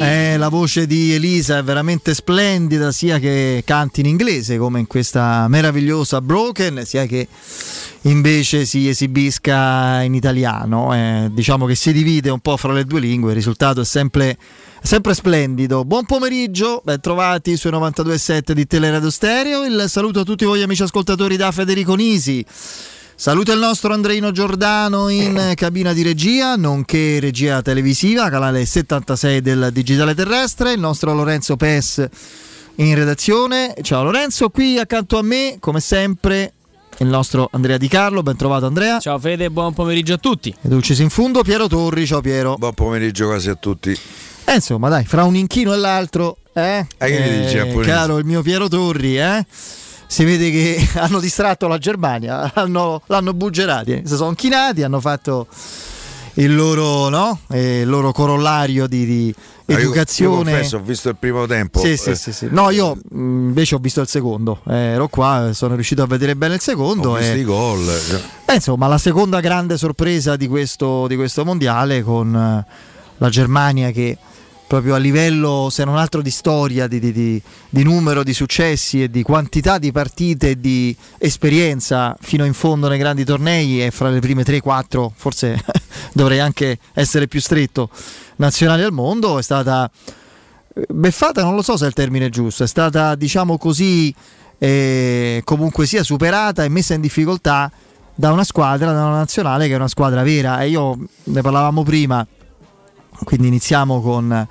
Eh, la voce di Elisa è veramente splendida, sia che canti in inglese come in questa meravigliosa Broken, sia che invece si esibisca in italiano. Eh, diciamo che si divide un po' fra le due lingue, il risultato è sempre, sempre splendido. Buon pomeriggio, ben trovati sui 92.7 di Teleradio Stereo. Il saluto a tutti voi amici ascoltatori da Federico Nisi. Saluto il nostro Andreino Giordano in cabina di regia, nonché regia televisiva, canale 76 del Digitale Terrestre, il nostro Lorenzo Pes in redazione. Ciao Lorenzo, qui accanto a me, come sempre, il nostro Andrea Di Carlo, ben trovato Andrea. Ciao Fede, buon pomeriggio a tutti. E Dulcis in fondo, Piero Torri, ciao Piero. Buon pomeriggio quasi a tutti. Eh, insomma, dai, fra un inchino e l'altro, eh? Eh, che dici, eh, caro il mio Piero Torri, eh? Si vede che hanno distratto la Germania, hanno, l'hanno buggerati, si sono chinati, hanno fatto il loro, no? eh, il loro corollario di, di educazione. Io, io confesso, ho visto il primo tempo. Sì, sì, sì, sì. No, io invece ho visto il secondo. Eh, ero qua, sono riuscito a vedere bene il secondo. Ho visto e... i gol. Eh, insomma, la seconda grande sorpresa di questo, di questo mondiale con la Germania che proprio a livello, se non altro, di storia, di, di, di, di, numero di successi e di quantità di partite e di esperienza fino in fondo nei grandi tornei. E fra le prime 3-4, forse dovrei anche essere più stretto, nazionali al mondo, è stata beffata, non lo so se è il termine giusto, è stata diciamo così eh, comunque sia superata e messa in difficoltà da una squadra, da una nazionale che è una squadra vera. E io ne parlavamo prima quindi iniziamo con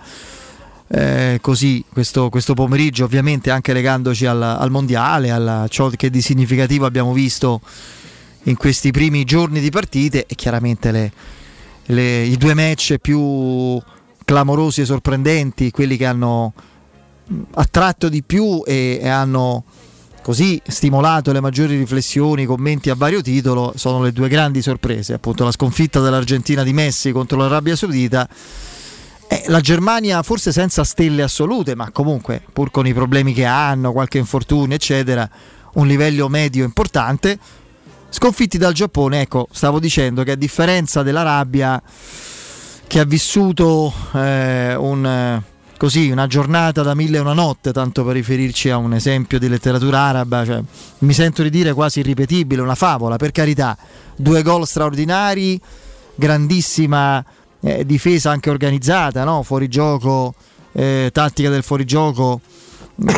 eh, così questo, questo, pomeriggio, ovviamente anche legandoci al, al mondiale, a ciò che di significativo abbiamo visto in questi primi giorni di partite e chiaramente le, le, i due match più clamorosi e sorprendenti, quelli che hanno attratto di più e, e hanno così stimolato le maggiori riflessioni, commenti a vario titolo, sono le due grandi sorprese, appunto la sconfitta dell'Argentina di Messi contro l'Arabia Saudita. Eh, la Germania forse senza stelle assolute, ma comunque pur con i problemi che hanno, qualche infortunio, eccetera, un livello medio importante. Sconfitti dal Giappone, ecco, stavo dicendo che a differenza dell'Arabia che ha vissuto eh, un così una giornata da mille e una notte, tanto per riferirci a un esempio di letteratura araba, cioè, mi sento di dire quasi irripetibile, una favola, per carità, due gol straordinari, grandissima eh, difesa anche organizzata, no? fuorigioco, eh, tattica del fuorigioco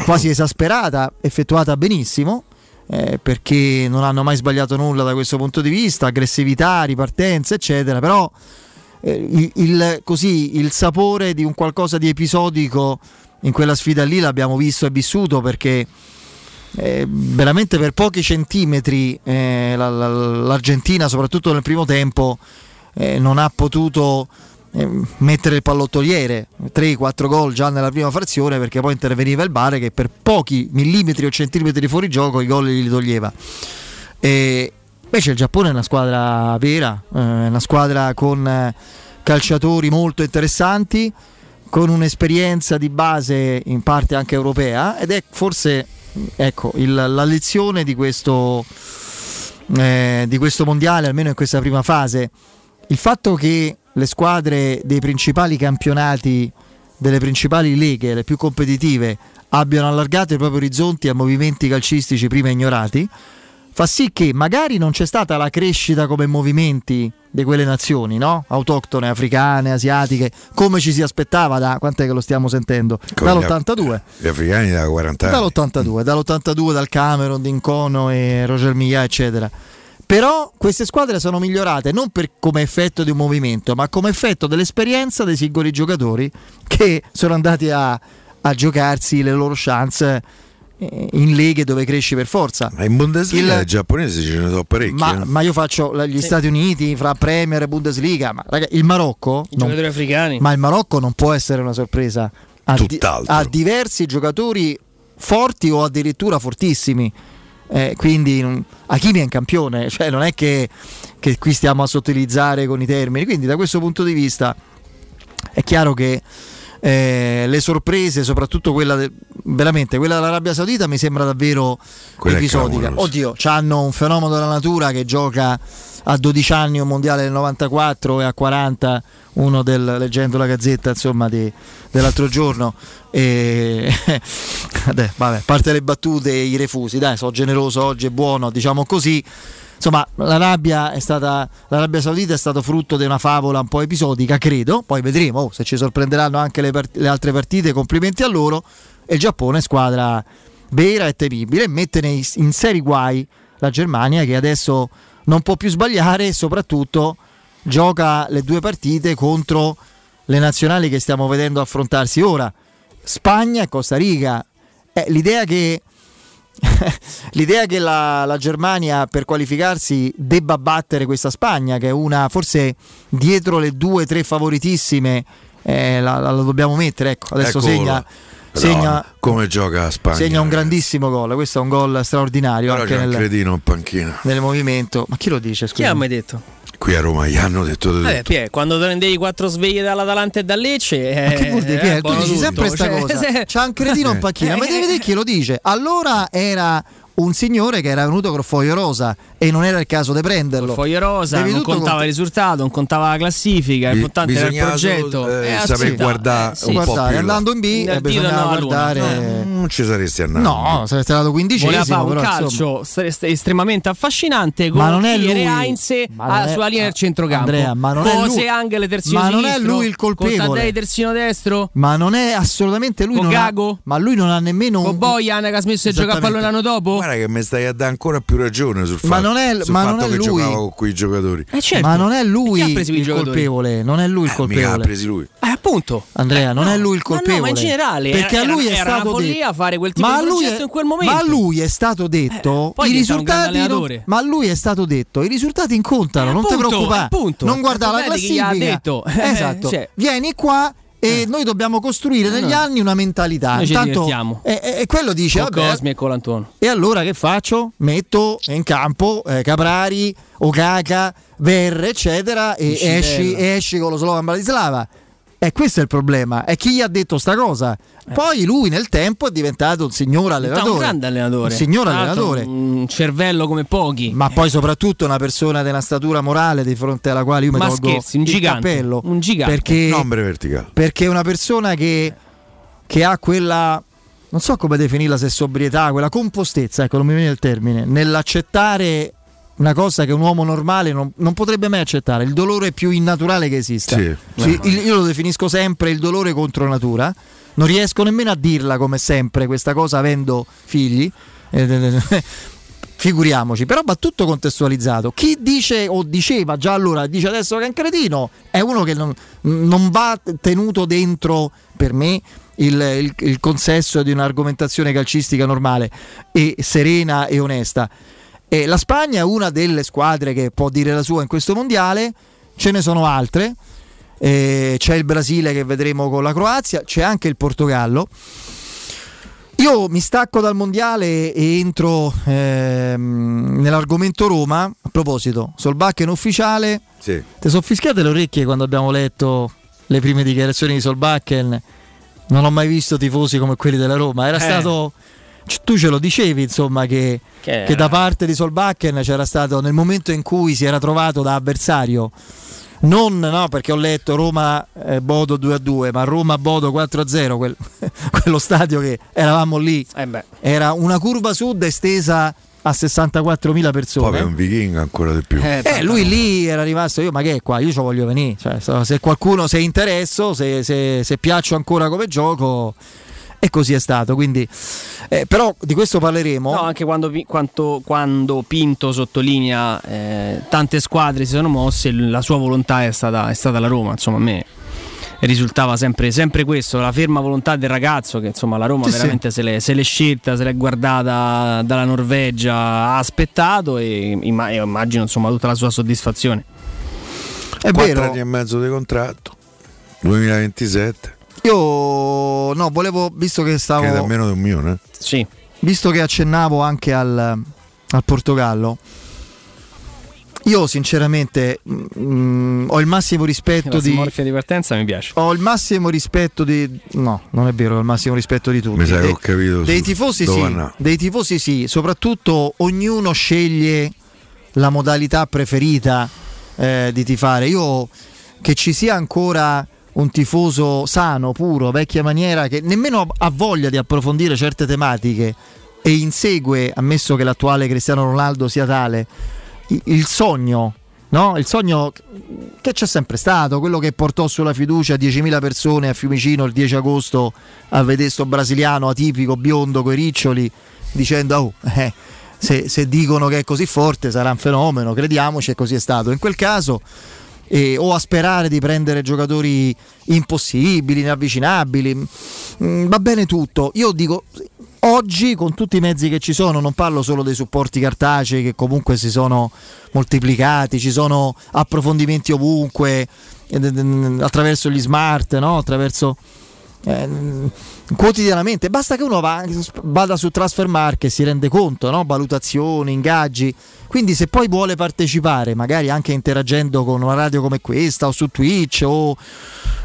quasi esasperata, effettuata benissimo. Eh, perché non hanno mai sbagliato nulla da questo punto di vista, aggressività, ripartenza, eccetera. Però eh, il, così, il sapore di un qualcosa di episodico in quella sfida lì l'abbiamo visto e vissuto perché eh, veramente per pochi centimetri eh, la, la, l'Argentina, soprattutto nel primo tempo, eh, non ha potuto eh, mettere il pallottoliere 3-4 gol già nella prima frazione perché poi interveniva il Bare che per pochi millimetri o centimetri fuori gioco i gol li toglieva. E, Invece il Giappone è una squadra vera, eh, una squadra con eh, calciatori molto interessanti, con un'esperienza di base in parte anche europea ed è forse ecco, il, la lezione di questo, eh, di questo mondiale, almeno in questa prima fase. Il fatto che le squadre dei principali campionati, delle principali leghe, le più competitive, abbiano allargato i propri orizzonti a movimenti calcistici prima ignorati, fa sì che magari non c'è stata la crescita come movimenti di quelle nazioni, no? autoctone, africane, asiatiche, come ci si aspettava da quant'è che lo stiamo sentendo? Come dall'82. Gli, africani da 40 anni. Dall'82, dall'82 dal Cameron, Dincono e Roger Mia, eccetera. Però queste squadre sono migliorate non per, come effetto di un movimento, ma come effetto dell'esperienza dei singoli giocatori che sono andati a, a giocarsi le loro chance in leghe dove cresci per forza. Ma in Bundesliga il giapponese ce ne sono parecchi. Ma, eh? ma, io faccio gli sì. Stati Uniti fra Premier e Bundesliga. Ma raga, il Marocco. I non, giocatori africani. Ma il Marocco non può essere una sorpresa. Ha, di, ha diversi giocatori forti o addirittura fortissimi. Eh, quindi Hakimi è un campione, cioè non è che, che qui stiamo a sottilizzare con i termini. Quindi da questo punto di vista è chiaro che eh, le sorprese, soprattutto quella, de, veramente, quella dell'Arabia Saudita mi sembra davvero quella episodica. Oddio, hanno un fenomeno della natura che gioca a 12 anni un mondiale del 94 e a 40 uno del leggendo la gazzetta insomma di, dell'altro giorno. E vabbè, a parte le battute e i refusi. Dai sono generoso oggi è buono diciamo così insomma l'Arabia, stata, l'Arabia Saudita è stato frutto di una favola un po' episodica, credo, poi vedremo oh, se ci sorprenderanno anche le, part- le, altre partite, complimenti a loro, e il Giappone squadra vera e temibile, mette nei, in seri guai la Germania che adesso non può più sbagliare e soprattutto gioca le due partite contro le nazionali che stiamo vedendo affrontarsi ora, Spagna e Costa Rica. Eh, l'idea che l'idea che la, la, Germania per qualificarsi debba battere questa Spagna, che è una forse dietro le due o tre favoritissime, eh, la, la, la, dobbiamo mettere. Ecco, adesso Eccolo. segna. Segna, no, come gioca a Spagna segna un grandissimo gol questo è un gol straordinario Però anche c'è nel, in panchina nel movimento ma chi lo dice scusa? chi ha mai detto? Qui a Roma gli hanno detto di Vabbè, Pie, quando prendevi quattro sveglie dall'Atalanta e da Lecce eh, ma che vuol dire Pie, eh, tu dici sempre questa cioè, cosa. se... c'ha un cretino in panchina ma devi vedere chi lo dice. Allora era un signore che era venuto col foglio rosa e non era il caso di prenderlo. Il foglio rosa, Devi non contava cont- il risultato, non contava la classifica, l'importante era il progetto. Eh, eh, saper guardare, eh, sì. guardare andando in B e bisognava guardare. No, non ci saresti andato. No, saresti andato quindicesimo. Voleva fare un però, calcio insomma. estremamente affascinante con ma non è lui. Heinz sulla linea del centrocampo. Andrea, ma non Cose, è lui. Angele terzino ma non è lui il colpevole. Con Taddei terzino destro. Ma non è assolutamente lui. Con Gago. Ma lui non ha nemmeno Con Bojan che ha smesso di giocare a pallone l'anno dopo. Guarda che mi stai a dare ancora più ragione sul fatto, non è, sul ma fatto non è che lui. giocava con quei giocatori. Eh certo. Ma non è lui il colpevole, non è lui il eh, colpevole. ha presi lui. Eh, appunto. Andrea, non no, è lui il colpevole. Ma, no, ma in generale perché era, a lui era, è era stato una detto fare quel tipo ma di progetto è, in quel momento. Ma a lui è stato detto eh, i risultati non, ma a lui è stato detto i risultati incontano, eh, non ti preoccupare. Non guardare la classifica. Detto. Esatto. Vieni qua e eh. noi dobbiamo costruire negli no. anni una mentalità. Noi Intanto, e, e, quello dice: con vabbè, Cosmi e con l'Antuono. E allora che faccio? Metto in campo eh, Caprari, Okaka, Verre, eccetera, e esci, e esci, con lo slogan Bratislava. E questo è il problema. È chi gli ha detto sta cosa. Eh. Poi lui nel tempo è diventato un signor allenatore. Un grande allenatore. Un signor allenatore. Un cervello come pochi. Ma poi soprattutto una persona della statura morale di fronte alla quale io mi Ma tolgo scherzi, un il gigante, cappello. Un gigante. Perché, Nombre verticale. Perché è una persona che, che ha quella non so come definirla se sobrietà, quella compostezza, ecco, non mi viene il termine, nell'accettare una cosa che un uomo normale non, non, potrebbe mai accettare, il dolore più innaturale che esista. Sì. Sì, il, io lo definisco sempre il dolore contro natura, non riesco nemmeno a dirla come sempre questa cosa avendo figli. Figuriamoci, però va tutto contestualizzato. Chi dice o diceva già allora, dice adesso che è un cretino, è uno che non, non va tenuto dentro, per me, il, il, il consesso di un'argomentazione calcistica normale e serena e onesta e la Spagna è una delle squadre che può dire la sua in questo mondiale, ce ne sono altre. Eh, c'è il Brasile che vedremo con la Croazia, c'è anche il Portogallo. Io mi stacco dal mondiale e entro ehm, nell'argomento Roma. A proposito, Solbakken ufficiale. Sì. Ti sono fischiate le orecchie quando abbiamo letto le prime dichiarazioni di Solbakken. Non ho mai visto tifosi come quelli della Roma. Era eh. stato tu ce lo dicevi insomma che, che, che da parte di Solbakken c'era stato nel momento in cui si era trovato da avversario. Non no, perché ho letto Roma eh, Bodo 2-2 ma Roma Bodo 4-0 quel, quello stadio che eravamo lì. Eh era una curva sud estesa a 64.000 persone. Poi è un vichingo ancora di più. Eh, eh, lui lì era rimasto io ma che è qua? Io ci voglio venire. Cioè, se qualcuno se interesso se, se, se piaccio ancora come gioco e così è stato. Quindi, eh, però di questo parleremo. No, anche quando, quanto, quando Pinto sottolinea eh, tante squadre si sono mosse, la sua volontà è stata, è stata la Roma. Insomma, a me risultava sempre, sempre, questo, la ferma volontà del ragazzo che insomma la Roma sì, veramente sì. Se, l'è, se, l'è, scelta, se l'è guardata dalla Norvegia, ha aspettato e immagino insomma tutta la sua soddisfazione. È vero. anni e mezzo di contratto, 2027. Io no, volevo, visto che stavo. Che da meno di un milione. Sì. Visto che accennavo anche al, al Portogallo, io sinceramente mh, mm, mm, ho il massimo rispetto La di smorfia di partenza mi piace. ho il massimo rispetto di no, non è vero, ho il massimo rispetto di tutti. Mi sa che Dei- ho capito dei tifosi sì, dei tifosi sì, soprattutto ognuno sceglie la modalità preferita eh, di tifare. Io che ci sia ancora un tifoso sano, puro, vecchia maniera, che nemmeno ha voglia di approfondire certe tematiche e insegue, ammesso che l'attuale Cristiano Ronaldo sia tale, il sogno, no? Il sogno che c'è sempre stato, quello che portò sulla fiducia 10.000 persone a Fiumicino il 10 agosto a vedere sto brasiliano atipico, biondo, coi riccioli, dicendo oh, eh, se, se dicono che è così forte sarà un fenomeno, crediamoci e così è stato. In quel caso e- o a sperare di prendere giocatori impossibili, inavvicinabili. Mm, va bene tutto. Io dico oggi con tutti i mezzi che ci sono, non parlo solo dei supporti cartacei che comunque si sono moltiplicati, ci sono approfondimenti ovunque ed- attraverso gli smart, no? attraverso eh, quotidianamente. Basta che uno va- vada su Transfer Market si rende conto, no? valutazioni, ingaggi. Quindi se poi vuole partecipare, magari anche interagendo con una radio come questa o su Twitch o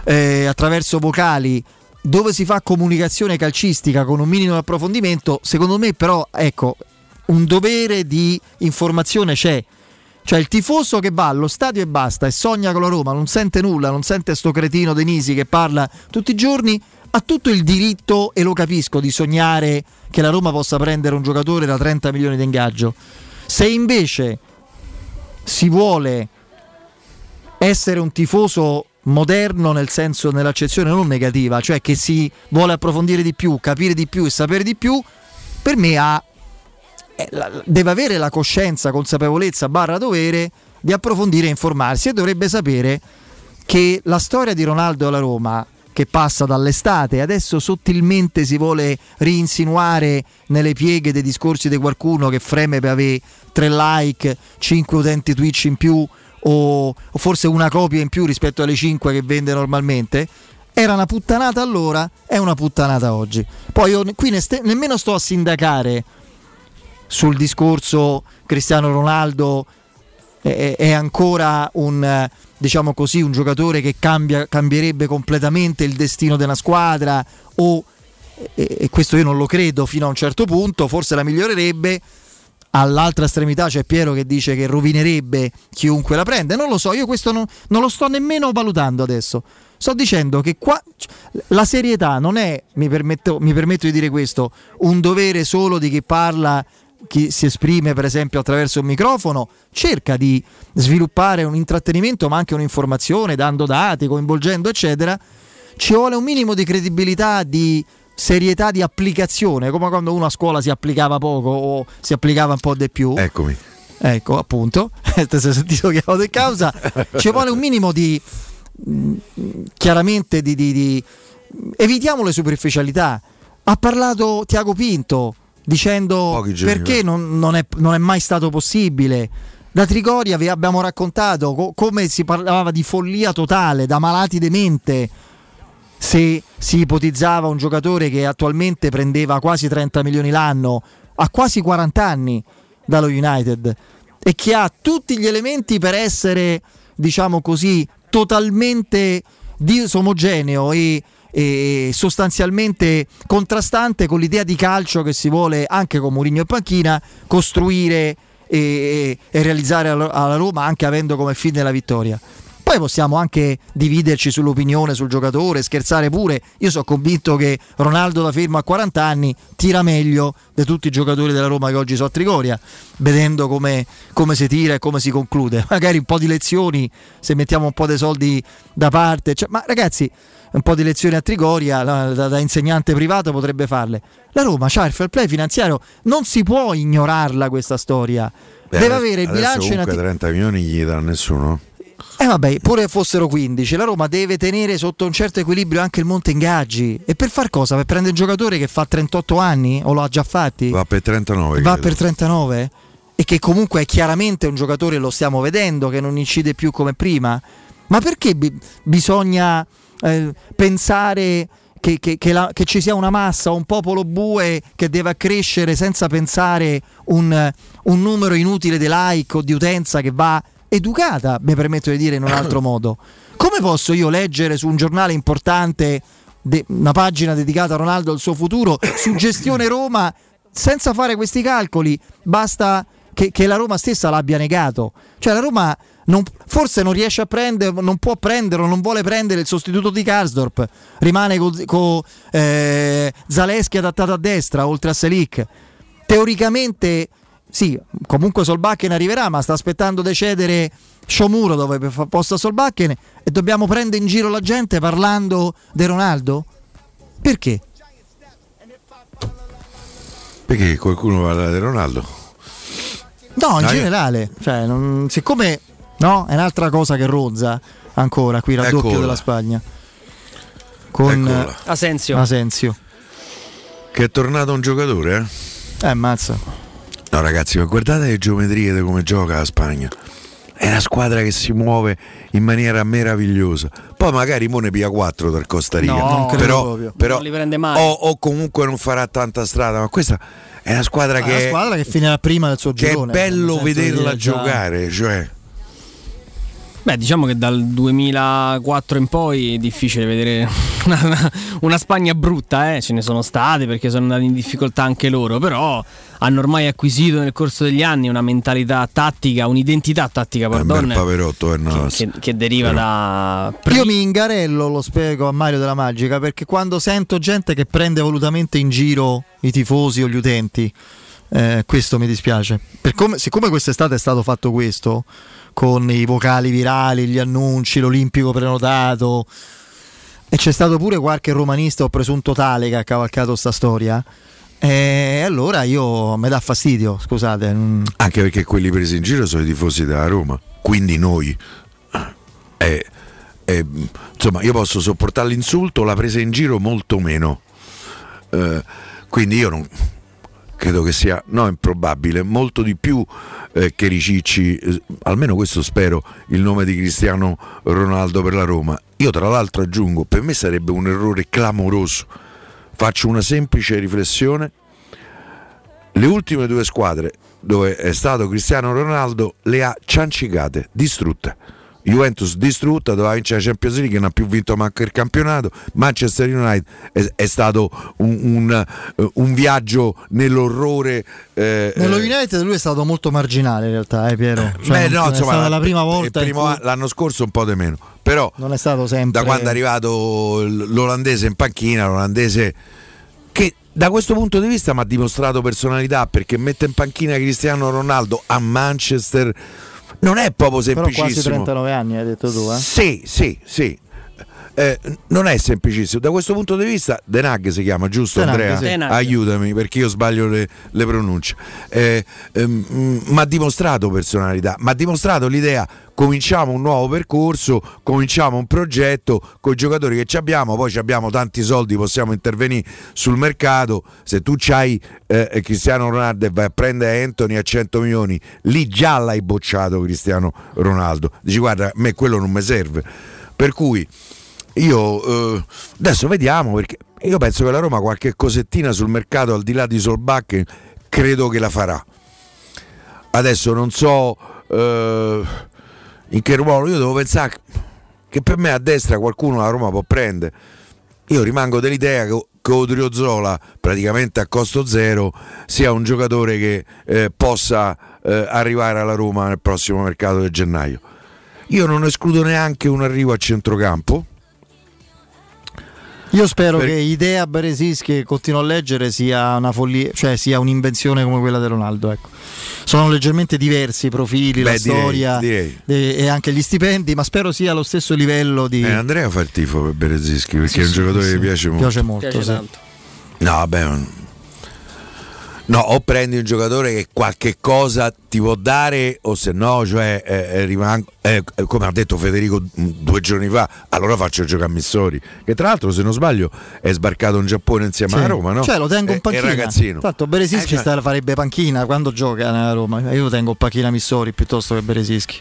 eh, attraverso vocali dove si fa comunicazione calcistica con un minimo di approfondimento, secondo me però ecco un dovere di informazione c'è. Cioè il tifoso che va allo stadio e basta e sogna con la Roma, non sente nulla, non sente sto cretino Denisi che parla tutti i giorni, ha tutto il diritto, e lo capisco, di sognare che la Roma possa prendere un giocatore da 30 milioni di ingaggio. Se invece si vuole essere un tifoso moderno nel senso nell'accezione non negativa, cioè che si vuole approfondire di più, capire di più e sapere di più, per me ha deve avere la coscienza, consapevolezza, barra dovere di approfondire e informarsi e dovrebbe sapere che la storia di Ronaldo alla Roma che passa dall'estate adesso sottilmente si vuole rinsinuare nelle pieghe dei discorsi di qualcuno che freme per avere 3 like, 5 utenti Twitch in più o, o forse una copia in più rispetto alle 5 che vende normalmente era una puttanata allora, è una puttanata oggi. Poi io qui ne ste- nemmeno sto a sindacare sul discorso Cristiano Ronaldo è, è ancora un diciamo così un giocatore che cambia- cambierebbe completamente il destino della squadra o e, e questo io non lo credo fino a un certo punto forse la migliorerebbe. All'altra estremità c'è Piero che dice che rovinerebbe chiunque la prende. Non lo so io questo non, non lo sto nemmeno valutando adesso. Sto dicendo che qua la serietà non è mi permetto, mi permetto di dire questo un dovere solo di chi parla chi si esprime per esempio attraverso un microfono cerca di sviluppare un intrattenimento ma anche un'informazione dando dati, coinvolgendo eccetera ci vuole un minimo di credibilità, di serietà di applicazione come quando uno a scuola si applicava poco o si applicava un po' di più. Eccomi. ecco appunto. Ti sei sentito chiamato in causa. Ci vuole un minimo di mh, chiaramente di, di- di- evitiamo le superficialità. Ha parlato Tiago Pinto dicendo perché non, non è, non è mai stato possibile. Da Trigoria vi abbiamo raccontato co- come si parlava di follia totale da malati di mente se si ipotizzava un giocatore che attualmente prendeva quasi 30 milioni l'anno a quasi 40 anni dallo United e che ha tutti gli elementi per essere, diciamo così, totalmente disomogeneo e, e sostanzialmente contrastante con l'idea di calcio che si vuole anche con Mourinho e panchina costruire e, e realizzare alla Roma anche avendo come fine la vittoria. Poi possiamo anche dividerci sull'opinione sul giocatore, scherzare pure. Io sono convinto che Ronaldo da fermo a 40 anni tira meglio di tutti i giocatori della Roma che oggi sono a Trigoria, vedendo come, come si tira e come si conclude. Magari un po' di lezioni, se mettiamo un po' dei soldi da parte. Cioè, ma ragazzi, un po' di lezioni a Trigoria la- da, da insegnante privato potrebbe farle. La Roma c'ha il fair play finanziario, non si può ignorarla questa storia. Beh, Deve avere il bilancio in attività. 30 milioni gli dà nessuno. Eh vabbè, pure fossero 15, la Roma deve tenere sotto un certo equilibrio anche il monte ingaggi. E per far cosa? Per prendere un giocatore che fa 38 anni o lo ha già fatti? Va per 39. Va credo. per 39? E che comunque è chiaramente un giocatore, lo stiamo vedendo, che non incide più come prima. Ma perché bi- bisogna eh, pensare che, che- che la- che ci sia una massa, un popolo bue che deve accrescere senza pensare un, un numero inutile di like o di utenza che va educata, mi permetto di dire in un altro modo. Come posso io leggere su un giornale importante de- una pagina dedicata a Ronaldo al suo futuro su gestione Roma senza fare questi calcoli? Basta che, che la Roma stessa l'abbia negato. Cioè la Roma non, forse non riesce a prendere, non può prendere, non vuole prendere il sostituto di Karsdorp, rimane con co, eh, Zaleschi adattato a destra oltre a Selic. Teoricamente sì, comunque Solbakken arriverà, ma sta aspettando di cedere Sciomuro dove posta Solbakken e dobbiamo prendere in giro la gente parlando di Ronaldo? Perché? Perché qualcuno parla di Ronaldo? No, in Dai. generale, cioè, non, siccome no, è un'altra cosa che rozza ancora qui raddoppio Eccola. della Spagna con Eccola. Asensio. Asensio. Che è tornato un giocatore, eh? Eh, mazza. No, ragazzi, ma guardate le geometrie di come gioca la Spagna. È una squadra che si muove in maniera meravigliosa. Poi magari Mone pia 4 dal Costa Rica. No, però, però non li prende mai. O, o comunque non farà tanta strada. Ma questa è una squadra, che, una squadra che finirà prima del suo girone. Che è bello vederla giocare. Cioè. Beh, diciamo che dal 2004 in poi è difficile vedere una, una Spagna brutta, eh? ce ne sono state perché sono andati in difficoltà anche loro, però hanno ormai acquisito nel corso degli anni una mentalità tattica, un'identità tattica, pardon, paverotto, che, che, che, deriva però. da... Io mi ingarello, lo spiego a Mario della Magica, perché quando sento gente che prende volutamente in giro i tifosi o gli utenti, eh, questo mi dispiace. Come, siccome quest'estate è stato fatto questo, con i vocali virali, gli annunci, l'olimpico prenotato, e c'è stato pure qualche romanista o presunto tale che ha cavalcato sta storia. E allora io mi dà fastidio, scusate. Anche perché quelli presi in giro sono i tifosi della Roma, quindi noi. Eh, eh, insomma, io posso sopportare l'insulto, la presa in giro molto meno. Eh, quindi io non, credo che sia no, improbabile, molto di più eh, che Ricicci, eh, almeno questo spero, il nome di Cristiano Ronaldo per la Roma. Io tra l'altro aggiungo, per me sarebbe un errore clamoroso. Faccio una semplice riflessione. Le ultime due squadre dove è stato Cristiano Ronaldo le ha ciancicate, distrutte Juventus distrutta, doveva vincere la Champions League, non ha più vinto manco il campionato. Manchester United è, è stato un, un, uh, un, viaggio nell'orrore. Eh, Nello eh, United lui è stato molto marginale in realtà, eh, Piero. Cioè, beh, no, insomma, è stata la prima volta. Primo, cui... L'anno scorso un po' di meno. Però non è stato sempre. Da quando è arrivato l'olandese in panchina, l'olandese che da questo punto di vista mi ha dimostrato personalità perché mette in panchina Cristiano Ronaldo a Manchester non è proprio semplicissimo. Però quasi 39 anni hai detto tu, eh? Sì, sì, sì. Eh, non è semplicissimo. Da questo punto di vista, Denag si chiama, giusto Denag, Andrea? Sì. Aiutami perché io sbaglio le, le pronunce. Eh, ehm, ma ha dimostrato personalità, ma ha dimostrato l'idea. Cominciamo un nuovo percorso, cominciamo un progetto con i giocatori che abbiamo, poi abbiamo tanti soldi, possiamo intervenire sul mercato. Se tu c'hai eh, Cristiano Ronaldo e vai a prendere Anthony a 100 milioni, lì già l'hai bocciato Cristiano Ronaldo. Dici guarda, a me quello non mi serve. Per cui io eh, adesso vediamo perché io penso che la Roma qualche cosettina sul mercato al di là di Solbakken credo che la farà. Adesso non so eh, in che ruolo, io devo pensare che per me a destra qualcuno la Roma può prendere. Io rimango dell'idea che, che Odriozola praticamente a costo zero sia un giocatore che eh, possa eh, arrivare alla Roma nel prossimo mercato di gennaio. Io non escludo neanche un arrivo a centrocampo io spero per... che idea Beresischi, che continuo a leggere, sia una follia, cioè sia un'invenzione come quella di Ronaldo. Ecco. Sono leggermente diversi i profili, Beh, la direi, storia direi. De, e anche gli stipendi, ma spero sia allo stesso livello di. Eh, Andrea fa il tifo per Beresischi perché sì, è un sì, giocatore sì, che piace molto. Piace molto. Piace no, vabbè, No, o prendi un giocatore che qualche cosa ti può dare, o se no, cioè, eh, eh rimango, eh, come ha detto Federico mm, due giorni fa, allora faccio giocare a Missori, che tra l'altro, se non sbaglio, è sbarcato in Giappone insieme sì. a Roma, no? Cioè, lo tengo in panchina. È ragazzino. Tanto Beresischi eh, cioè... farebbe panchina quando gioca nella Roma. Io tengo in panchina Missori piuttosto che Beresischi.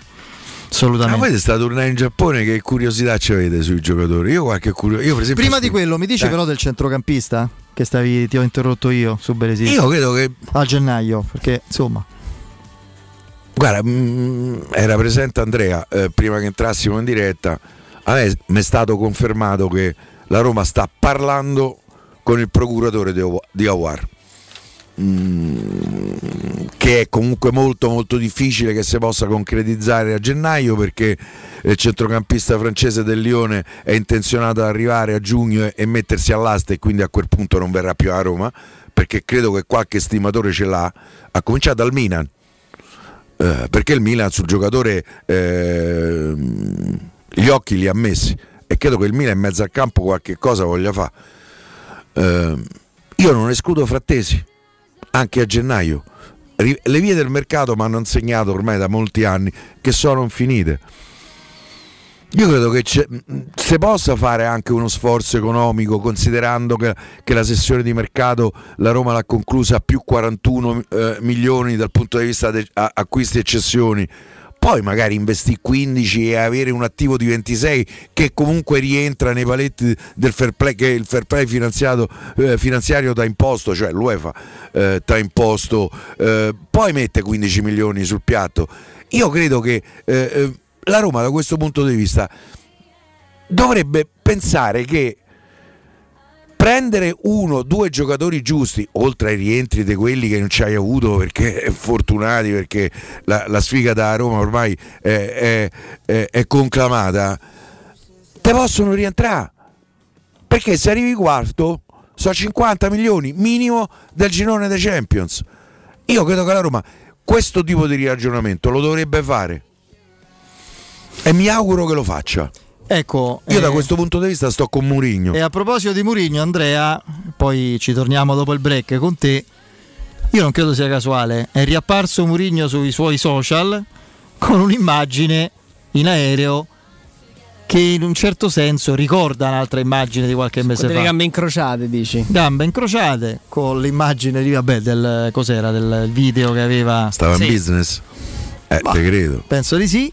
Assolutamente. Ma voi sta tornare in Giappone, che curiosità ci avete sui giocatori? Io qualche curiosità. Prima di quello, mi dici eh. però del centrocampista? che stavi, ti ho interrotto io su Beresini. Io credo che a gennaio, perché insomma Guarda, mh, mm, era presente Andrea eh, prima che entrassimo in diretta. A me mi è stato confermato che la Roma sta parlando con il procuratore di Awar. Mm, che è comunque molto molto difficile che si possa concretizzare a gennaio perché il centrocampista francese del Lione è intenzionato ad arrivare a giugno e, mettersi all'asta e quindi a quel punto non verrà più a Roma perché credo che qualche stimatore ce l'ha. Ha cominciato dal Milan eh, perché il Milan sul giocatore eh, gli occhi li ha messi e credo che il Milan in mezzo al campo qualche cosa voglia fare eh, io non escludo Frattesi anche a gennaio. Le vie del mercato mi hanno insegnato ormai da molti anni che sono infinite. Io credo che si possa fare anche uno sforzo economico considerando che, che, la sessione di mercato la Roma l'ha conclusa a più 41 eh, milioni dal punto di vista di acquisti e cessioni poi magari investì 15 e avere un attivo di 26 che comunque rientra nei paletti del fair play che il fair play eh, finanziario da imposto, cioè l'UEFA eh, da imposto, eh, poi mette 15 milioni sul piatto. Io credo che eh, eh, la Roma da questo punto di vista dovrebbe pensare che prendere uno, due giocatori giusti, oltre ai rientri di quelli che non ci hai avuto perché fortunati, perché la, la sfiga da Roma ormai è, è, è, è conclamata, te possono rientrare. Perché se arrivi quarto, sono 50 milioni minimo del girone dei Champions. Io credo che la Roma questo tipo di ragionamento lo dovrebbe fare. E mi auguro che lo faccia. Ecco, io eh, da questo punto di vista sto con Murigno. E a proposito di Murigno, Andrea, poi ci torniamo dopo il break con te. Io non credo sia casuale, è riapparso Murigno sui suoi social con un'immagine in aereo che in un certo senso ricorda un'altra immagine di qualche mese fa. Le gambe incrociate, dici? Gambe incrociate con l'immagine di vabbè del cos'era del video che aveva Stava sì. in business. Eh, bah, te credo. Penso di sì.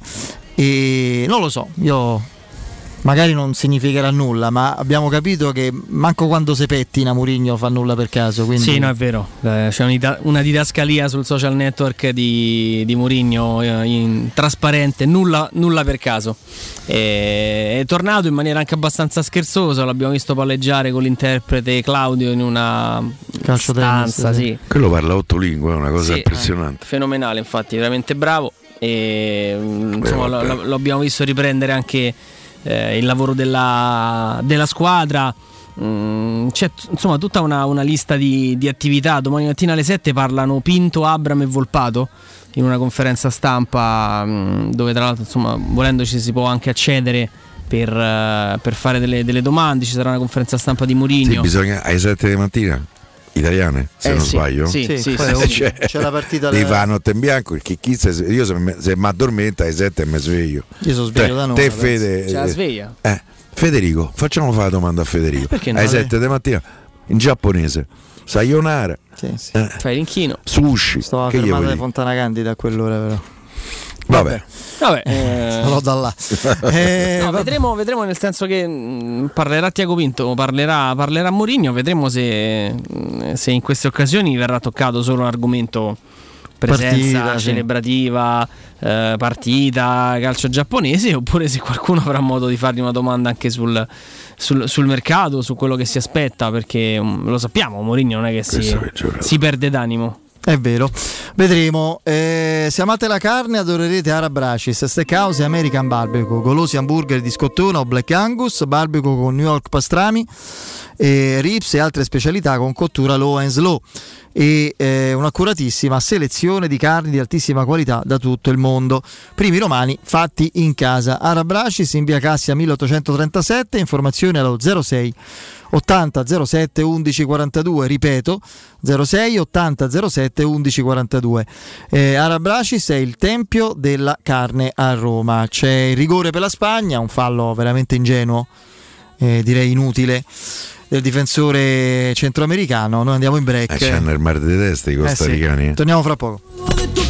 E non lo so, io magari non significherà nulla, ma abbiamo capito che manco quando si pettina Murigno fa nulla per caso. Quindi... Sì, no, è vero. Eh, c'è una didascalia sul social network di, di Murigno eh, in trasparente, nulla, nulla per caso. è tornato in maniera anche abbastanza scherzosa, l'abbiamo visto palleggiare con l'interprete Claudio in una Calcio stanza. Sì. Quello parla otto lingue, è una cosa sì, impressionante. Eh, fenomenale, infatti, veramente bravo. E, insomma, Beh, lo, abbiamo visto riprendere anche eh, il lavoro della, della squadra. Mm, c'è insomma tutta una, una lista di, di, attività. Domani mattina alle 7 parlano Pinto, Abram e Volpato in una conferenza stampa mm, dove tra l'altro insomma volendoci si può anche accedere per, uh, per fare delle, delle, domande. Ci sarà una conferenza stampa di Mourinho. Sì, bisogna alle 7 di mattina italiane, se eh, non sì, sbaglio. Sì, sì, sì, sì cioè, c'è la partita. Di fa notte in bianco perché chi se, io se, se mi addormenta alle 7 mi sveglio. Io sono sveglio te, da noi. Te Fede. C'è la sveglia. Eh, Federico, facciamo fare la domanda a Federico. Eh, alle 7 di mattina in giapponese. Sayonara. Sì, sì. Eh, Fai l'inchino. Sushi. Sto a fermata di Fontana Candida a quell'ora però. Vabbè. Vabbè, eh... Sono da là. eh, no, vedremo, vedremo, nel senso che mh, mm, parlerà Tiago Pinto, parlerà, parlerà Mourinho, vedremo se, mm, se, in queste occasioni verrà toccato solo l'argomento presenza partita, celebrativa, sì. eh, partita, calcio giapponese, oppure se qualcuno avrà modo di fargli una domanda anche sul, sul, sul mercato, su quello che si aspetta, perché um, lo sappiamo, Mourinho non è che si, si perde d'animo. È vero, vedremo. Eh, se amate la carne adorerete Arabracis, Steakhouse e American Barbecue, golosi hamburger di scottona o Black Angus, barbecue con New York pastrami, eh, rips e altre specialità con cottura low and slow e eh, un'accuratissima selezione di carni di altissima qualità da tutto il mondo. Primi romani fatti in casa. Arabracis in via Cassia 1837, informazioni allo 06 80 07 11 42, ripeto 06 80 07 11 42. Eh, Arabracis è il tempio della carne a Roma. C'è il rigore per la Spagna, un fallo veramente ingenuo, eh, direi inutile del difensore centroamericano. Noi andiamo in break. Eh, c'hanno il mar di testa i costaricani. Eh sì. Torniamo fra poco.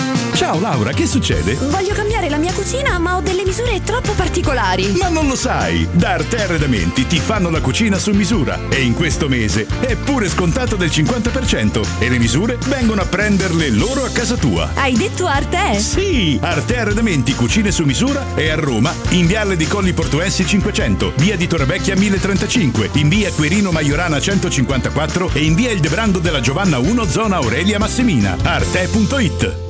Ciao Laura, che succede? Voglio cambiare la mia cucina, ma ho delle misure troppo particolari. Ma non lo sai! Da Arte Arredamenti ti fanno la cucina su misura e in questo mese è pure scontato del 50% e le misure vengono a prenderle loro a casa tua. Hai detto Arte? Sì! Arte Arredamenti Cucine su misura è a Roma, in Viale di Colli Portuensi 500, via di Torrevecchia 1035, in via Querino Maiorana 154 e in via Il Debrando della Giovanna 1 zona Aurelia Massimina. Arte.it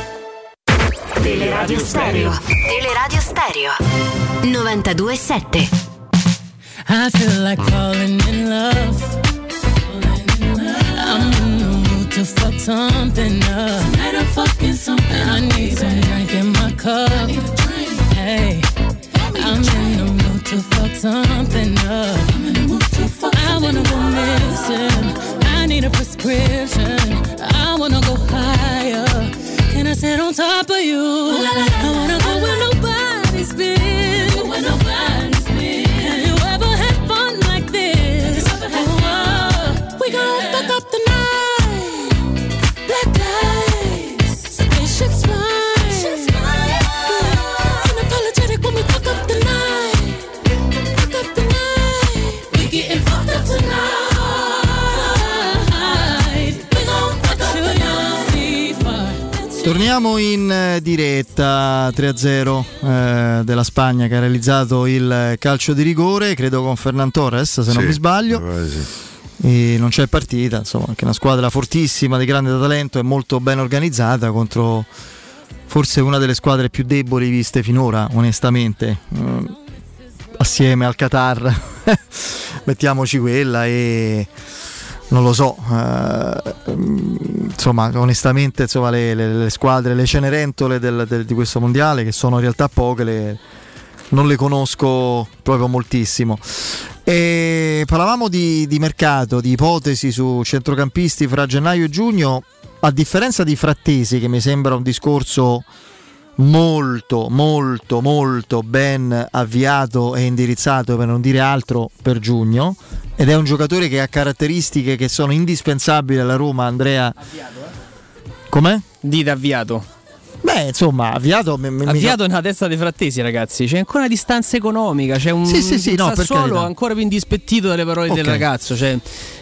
Teleradio Stereo. Teleradio Stereo. 92.7. I feel like falling in love. I'm in the mood to fuck something up. Tonight I'm fucking something I need some drink in my cup. Hey, I'm in the mood to fuck something up. I wanna go missing. I need a prescription. I wanna go higher. I sit on top of you? I wanna go where nobody's been. Torniamo in eh, diretta 3-0 eh, della Spagna che ha realizzato il calcio di rigore, credo con Fernan Torres se non Sì, mi sbaglio. pare sì. Non c'è partita, insomma, anche una squadra fortissima, di grande talento e molto ben organizzata contro forse una delle squadre più deboli viste finora, onestamente. Mm, assieme al Qatar, mettiamoci quella e non lo so, eh, mm, insomma, onestamente, insomma, le, le- le squadre, le cenerentole del- del- di questo mondiale, che sono in realtà poche, le- non le conosco proprio moltissimo. E parlavamo di, di mercato, di ipotesi su centrocampisti fra gennaio e giugno, a differenza di Frattesi, che mi sembra un discorso molto, molto, molto ben avviato e indirizzato, per non dire altro, per giugno. Ed è un giocatore che ha caratteristiche che sono indispensabili alla Roma, Andrea. Com'è? Dite avviato. Beh, insomma, avviato. mi- mi- Avviato nella testa dei frattesi, ragazzi. C'è ancora una distanza economica. C'è un Sì, sì, sì, no, Sassuolo ancora più indispettito dalle parole del Ok. ragazzo. Cioè,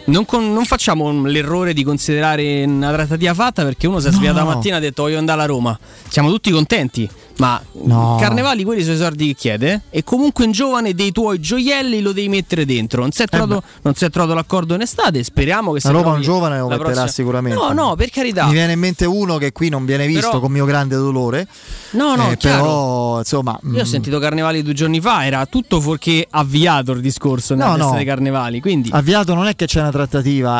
non, con- non facciamo l'errore di considerare una trattativa fatta perché uno si è svegliato No. la mattina e ha detto voglio andare alla Roma. Siamo tutti contenti. Ma No. Carnevali quelli sono i soldi che chiede. E comunque un giovane dei tuoi gioielli lo devi mettere dentro. Non si è trovato, non si è trovato l'accordo in estate. Speriamo che Eh La Roma un giovane lo metterà prossima- sicuramente. No, no, per carità. Mi viene in mente uno che qui non viene visto Però- con mio grande dolore. No, no, Eh, però insomma. Io ho mm, sentito Carnevali due giorni fa, era tutto fuorché avviato il discorso nella No, no. dei Carnevali. Quindi Avviato non è che c'è una trattativa,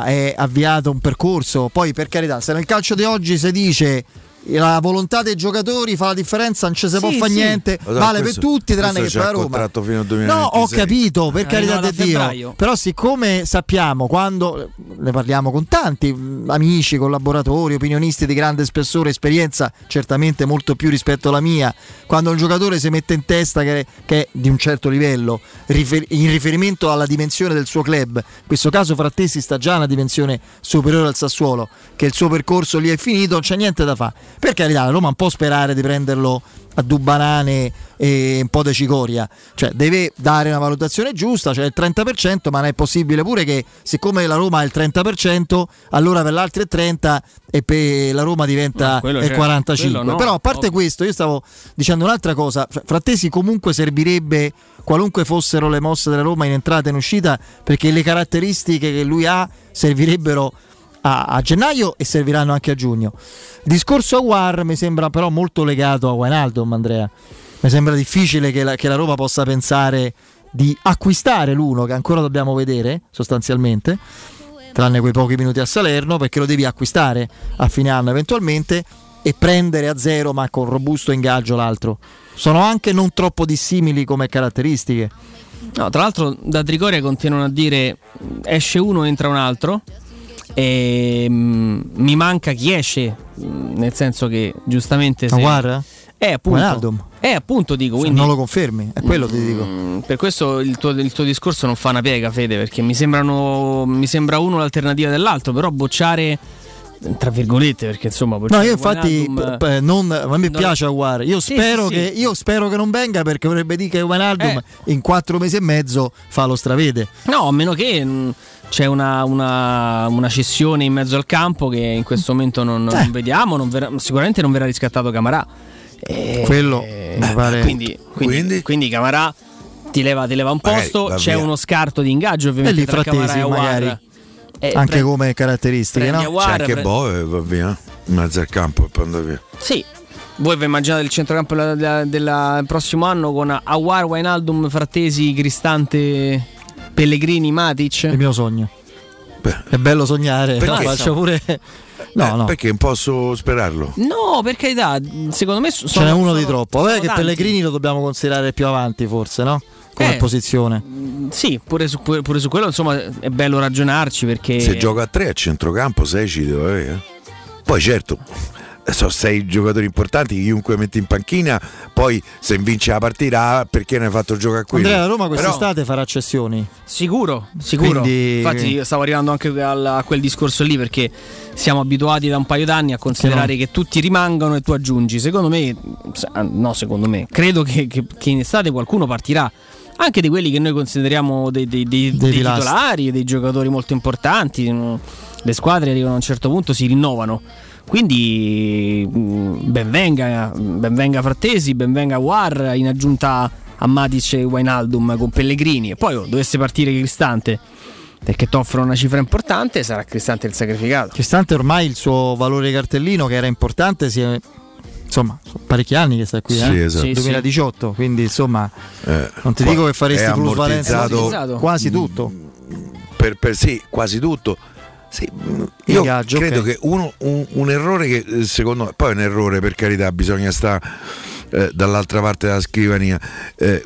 è avviato un percorso. Poi, per carità, se nel calcio di oggi si dice la volontà dei giocatori fa la differenza, non ci si Sì, può fare sì. niente, Lo so, vale questo- per tutti, tranne che per la Roma. contratto fino al No, 2026. ho capito, per Eh, carità di Dio. Però, siccome sappiamo quando ne parliamo con tanti mh, amici, collaboratori, opinionisti di grande spessore, esperienza, certamente molto più rispetto alla mia, quando un giocatore si mette in testa che, che è di un certo livello, rifer- in riferimento alla dimensione del suo club, in questo caso Frattesi sta già a una dimensione superiore al Sassuolo, che il suo percorso lì è finito, non c'è niente da fare. Per carità, la Roma non può sperare di prenderlo a due banane e un po' di cicoria, cioè deve dare una valutazione giusta, cioè il 30%, ma non è possibile pure che siccome la Roma ha il 30%, allora per l'altro è 30 e per la Roma diventa No, il certo, 45. quello no, Però a parte ovvio. questo, io stavo dicendo un'altra cosa, Fra- Frattesi comunque servirebbe qualunque fossero le mosse della Roma in entrata e in uscita, perché le caratteristiche che lui ha servirebbero a, a gennaio e serviranno anche a giugno. Discorso a War mi sembra però molto legato a Wijnaldum, Andrea. Mi sembra difficile che la, che la Roma possa pensare di acquistare l'uno che ancora dobbiamo vedere sostanzialmente, tranne quei pochi minuti a Salerno, perché lo devi acquistare a fine anno eventualmente e prendere a zero ma con robusto ingaggio l'altro. Sono anche non troppo dissimili come caratteristiche. No, tra l'altro da Trigoria continuano a dire esce uno, entra un altro. E mm, mi manca chi esce, mm, nel senso che giustamente se, guarda, è appunto, è appunto dico, quindi non lo confermi, è quello ti dico. Mm, Per questo il tuo, il tuo discorso non fa una piega, Fede, perché mi sembrano mi sembra uno l'alternativa dell'altro, però bocciare tra virgolette perché insomma no io infatti Wijnaldum, p- non, a me non... piace Aguar io, sì, spero sì, che, sì. io spero che non venga perché vorrebbe dire che Wijnaldum eh. in quattro mesi e mezzo fa lo stravede no a meno che mh, c'è una, una, una, cessione in mezzo al campo che in questo momento non, non eh. vediamo non verrà, sicuramente non verrà riscattato Camarà eh, quello eh, pare... quindi, quindi, quindi? quindi Camarà ti leva, ti leva un posto Magari, c'è via. uno scarto di ingaggio ovviamente e lì tra Camarà e Aguar magari eh, anche pre- come caratteristiche, no? C'è anche pre- Boe va via in mezzo al campo e poi andava via. Sì. Voi vi immaginate il centrocampo del prossimo anno con Awar, Wainaldum, Frattesi, Cristante, Pellegrini, Matic? Il mio sogno. Beh. È bello sognare, perché? No, faccio pure No, eh, no. Perché non posso sperarlo? No, per carità, secondo me sono, Ce n'è uno sono, di troppo. Vabbè, che tanti. Pellegrini lo dobbiamo considerare più avanti, forse, no? come eh, posizione. Sì, pure su, pure su, quello insomma è bello ragionarci perché... Se gioca a tre a centrocampo 6 ci deve avere. Poi certo, sono sei giocatori importanti chiunque mette in panchina poi se vince la partita perché ne hai fatto giocare qui Andrea la Roma quest'estate Però... farà cessioni sicuro sicuro Quindi... infatti stavo arrivando anche a quel discorso lì perché siamo abituati da un paio d'anni a considerare che, no. che tutti rimangano e tu aggiungi secondo me no secondo me credo che, che, che in estate qualcuno partirà anche di quelli che noi consideriamo dei, dei, dei, dei titolari, dei giocatori molto importanti. Le squadre arrivano a un certo punto, si rinnovano. Quindi mm, benvenga, benvenga Frattesi, benvenga War in aggiunta a Matic e Wijnaldum con Pellegrini. E poi oh, dovesse partire Cristante perché ti offrono una cifra importante, sarà Cristante il sacrificato. Cristante ormai il suo valore cartellino che era importante si è insomma, sono parecchi anni che sta qui, sì, eh? esatto. sì, 2018, sì. quindi insomma, eh, non ti dico che faresti plusvalenza quasi tutto. Per, per, sì, quasi tutto. Sì, io Gaggio, credo okay. che uno, un, un, errore che eh, secondo me, poi è un errore per carità, bisogna stare eh, dall'altra parte della scrivania, eh,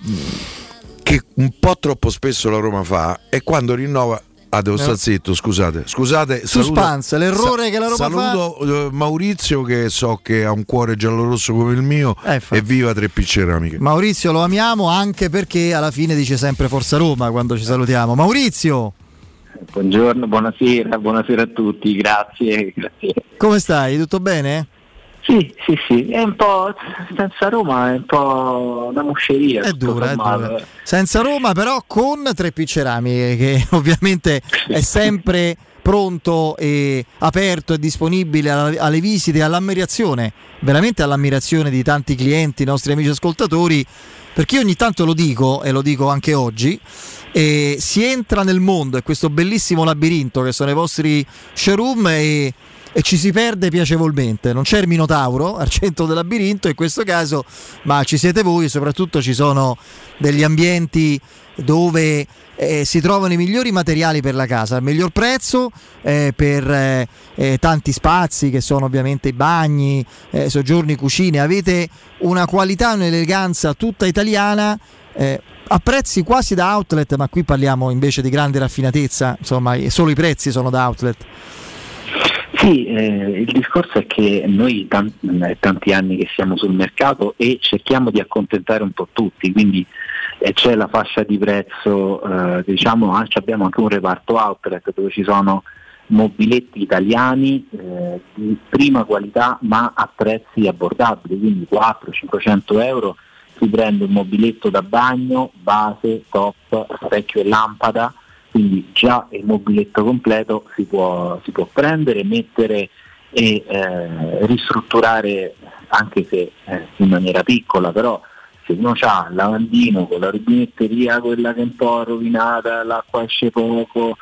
che un po' troppo spesso la Roma fa è quando rinnova Ah, devo stare zitto, scusate. Scusate, Suspense, l'errore sa- che la Roma saluto fa. Eh, Maurizio che so che ha un cuore giallo-rosso come il mio eh, e viva tre P ceramiche. Maurizio lo amiamo anche perché alla fine dice sempre Forza Roma quando ci salutiamo. Maurizio! Buongiorno, buonasera, buonasera a tutti, grazie, grazie. Come stai? Tutto bene? Sì, sì, sì, è un po' senza Roma, è un po' una musceria. È dura, è dura. Senza Roma però con tre Ceramiche che ovviamente è sempre pronto e aperto e disponibile alle visite e all'ammirazione, veramente all'ammirazione di tanti clienti, nostri amici ascoltatori, perché io ogni tanto lo dico e lo dico anche oggi, si entra nel mondo, è questo bellissimo labirinto che sono i vostri showroom e e ci si perde piacevolmente. Non c'è il Minotauro al centro del labirinto in questo caso, ma ci siete voi e soprattutto ci sono degli ambienti dove eh, si trovano i migliori materiali per la casa, il miglior prezzo eh, per eh, eh tanti spazi che sono ovviamente i bagni, eh, soggiorni, cucine. Avete una qualità un'eleganza tutta italiana eh, a prezzi quasi da outlet, ma qui parliamo invece di grande raffinatezza, insomma, solo i prezzi sono da outlet. Sì, eh, il discorso è che noi tanti, tanti anni che siamo sul mercato e cerchiamo di accontentare un po' tutti, quindi eh, c'è la fascia di prezzo, eh, diciamo, abbiamo anche un reparto outlet dove ci sono mobiletti italiani eh, di prima qualità ma a prezzi abbordabili, quindi 400-500 euro si prende un mobiletto da bagno, base, top, specchio e lampada quindi già il mobiletto completo si può, si può prendere, mettere e eh, ristrutturare anche se eh, in maniera piccola, però se uno ha il lavandino con la rubinetteria, quella che è un po' rovinata, l'acqua esce poco,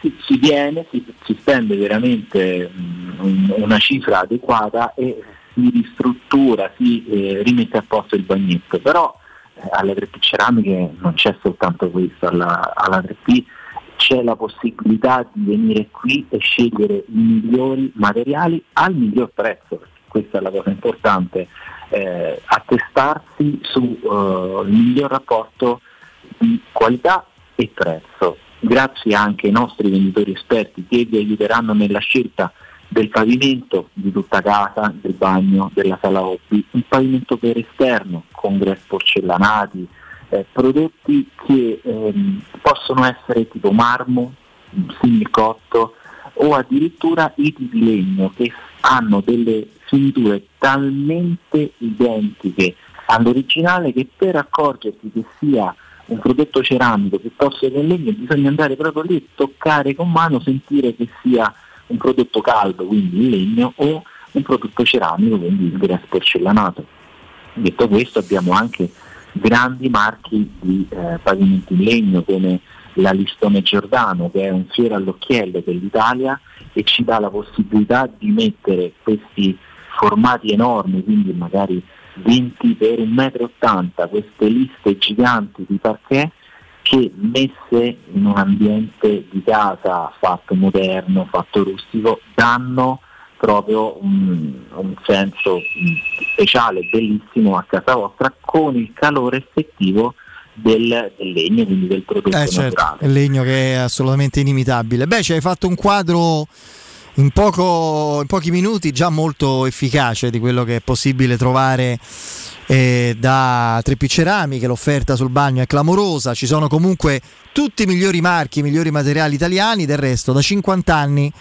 si, si viene, si, si, spende veramente um, una cifra adeguata e si ristruttura, si eh, rimette a posto il bagnetto, però eh, alle 3P ceramiche non c'è soltanto questo, alla, alla 3P c'è la possibilità di venire qui e scegliere i migliori materiali al miglior prezzo, questa è la cosa importante, eh, attestarsi sul uh, miglior rapporto di qualità e prezzo, grazie anche ai nostri venditori esperti che vi aiuteranno nella scelta del pavimento di tutta casa, del bagno, della sala hobby, un pavimento per esterno con grès porcellanati, eh, prodotti che ehm, possono essere tipo marmo, similcotto, o addirittura iti di legno che hanno delle finiture talmente identiche all'originale che per accorgersi che sia un prodotto ceramico piuttosto che in legno bisogna andare proprio lì e toccare con mano, sentire che sia un prodotto caldo, quindi in legno, o un prodotto ceramico, quindi il grass porcellanato. Detto questo abbiamo anche grandi marchi di eh, pavimenti in legno come la Listone Giordano che è un fiore all'occhiello dell'Italia e ci dà la possibilità di mettere questi formati enormi, quindi magari 20 per 1,80 m, queste liste giganti di parquet che messe in un ambiente di casa fatto moderno, fatto rustico, danno proprio un, un senso speciale, bellissimo a casa vostra con il calore effettivo del, del, legno, quindi del prodotto eh, certo. Il legno che è assolutamente inimitabile. Beh, ci hai fatto un quadro in, poco, in pochi minuti già molto efficace di quello che è possibile trovare eh, da 3P Ceramiche, l'offerta sul bagno è clamorosa, ci sono comunque tutti i migliori marchi, i migliori materiali italiani, del resto da 50 anni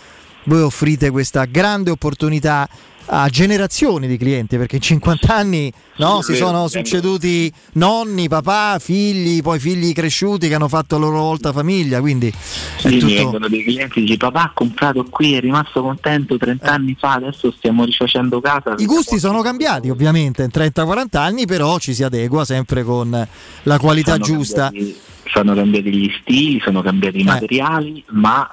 voi offrite questa grande opportunità a generazioni di clienti perché in 50 anni no, si sono succeduti nonni, papà, figli, poi figli cresciuti che hanno fatto a loro volta famiglia quindi sì, tutto... vengono dei clienti dice papà ha comprato qui è rimasto contento 30 eh. anni fa adesso stiamo rifacendo casa i gusti sono cambiati ovviamente in 30-40 anni però ci si adegua sempre con la qualità sono giusta cambiati, sono cambiati gli stili sono cambiati i eh. materiali ma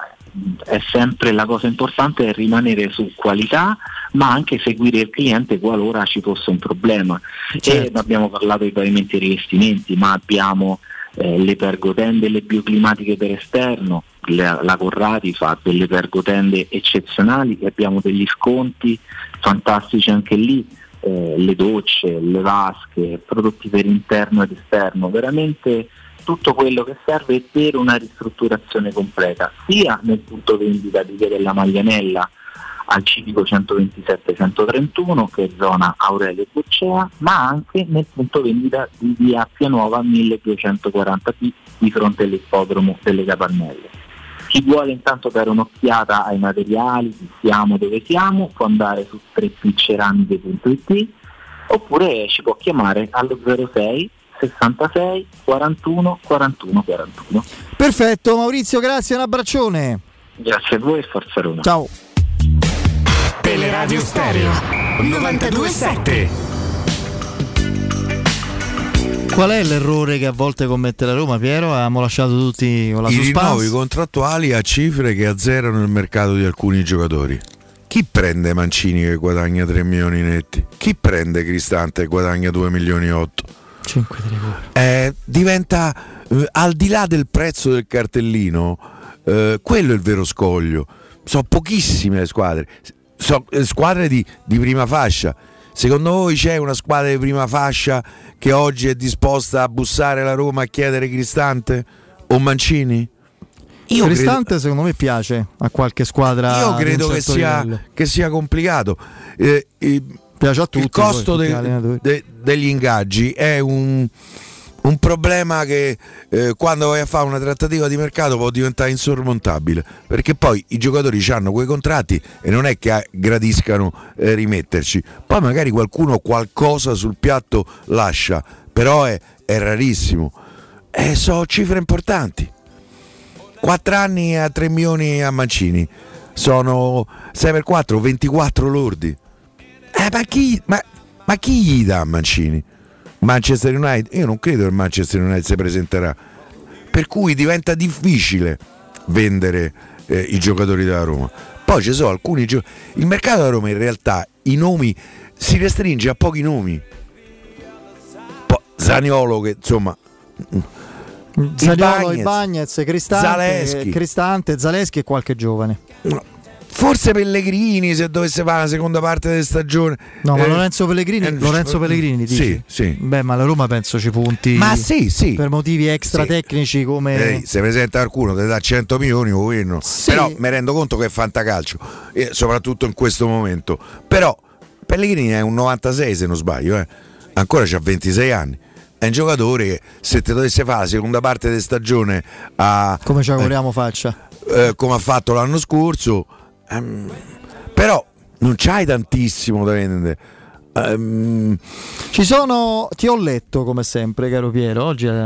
è sempre la cosa importante è rimanere su qualità ma anche seguire il cliente qualora ci fosse un problema. Certo. E abbiamo parlato di pavimenti e rivestimenti, ma abbiamo eh, le pergotende e le bioclimatiche per esterno, la, la Corradi fa delle pergotende eccezionali e abbiamo degli sconti fantastici anche lì, eh, le docce, le vasche, prodotti per interno ed esterno, veramente tutto quello che serve per una ristrutturazione completa, sia nel punto vendita di via della Maglianella al civico 127-131 che è zona Aurelio Buccea, ma anche nel punto vendita di via Appia Nuova 1240p di fronte all'ippodromo delle Capannelle. Chi vuole intanto dare un'occhiata ai materiali, siamo dove siamo, può andare su 3pceramiche.it oppure ci può chiamare allo 06 66 41 41 41. Perfetto Maurizio, grazie, un abbraccione. Grazie a voi e forza Roma. Ciao. Teleradio Stereo 927 Qual è l'errore che a volte commette la Roma, Piero? Abbiamo lasciato tutti con la I rinnovi contrattuali a cifre che azzerano il mercato di alcuni giocatori. Chi prende Mancini che guadagna 3 milioni netti? Chi prende Cristante che guadagna 2 milioni e 8? 5 eh, diventa eh, al di là del prezzo del cartellino, eh, quello è il vero scoglio. Sono pochissime le squadre so, eh, squadre di, di prima fascia. Secondo voi c'è una squadra di prima fascia che oggi è disposta a bussare la Roma a chiedere Cristante o Mancini? Io Cristante credo, secondo me piace a qualche squadra. Io credo certo che, sia, che, sia, complicato. Eh, eh, piace a tutti. Il costo de, de, degli ingaggi è un, un problema che eh, quando vai a fare una trattativa di mercato può diventare insormontabile perché poi i giocatori hanno quei contratti e non è che gradiscano eh, rimetterci. Poi magari qualcuno qualcosa sul piatto lascia però è, è rarissimo. E eh, sono cifre importanti. 4 anni a 3 milioni a Mancini. Sono 6 per 4 24 lordi eh, ma chi, ma, ma chi gli dà Mancini? Manchester United, io non credo che Manchester United si presenterà, per cui diventa difficile vendere eh, i giocatori della Roma. Poi ci sono alcuni giocatori, il mercato della Roma in realtà i nomi si restringe a pochi nomi. Po- Zaniolo che insomma Zaniolo, Ibagnez, Cristante, Zaleschi. Cristante, Zaleschi e qualche giovane. No, Forse Pellegrini se dovesse fare la seconda parte della stagione. No, ma eh, Lorenzo Pellegrini, eh, Lorenzo Pellegrini dici? Sì, sì. Beh, ma la Roma penso ci punti. Ma sì, sì. Per motivi extra tecnici come eh, se presenta qualcuno ti dà 100 milioni o no. Sì. Però mi rendo conto che è fantacalcio, eh, soprattutto in questo momento. Però Pellegrini è un 96 se non sbaglio, eh. Ancora c'ha 26 anni è un giocatore che se ti dovesse fare la seconda parte di stagione a come ci auguriamo eh, faccia eh, come ha fatto l'anno scorso. Ehm, però non c'hai tantissimo da vendere. Ehm, Ci sono, ti ho letto come sempre, caro Piero. Oggi eh,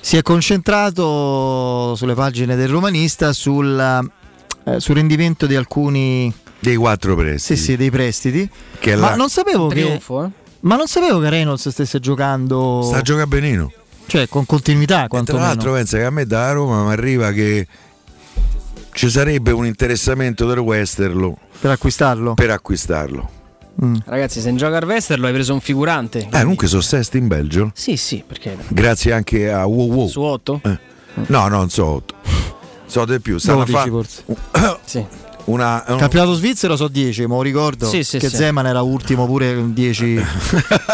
si è concentrato sulle pagine del romanista sul, eh, sul rendimento di alcuni dei quattro prestiti. Sì, sì, dei prestiti. Che ma la- non sapevo che Trionfo, eh? Ma non sapevo che Reynolds stesse giocando Sta a giocare benino. cioè con continuità E tra l'altro pensa che a me da Roma mi arriva che ci sarebbe un interessamento del Westerlo per acquistarlo. per acquistarlo. Ragazzi, se in gioca al Vester hai preso un figurante. Eh, comunque sono sesti in Belgio. Sì, sì, perché Grazie anche a Wow Wow. su 8? Eh. No, no, non so 8. So di più. Stanno a 12 fa- forse. Sì. una, un- Campionato svizzero so 10, ma lo ricordo Sì, sì, che sì. Zeman era ultimo pure con 10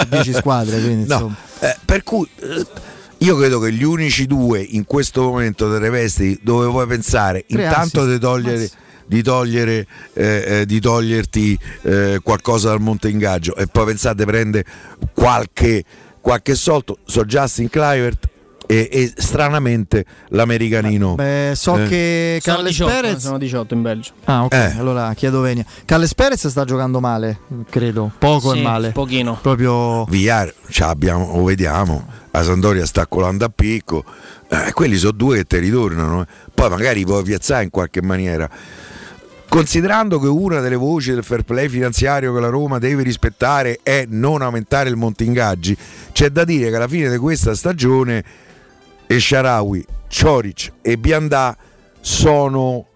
10 squadre, quindi No, insomma. eh, per cui eh, io credo che gli unici due in questo momento delle vesti dove puoi pensare Tre intanto di togliere, di, togliere eh, eh, di toglierti eh, qualcosa dal monte ingaggio e poi pensate prende qualche, qualche soldo so Justin Clivert e, e stranamente l'americanino Beh, so Eh. che Sono Carles 18, Perez sono 18 in Belgio. Ah, ok, Eh. allora chiedo venia. Carles Perez sta giocando male, credo, poco Sì, e male. Pochino. Proprio Villar ce l'abbiamo, lo vediamo, la Sandoria sta colando a picco, eh, quelli sono due che ti ritornano, eh. poi magari puoi piazzare in qualche maniera. Considerando che una delle voci del fair play finanziario che la Roma deve rispettare è non aumentare il monte ingaggi, c'è da dire che alla fine di questa stagione Esharawi, Cioric e Biandà sono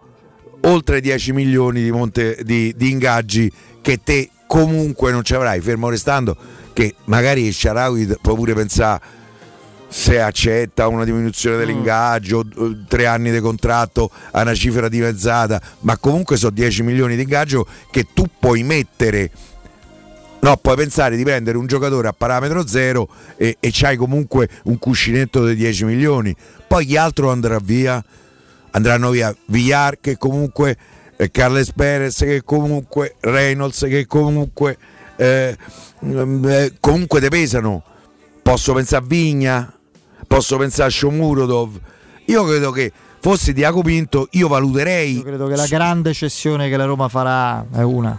oltre 10 milioni di, monte, di, di ingaggi che te comunque non ci avrai, fermo restando che magari Esharawi può pure pensare se accetta una diminuzione dell'ingaggio, eh, tre anni di contratto a una cifra dimezzata, ma comunque sono 10 milioni di ingaggio che tu puoi mettere. No, puoi pensare di prendere un giocatore a parametro zero e, e c'hai comunque un cuscinetto di 10 milioni. Poi chi altro andrà via? Andranno via Villar che comunque, eh, Carles Perez che comunque, Reynolds che comunque, eh, mm, eh, comunque te pesano. Posso pensare a Vigna, posso pensare a Shomurodov. Io credo che fossi Diaco Pinto, io valuterei. Io credo che la grande cessione che la Roma farà è una.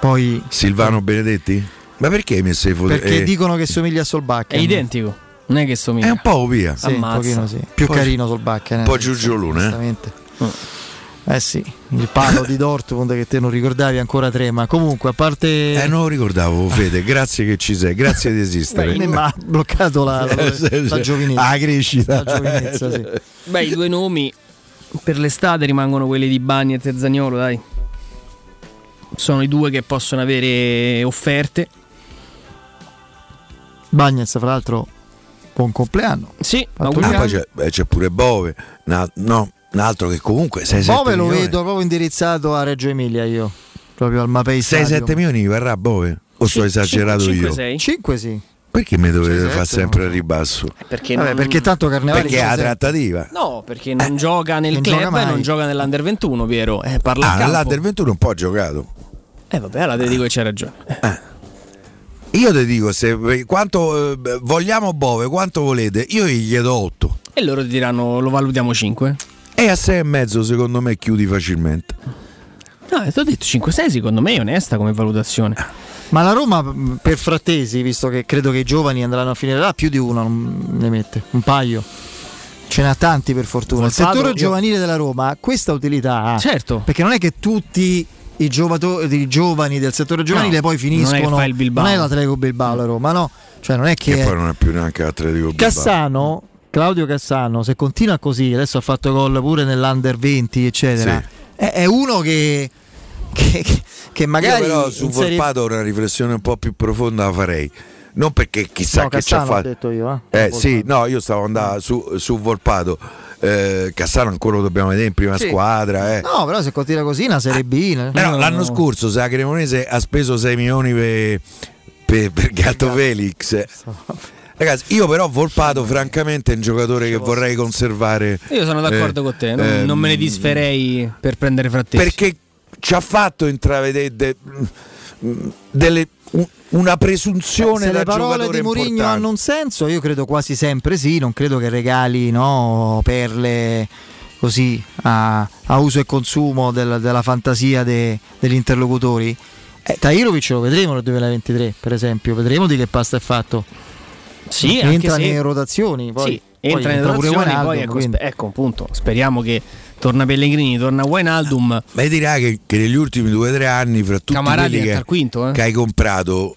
Poi Silvano Benedetti? Ma perché hai messo i foto? perché eh, dicono che somiglia a Solbakken. È identico. Non è che somiglia. È un po' via. Sì, un pochino sì. Più Poi- carino Solbakken. un po' giugiolone, eh? onestamente. Eh sì, il palo di Dortmund che te non ricordavi ancora tre, ma comunque a parte Eh, non lo ricordavo, Fede. Grazie che ci sei, grazie di esistere. Beh, mi ha bloccato la, la, Eh, la giovinezza. Ah, crescita. La giovinezza, sì. Beh, i due nomi per l'estate rimangono quelli di Bagnez e Zagnolo, dai. Sono i due che possono avere offerte. Bagnez, fra l'altro, buon compleanno. Sì, Ah, poi c'è, eh, c'è pure Bove, na- no, un altro che comunque 6-7 Bove lo milioni. vedo proprio indirizzato a Reggio Emilia io, proprio al Mapei 6-7 milioni verrà Bove? O sto esagerato io? 5 sì. Perché mi dovete fare sempre a ribasso? Perché, Vabbè, non- perché tanto Carnevali Perché è la trattativa. No, perché non gioca nel non club gioca e non gioca nell'Under 21, Piero. Eh, parla Ah, campo. l'Under 21 un po' ha giocato. Eh vabbè, allora ti dico che c'hai ragione. Io ti dico, se quanto eh, vogliamo Bove, quanto volete? Io gli chiedo 8. E loro ti diranno lo valutiamo 5. E a 6 e mezzo secondo me chiudi facilmente. No, ti ho detto 5-6 secondo me è onesta come valutazione. Ma la Roma mh, per Frattesi, visto che credo che i giovani andranno a finire là, più di uno non ne mette, un paio. Ce n'ha tanti per fortuna. Il settore io- giovanile della Roma ha questa utilità. ha. Certo. Perché non è che tutti i, giovato- i giovani del settore giovanile No, poi non è finiscono. fa il Bilbao. non è l'Atletico Bilbao la Roma, no. Cioè non è che. Che poi non è più neanche Atletico Bilbao. Cassano, Claudio Cassano, se continua così, adesso ha fatto gol pure nell'Under 20, eccetera. È, è uno che, che, che- che magari. Io però su in Serie- Volpato una riflessione un po' più profonda la farei. Non perché chissà No, che ci ha fatto. detto io, eh. Eh sì, no, io stavo andando su, su Volpato. Eh, Cassano ancora lo dobbiamo vedere in prima Sì. squadra. Eh. No, però se continua così, una Serie B. ne- Eh no, l'anno scorso se la Cremonese ha speso 6 milioni per, per, per Gatto Felix. Ragazzi, io però Volpato francamente è un giocatore che vorrei conservare. Io sono d'accordo eh, con te, non, ehm, non me ne disferei per prendere frattesi. Perché ci ha fatto intravedere de- delle- un- una presunzione Se da le parole di Mourinho hanno un senso, io credo quasi sempre sì, non credo che regali no, perle così a, a uso e consumo del- della fantasia de- degli interlocutori. Eh, Tahirovic lo vedremo nel 2023, per esempio, vedremo di che pasta è fatto. Sì, anche entra se- nelle rotazioni, poi, Sì, poi entra nelle pure rotazioni, poi ecco, quindi- ecco, appunto, speriamo che torna Pellegrini, torna Wijnaldum. Ma dirà che, che negli ultimi due o tre anni, fra tutti Camarà quelli che, quinto, eh? che hai comprato,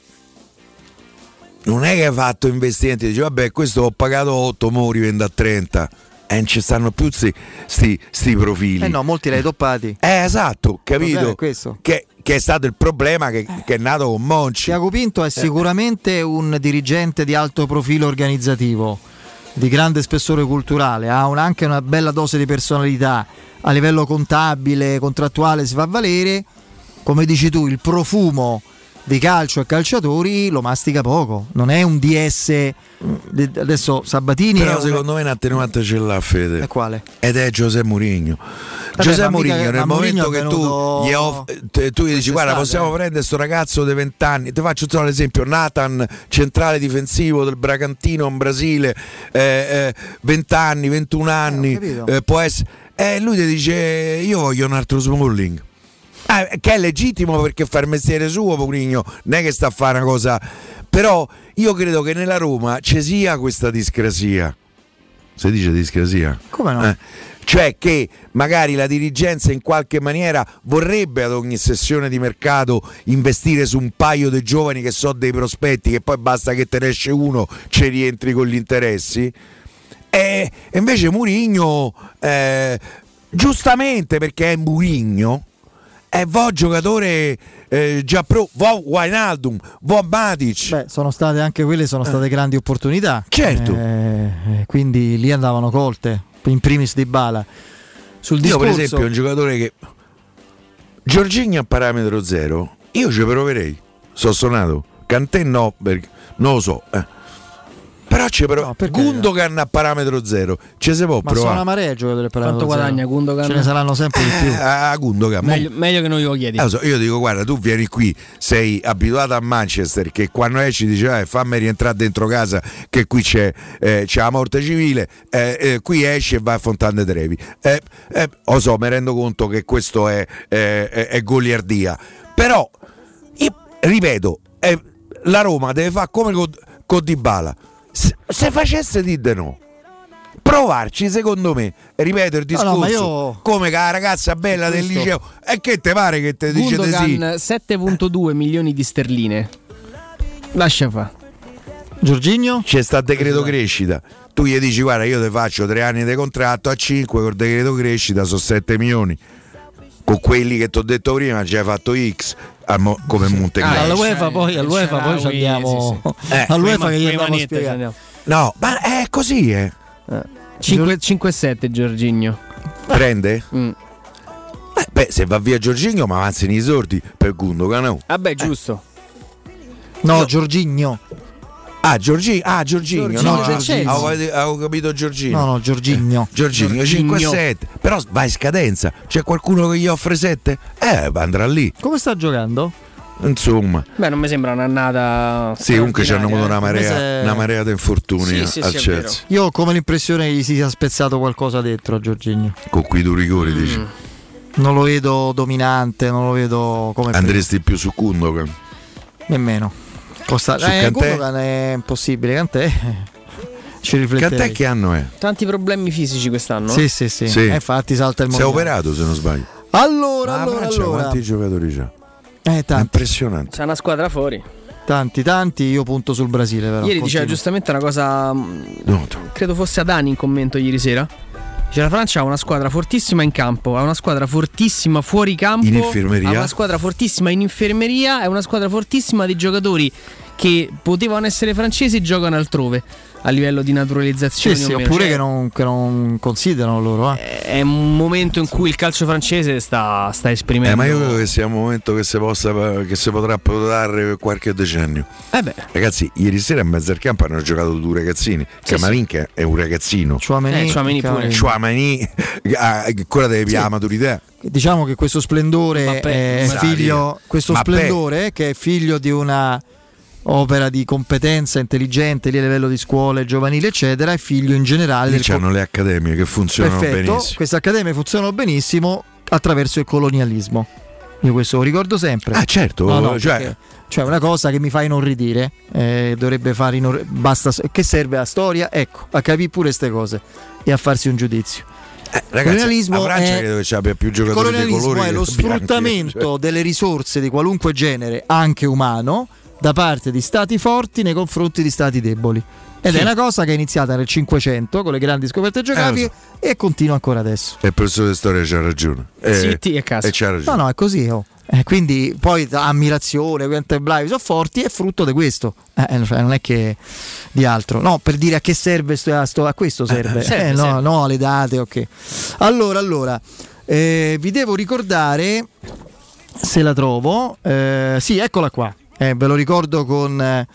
non è che hai fatto investimenti, dici vabbè questo ho pagato 8, mo rivendo a 30. E non ci stanno più sti, sti- sti profili. Eh no, molti l'hai toppati. Eh, esatto, capito? Che, che è stato il problema che, che è nato con Monci. Tiago Pinto è sicuramente un dirigente di alto profilo organizzativo, di grande spessore culturale, ha un- anche una bella dose di personalità, a livello contabile, contrattuale si fa valere, come dici tu, il profumo di calcio e calciatori lo mastica poco, non è un DS, de- adesso Sabatini Però un- secondo me un attenuante ce l'ha Fede. E quale? Ed è Giuseppe Mourinho. Giuseppe Mourinho nel momento che tu gli, off- tu gli dici guarda possiamo eh." prendere sto ragazzo di 20 anni, ti faccio solo l'esempio, Nathan, centrale difensivo del Bragantino in Brasile, eh, eh, 20 anni, 21 anni, capito. eh, può essere... E lui ti dice io voglio un altro Smalling. Ah, che è legittimo perché fa il mestiere suo, Mourinho, non è che sta a fare una cosa. Però io credo che nella Roma ci sia questa discrasia. Si dice discrasia? Come no? Eh, Cioè che magari la dirigenza in qualche maniera vorrebbe ad ogni sessione di mercato investire su un paio di giovani che so dei prospetti, che poi basta che te ne esce uno, ci rientri con gli interessi. E invece Murigno, giustamente perché è Murigno, è vo giocatore eh, già pro, vo Wijnaldum, vo Matic. Beh, sono state anche quelle sono state grandi opportunità. Certo. Eh, eh, quindi lì andavano colte, in primis di Bala. Sul Io discorso, per esempio un giocatore che Giorginio a parametro zero, io ci proverei. Sono suonato. Cantè no, perché non lo so. eh. Però ci provo. Gundogan a parametro zero. Ci si può ma sono provare. una marea giocatori per Quanto guadagna Gundogan? Ce ne saranno sempre di più. A Gundogan. mo- Meglio, meglio che non glielo chiedi. Eh, lo so, io dico, guarda, tu vieni qui, sei abituato a Manchester, che quando esci dici, "Eh, fammi rientrare dentro casa, che qui c'è, eh, c'è la morte civile, eh, eh, qui esci e vai a Fontane Trevi. Eh, eh, lo so, mi rendo conto che questo è, eh, è- è goliardia, però, io, ripeto, eh, la Roma deve fare come con, con Dybala. Se, se facesse di no, provarci secondo me ripeto il No, discorso no, ma io- come la ragazza bella del liceo e che te pare che te dice di sì Gundogan 7.2 milioni di sterline. Lascia fa. Giorginio? c'è sta decreto crescita tu gli dici guarda io ti faccio tre anni di contratto a 5 col decreto crescita sono 7 milioni con quelli che ti ho detto prima già hai fatto X mo- come Monte Ah, all'UEFA poi, all'UEFA poi ci andiamo. Eh, all'UEFA che gli andiamo a spiegare. no ma è così eh 5-7 Giorginio. prende? Mm. Eh, beh se va via Giorginio ma avanzano i sordi per Gundogan no? Vabbè, giusto. No, Giorginio. Ah, Giorgi- ah, Giorginio, Giorginio no, Chelsea. avevo, avevo capito Giorgino. No, no, Giorginio. Giorginio 5-7, però va in scadenza. C'è qualcuno che gli offre 7? Eh, andrà lì. Come sta giocando? Insomma, Beh, non mi sembra un'annata. sì, comunque ci hanno avuto una straordinaria, marea, Mese- una marea di infortuni Sì, a- sì, al Chelsea. Io ho come l'impressione che gli si sia spezzato qualcosa dentro a Giorginio. Con quei due rigori, dici. Mm. Non lo vedo dominante, non lo vedo come Andresti più su Gundogan. prima. nemmeno. Costa... Su Eh? Gundogan è impossibile, Cantè. Ci rifletterei. Cant'è che anno è? Tanti problemi fisici quest'anno? Sì, sì, sì. Sì. Eh, infatti salta il Si è operato se non sbaglio. Allora, Ma allora, Francia allora. quanti giocatori c'ha? Eh, È tanti, impressionante. C'è una squadra fuori. tanti, tanti. Io punto sul Brasile, però. Ieri diceva Continuo. giustamente una cosa. mh, No, Credo fosse Adani in commento ieri sera. Dice la Francia ha una squadra fortissima in campo, ha una squadra fortissima fuori campo, In infermeria. ha una squadra fortissima in infermeria, è una squadra fortissima di giocatori che potevano essere francesi giocano altrove a livello di Sì, naturalizzazione. sì, meno. oppure Cioè, che non, che non considerano loro. Eh. È un momento in cui il calcio francese sta, sta Eh, esprimendo. ma io credo che sia un momento che si, possa, che si potrà per qualche decennio. Eh beh, Ragazzi, ieri sera in mezzo al campo hanno giocato due ragazzini. Camavinca è un ragazzino. Chouameni, Eh, Chouameni pure. Ancora deve pigliare la maturità. Diciamo che questo splendore è figlio, questo splendore che è figlio di una opera di competenza intelligente lì a livello di scuole giovanili eccetera è figlio in generale Lì c'hanno le accademie che funzionano Perfetto, benissimo. queste accademie funzionano benissimo attraverso il colonialismo. Io questo lo ricordo sempre. Ah, certo, No, no, cioè- perché- cioè una cosa che mi fa inorridire, eh, dovrebbe fare inor- basta che serve la storia, ecco, a capire pure queste cose e a farsi un giudizio. Eh, Ragazzi, colonialismo è- colonialismo è lo bianchi, sfruttamento cioè. delle risorse di qualunque genere, anche umano, da parte di stati forti nei confronti di stati deboli. Ed Sì. è una cosa che è iniziata nel 500 con le grandi scoperte geografiche e continua ancora adesso. E il professore di storia c'ha ragione. Eh, Zitti e cazzo. E c'ha ragione. No, no, è così. oh. Eh, quindi poi ammirazione, quanto è bravi, sono forti, è frutto di questo. Eh, cioè, non è che di altro. No, per dire a che serve sto, a, sto- a questo serve. Eh, serve, Eh, no, serve. no, alle date, ok. Allora, allora, eh, vi devo ricordare se la trovo. eh, sì, eccola qua. Eh, ve lo ricordo con, eh,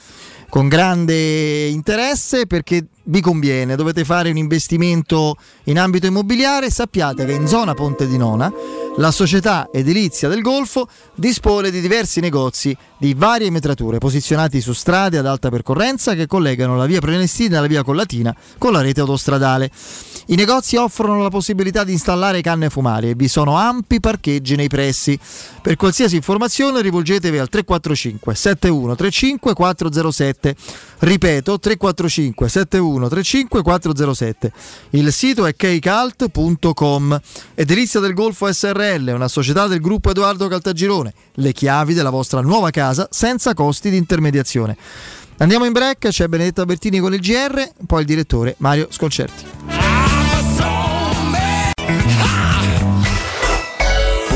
con grande interesse perché vi conviene. Dovete fare un investimento in ambito immobiliare. Sappiate che in zona Ponte di Nona la società edilizia del Golfo dispone di diversi negozi di varie metrature posizionati su strade ad alta percorrenza che collegano la via Prenestina e la via Collatina con la rete autostradale. I negozi offrono la possibilità di installare canne fumarie e vi sono ampi parcheggi nei pressi. Per qualsiasi informazione rivolgetevi al 345 7135 407. Ripeto 345 7135 407. Il sito è kcalt.com. Edilizia del Golfo SRL, una società del gruppo Edoardo Caltagirone. Le chiavi della vostra nuova casa senza costi di intermediazione. Andiamo in break, c'è Benedetta Bertini con il GR, poi il direttore Mario Sconcerti.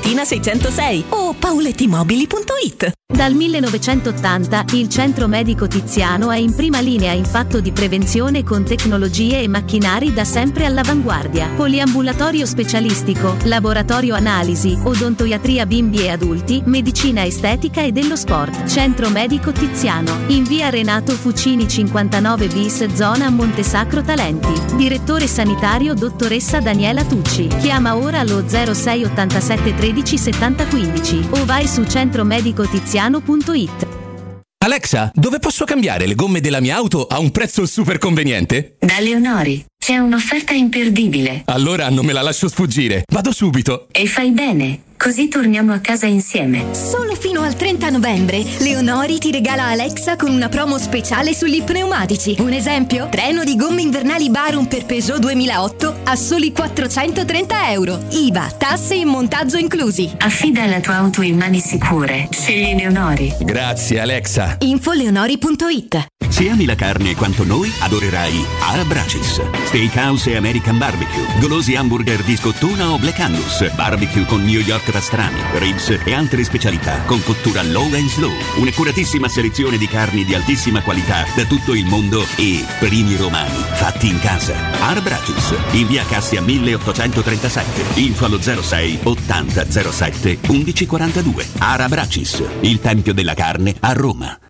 Tiburtina 606 o paulettimobili.it. Dal 1980 il Centro Medico Tiziano è in prima linea in fatto di prevenzione con tecnologie e macchinari da sempre all'avanguardia. Poliambulatorio specialistico, laboratorio analisi, odontoiatria bimbi e adulti, medicina estetica e dello sport. Centro Medico Tiziano, in via Renato Fucini 59 bis, zona Montesacro Talenti. Direttore sanitario dottoressa Daniela Tucci. Chiama ora allo 06 87 13 70 15 o vai su centromedicotiziano.it. Alexa, dove posso cambiare le gomme della mia auto a un prezzo super conveniente? Da Leonori c'è un'offerta imperdibile. Allora non me la lascio sfuggire. Vado subito. E fai bene. Così torniamo a casa insieme. Solo fino al 30 novembre, Leonori ti regala Alexa con una promo speciale sugli pneumatici. Un esempio? Treno di gomme invernali Barum per Peugeot 2008 a soli 430 euro. IVA, tasse e montaggio inclusi. Affida la tua auto in mani sicure. Scegli Leonori. Grazie Alexa. Infoleonori.it Se ami la carne quanto noi, adorerai Arabracis. Steakhouse e American Barbecue. Golosi hamburger di scottuna o Black Angus. Barbecue con New York pastrami, ribs e altre specialità con cottura low and slow. Un'accuratissima selezione di carni di altissima qualità da tutto il mondo e primi romani fatti in casa. Arabracis. In via Cassia 1837. Info allo 06 80 07 1142. Arabracis. Il tempio della carne a Roma.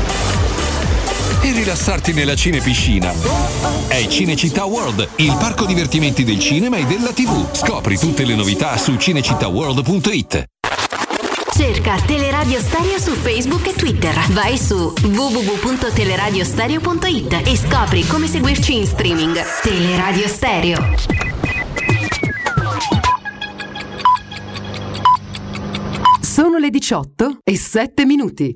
e rilassarti nella cinepiscina. È Cinecittà World, il parco divertimenti del cinema e della TV. Scopri tutte le novità su cinecittàworld.it. Cerca Teleradio Stereo su Facebook e Twitter. Vai su www.teleradiostereo.it e scopri come seguirci in streaming. Teleradio Stereo. Sono le 18 e 7 minuti.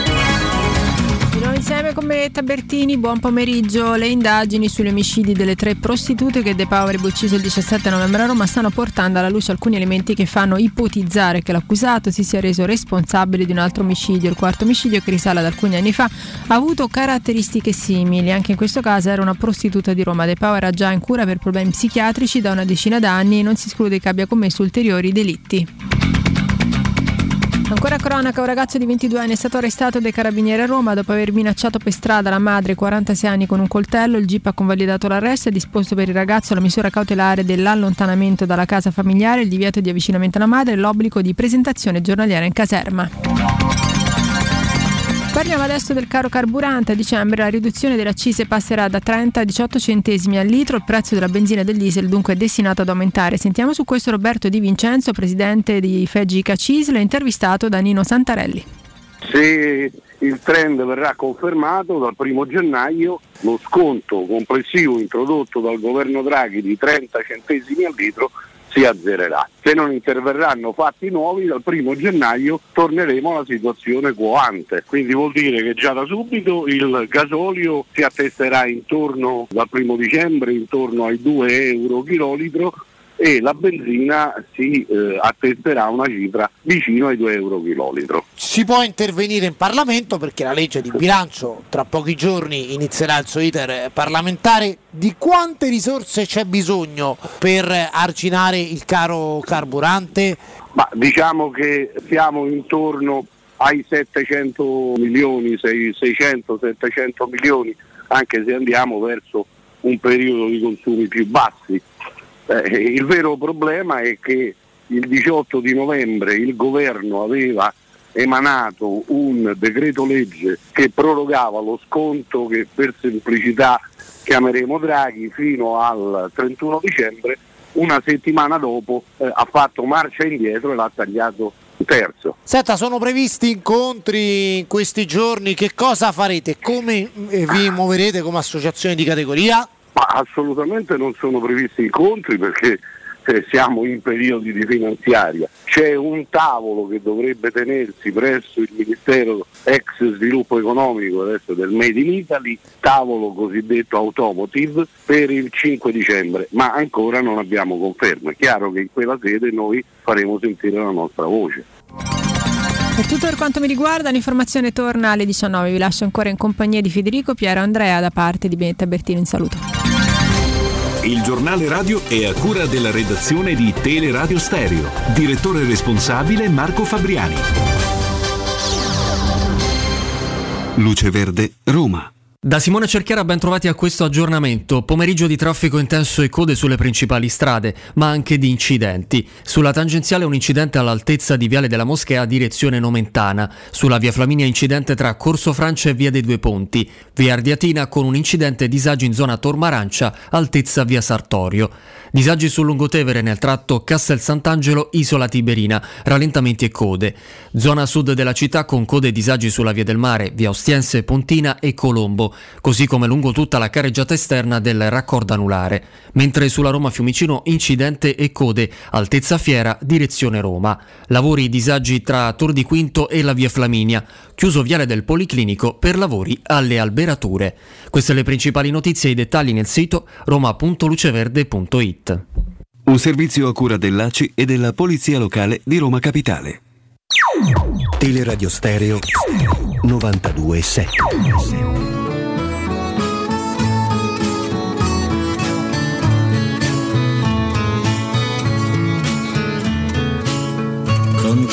Insieme con Benedetta Bertini, buon pomeriggio. Le indagini sugli omicidi delle tre prostitute che De avrebbe ucciso il 17 novembre a Roma stanno portando alla luce alcuni elementi che fanno ipotizzare che l'accusato si sia reso responsabile di un altro omicidio. Il quarto omicidio, che risale ad alcuni anni fa, ha avuto caratteristiche simili. Anche in questo caso era una prostituta di Roma. De Pau era già in cura per problemi psichiatrici da una decina d'anni e non si esclude che abbia commesso ulteriori delitti. Ancora cronaca, un ragazzo di 22 anni è stato arrestato dai carabinieri a Roma dopo aver minacciato per strada la madre 46 anni con un coltello. Il GIP ha convalidato l'arresto e disposto per il ragazzo la misura cautelare dell'allontanamento dalla casa familiare, il divieto di avvicinamento alla madre e l'obbligo di presentazione giornaliera in caserma. Parliamo adesso del caro carburante. A dicembre la riduzione delle accise passerà da 30 a 18 centesimi al litro. Il prezzo della benzina e del diesel dunque è destinato ad aumentare. Sentiamo su questo Roberto Di Vincenzo, presidente di Fegica Cisle, intervistato da Nino Santarelli. Se il trend verrà confermato dal primo gennaio, lo sconto complessivo introdotto dal governo Draghi di 30 centesimi al litro si azzererà. Se non interverranno fatti nuovi, dal primo gennaio torneremo alla situazione quo ante. Quindi vuol dire che già da subito il gasolio si attesterà intorno dal primo dicembre intorno ai 2 euro chilolitro e la benzina si eh, attesterà una cifra vicino ai 2 euro chilolitro. Si può intervenire in Parlamento perché la legge di bilancio tra pochi giorni inizierà il suo iter parlamentare. Di quante risorse c'è bisogno per arginare il caro carburante? Ma diciamo che siamo intorno ai 700 milioni, 600-700 milioni, anche se andiamo verso un periodo di consumi più bassi. Eh, il vero problema è che il 18 di novembre il governo aveva emanato un decreto legge che prorogava lo sconto che per semplicità chiameremo Draghi fino al 31 dicembre, una settimana dopo eh, ha fatto marcia indietro e l'ha tagliato terzo. Senta, sono previsti incontri in questi giorni, che cosa farete? Come eh, vi muoverete come associazione di categoria? Ma assolutamente non sono previsti incontri perché eh, siamo in periodi di finanziaria. C'è un tavolo che dovrebbe tenersi presso il Ministero ex sviluppo economico adesso del Made in Italy, tavolo cosiddetto automotive per il 5 dicembre, ma ancora non abbiamo conferma. È chiaro che in quella sede noi faremo sentire la nostra voce. Per tutto per quanto mi riguarda, l'informazione torna alle 19. Vi lascio ancora in compagnia di Federico Piero Andrea da parte di Benetta Bertino in saluto. Il giornale radio è a cura della redazione di Teleradio Stereo. Direttore responsabile Marco Fabriani. Luce Verde, Roma. Da Simone Cerchiara ben trovati a questo aggiornamento. Pomeriggio di traffico intenso e code sulle principali strade, ma anche di incidenti. Sulla tangenziale un incidente all'altezza di Viale della Moschea direzione Nomentana. Sulla via Flaminia incidente tra Corso Francia e via dei Due Ponti. Via Ardiatina con un incidente disagi in zona Tormarancia, altezza via Sartorio. Disagi sul Lungotevere nel tratto Castel Sant'Angelo, Isola Tiberina, rallentamenti e code. Zona sud della città con code e disagi sulla via del mare, via Ostiense, Pontina e Colombo, così come lungo tutta la careggiata esterna del raccordo anulare. Mentre sulla Roma Fiumicino incidente e code, altezza Fiera, direzione Roma. Lavori disagi tra Tor di Quinto e la via Flaminia, chiuso viale del Policlinico per lavori alle alberature. Queste le principali notizie e i dettagli nel sito roma.luceverde.it. Un servizio a cura dell'ACI e della Polizia Locale di Roma Capitale. Teleradio Stereo 92.7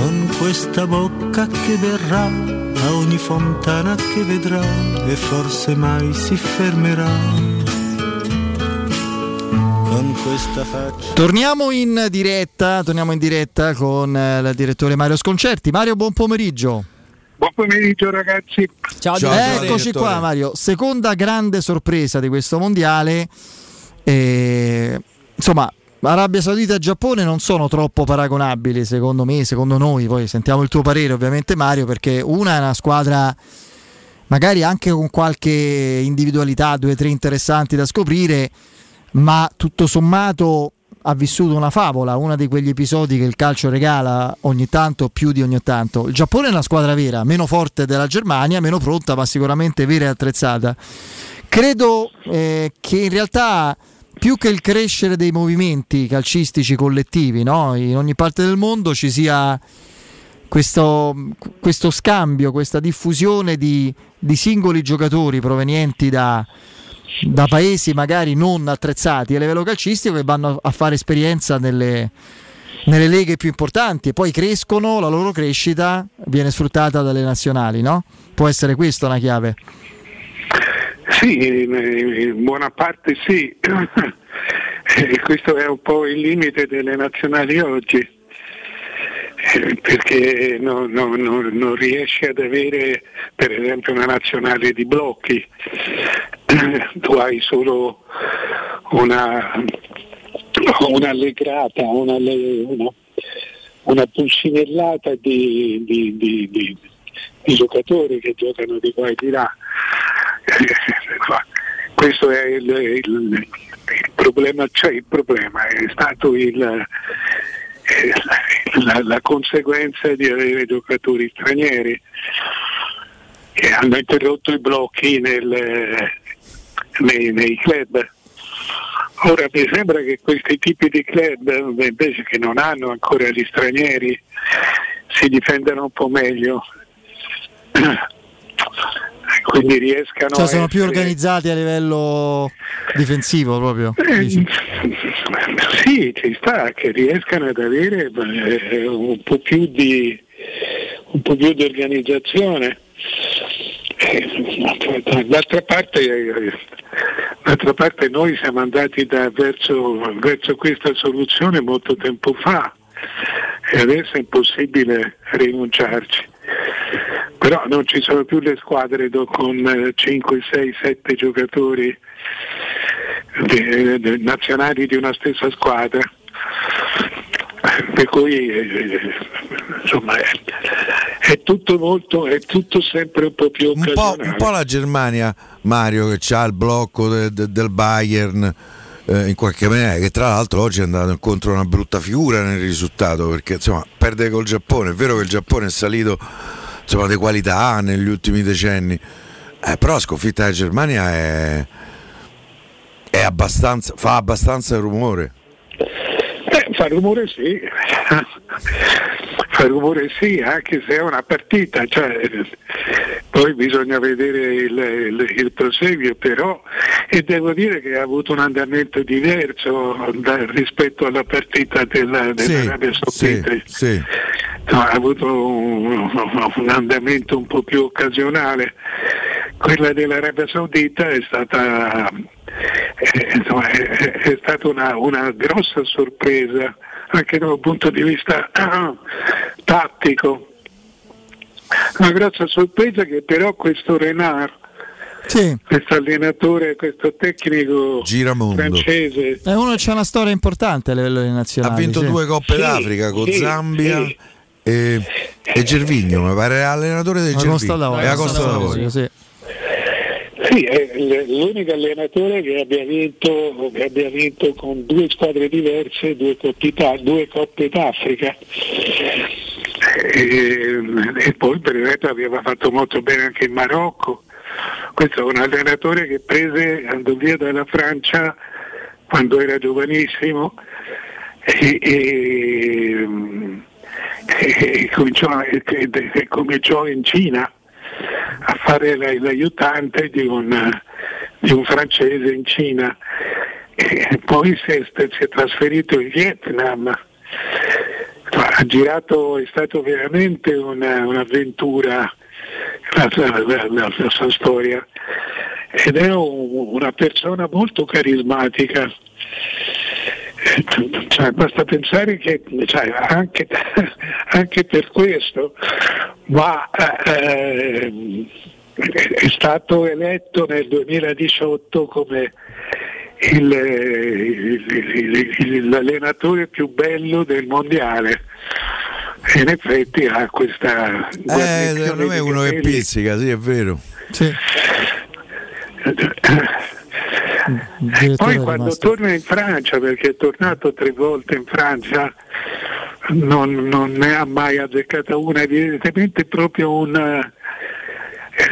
con questa bocca che verrà a ogni fontana che vedrà e forse mai si fermerà. Con questa faccia. Torniamo in diretta, torniamo in diretta con eh, il direttore Mario Sconcerti. Mario, buon pomeriggio. Buon pomeriggio ragazzi. Ciao, Ciao Eccoci qua Mario, seconda grande sorpresa di questo mondiale. E, insomma, Arabia Saudita e Giappone non sono troppo paragonabili secondo me, secondo noi, poi sentiamo il tuo parere ovviamente Mario, perché una è una squadra magari anche con qualche individualità, due o tre interessanti da scoprire, ma tutto sommato ha vissuto una favola, uno di quegli episodi che il calcio regala ogni tanto, più di ogni tanto. Il Giappone è una squadra vera, meno forte della Germania, meno pronta, ma sicuramente vera e attrezzata. Credo eh, che in realtà più che il crescere dei movimenti calcistici collettivi no? in ogni parte del mondo ci sia questo, questo scambio, questa diffusione di, di singoli giocatori provenienti da, da, paesi magari non attrezzati a livello calcistico che vanno a fare esperienza nelle, nelle leghe più importanti e poi crescono, la loro crescita viene sfruttata dalle nazionali, no? Può essere questa una chiave? Sì, in buona parte sì. questo è un po' il limite delle nazionali oggi, eh, perché non, non, non riesce ad avere per esempio una nazionale di blocchi, tu hai solo una, un'allegrata, una, una, una pulcinellata di, di, di, di, giocatori che giocano di qua e di là. Questo è il, il, il problema, cioè il problema è stato il, la, la, conseguenza di avere giocatori stranieri che hanno interrotto i blocchi nel, nei, nei club. Ora mi sembra che questi tipi di club, invece che non hanno ancora gli stranieri, si difendano un po' meglio quindi riescano Cioè sono più essere- organizzati a livello difensivo proprio. Eh? Sì, ci sta, che riescano ad avere eh, un po' più di, un po' più di organizzazione. Eh, D'altra parte, eh, d'altra parte noi siamo andati da- verso, verso questa soluzione molto tempo fa e adesso è impossibile rinunciarci. Però non ci sono più le squadre con 5, 6, 7 giocatori nazionali di una stessa squadra. Per cui eh, insomma è, tutto molto, è tutto sempre un po' più Un po', un po' la Germania, Mario, che ha il blocco de- de- del Bayern. eh, in qualche maniera, che tra l'altro oggi è andato incontro a una brutta figura nel risultato perché insomma perde col Giappone. È vero che il Giappone è salito insomma, di qualità negli ultimi decenni, eh, però la sconfitta della Germania è, è abbastanza, fa abbastanza rumore. Fa rumore sì, fa rumore sì, anche se è una partita, cioè, poi bisogna vedere il, il- il proseguio però e devo dire che ha avuto un andamento diverso da- rispetto alla partita della, dell'Arabia Saudita. sì. No, ha avuto un, un andamento un po' più occasionale. Quella dell'Arabia Saudita è stata, eh, insomma, è, è stata una, una grossa sorpresa anche da un punto di vista ah, tattico. Una grossa sorpresa che però questo Renard, questo allenatore, questo tecnico Giramondo. francese, È uno che c'ha una storia importante a livello nazionale. Ha vinto sì. due Coppe Sì, d'Africa con sì, Zambia sì. e, e Gervigno, mi pare allenatore del La Costa Gervigno. d'Avorio. Costa d'Avorio. Sì. Sì, è l'unico allenatore che abbia vinto, che abbia vinto con due squadre diverse due, Coppe Ita- due Coppe d'Africa. E, e poi per il resto aveva fatto molto bene anche in Marocco. Questo è un allenatore che prese, andò via dalla Francia quando era giovanissimo e, e- e cominciò, cominciò in Cina a fare la- l'aiutante di un, di un francese in Cina e poi si è, si è trasferito in Vietnam. Ha girato, è stato veramente una- un'avventura la- la- la- la sua storia ed è un- una persona molto carismatica. Cioè, basta pensare che cioè, anche, anche per questo ma, eh, è stato eletto nel 2018 come il- il- il- il- l'allenatore più bello del mondiale. E in effetti ha questa Eh, secondo me uno che pizzica, sì, è vero. Poi quando torna in Francia, perché è tornato tre volte in Francia, non, non ne ha mai azzeccata una, evidentemente proprio un...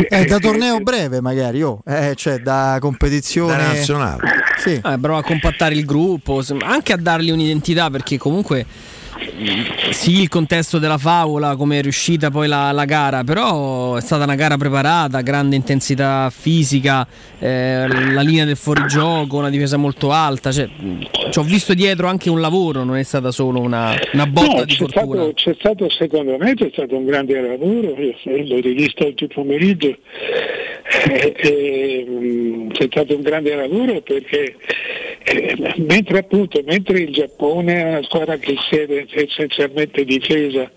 È da torneo breve magari, oh. eh, cioè da competizione Da nazionale. Sì. Eh, prova a compattare il gruppo, anche a dargli un'identità perché comunque sì il contesto della favola, come è riuscita poi la, la gara, però è stata una gara preparata, grande intensità fisica, eh, la linea del fuorigioco, una difesa molto alta, cioè, ci ho visto dietro anche un lavoro, non è stata solo una, una botta No, di c'è, fortuna. stato, c'è stato secondo me c'è stato un grande lavoro, l'ho rivisto oggi pomeriggio, eh, eh, c'è stato un grande lavoro perché eh, mentre appunto mentre il Giappone è una squadra che siede essenzialmente difesa,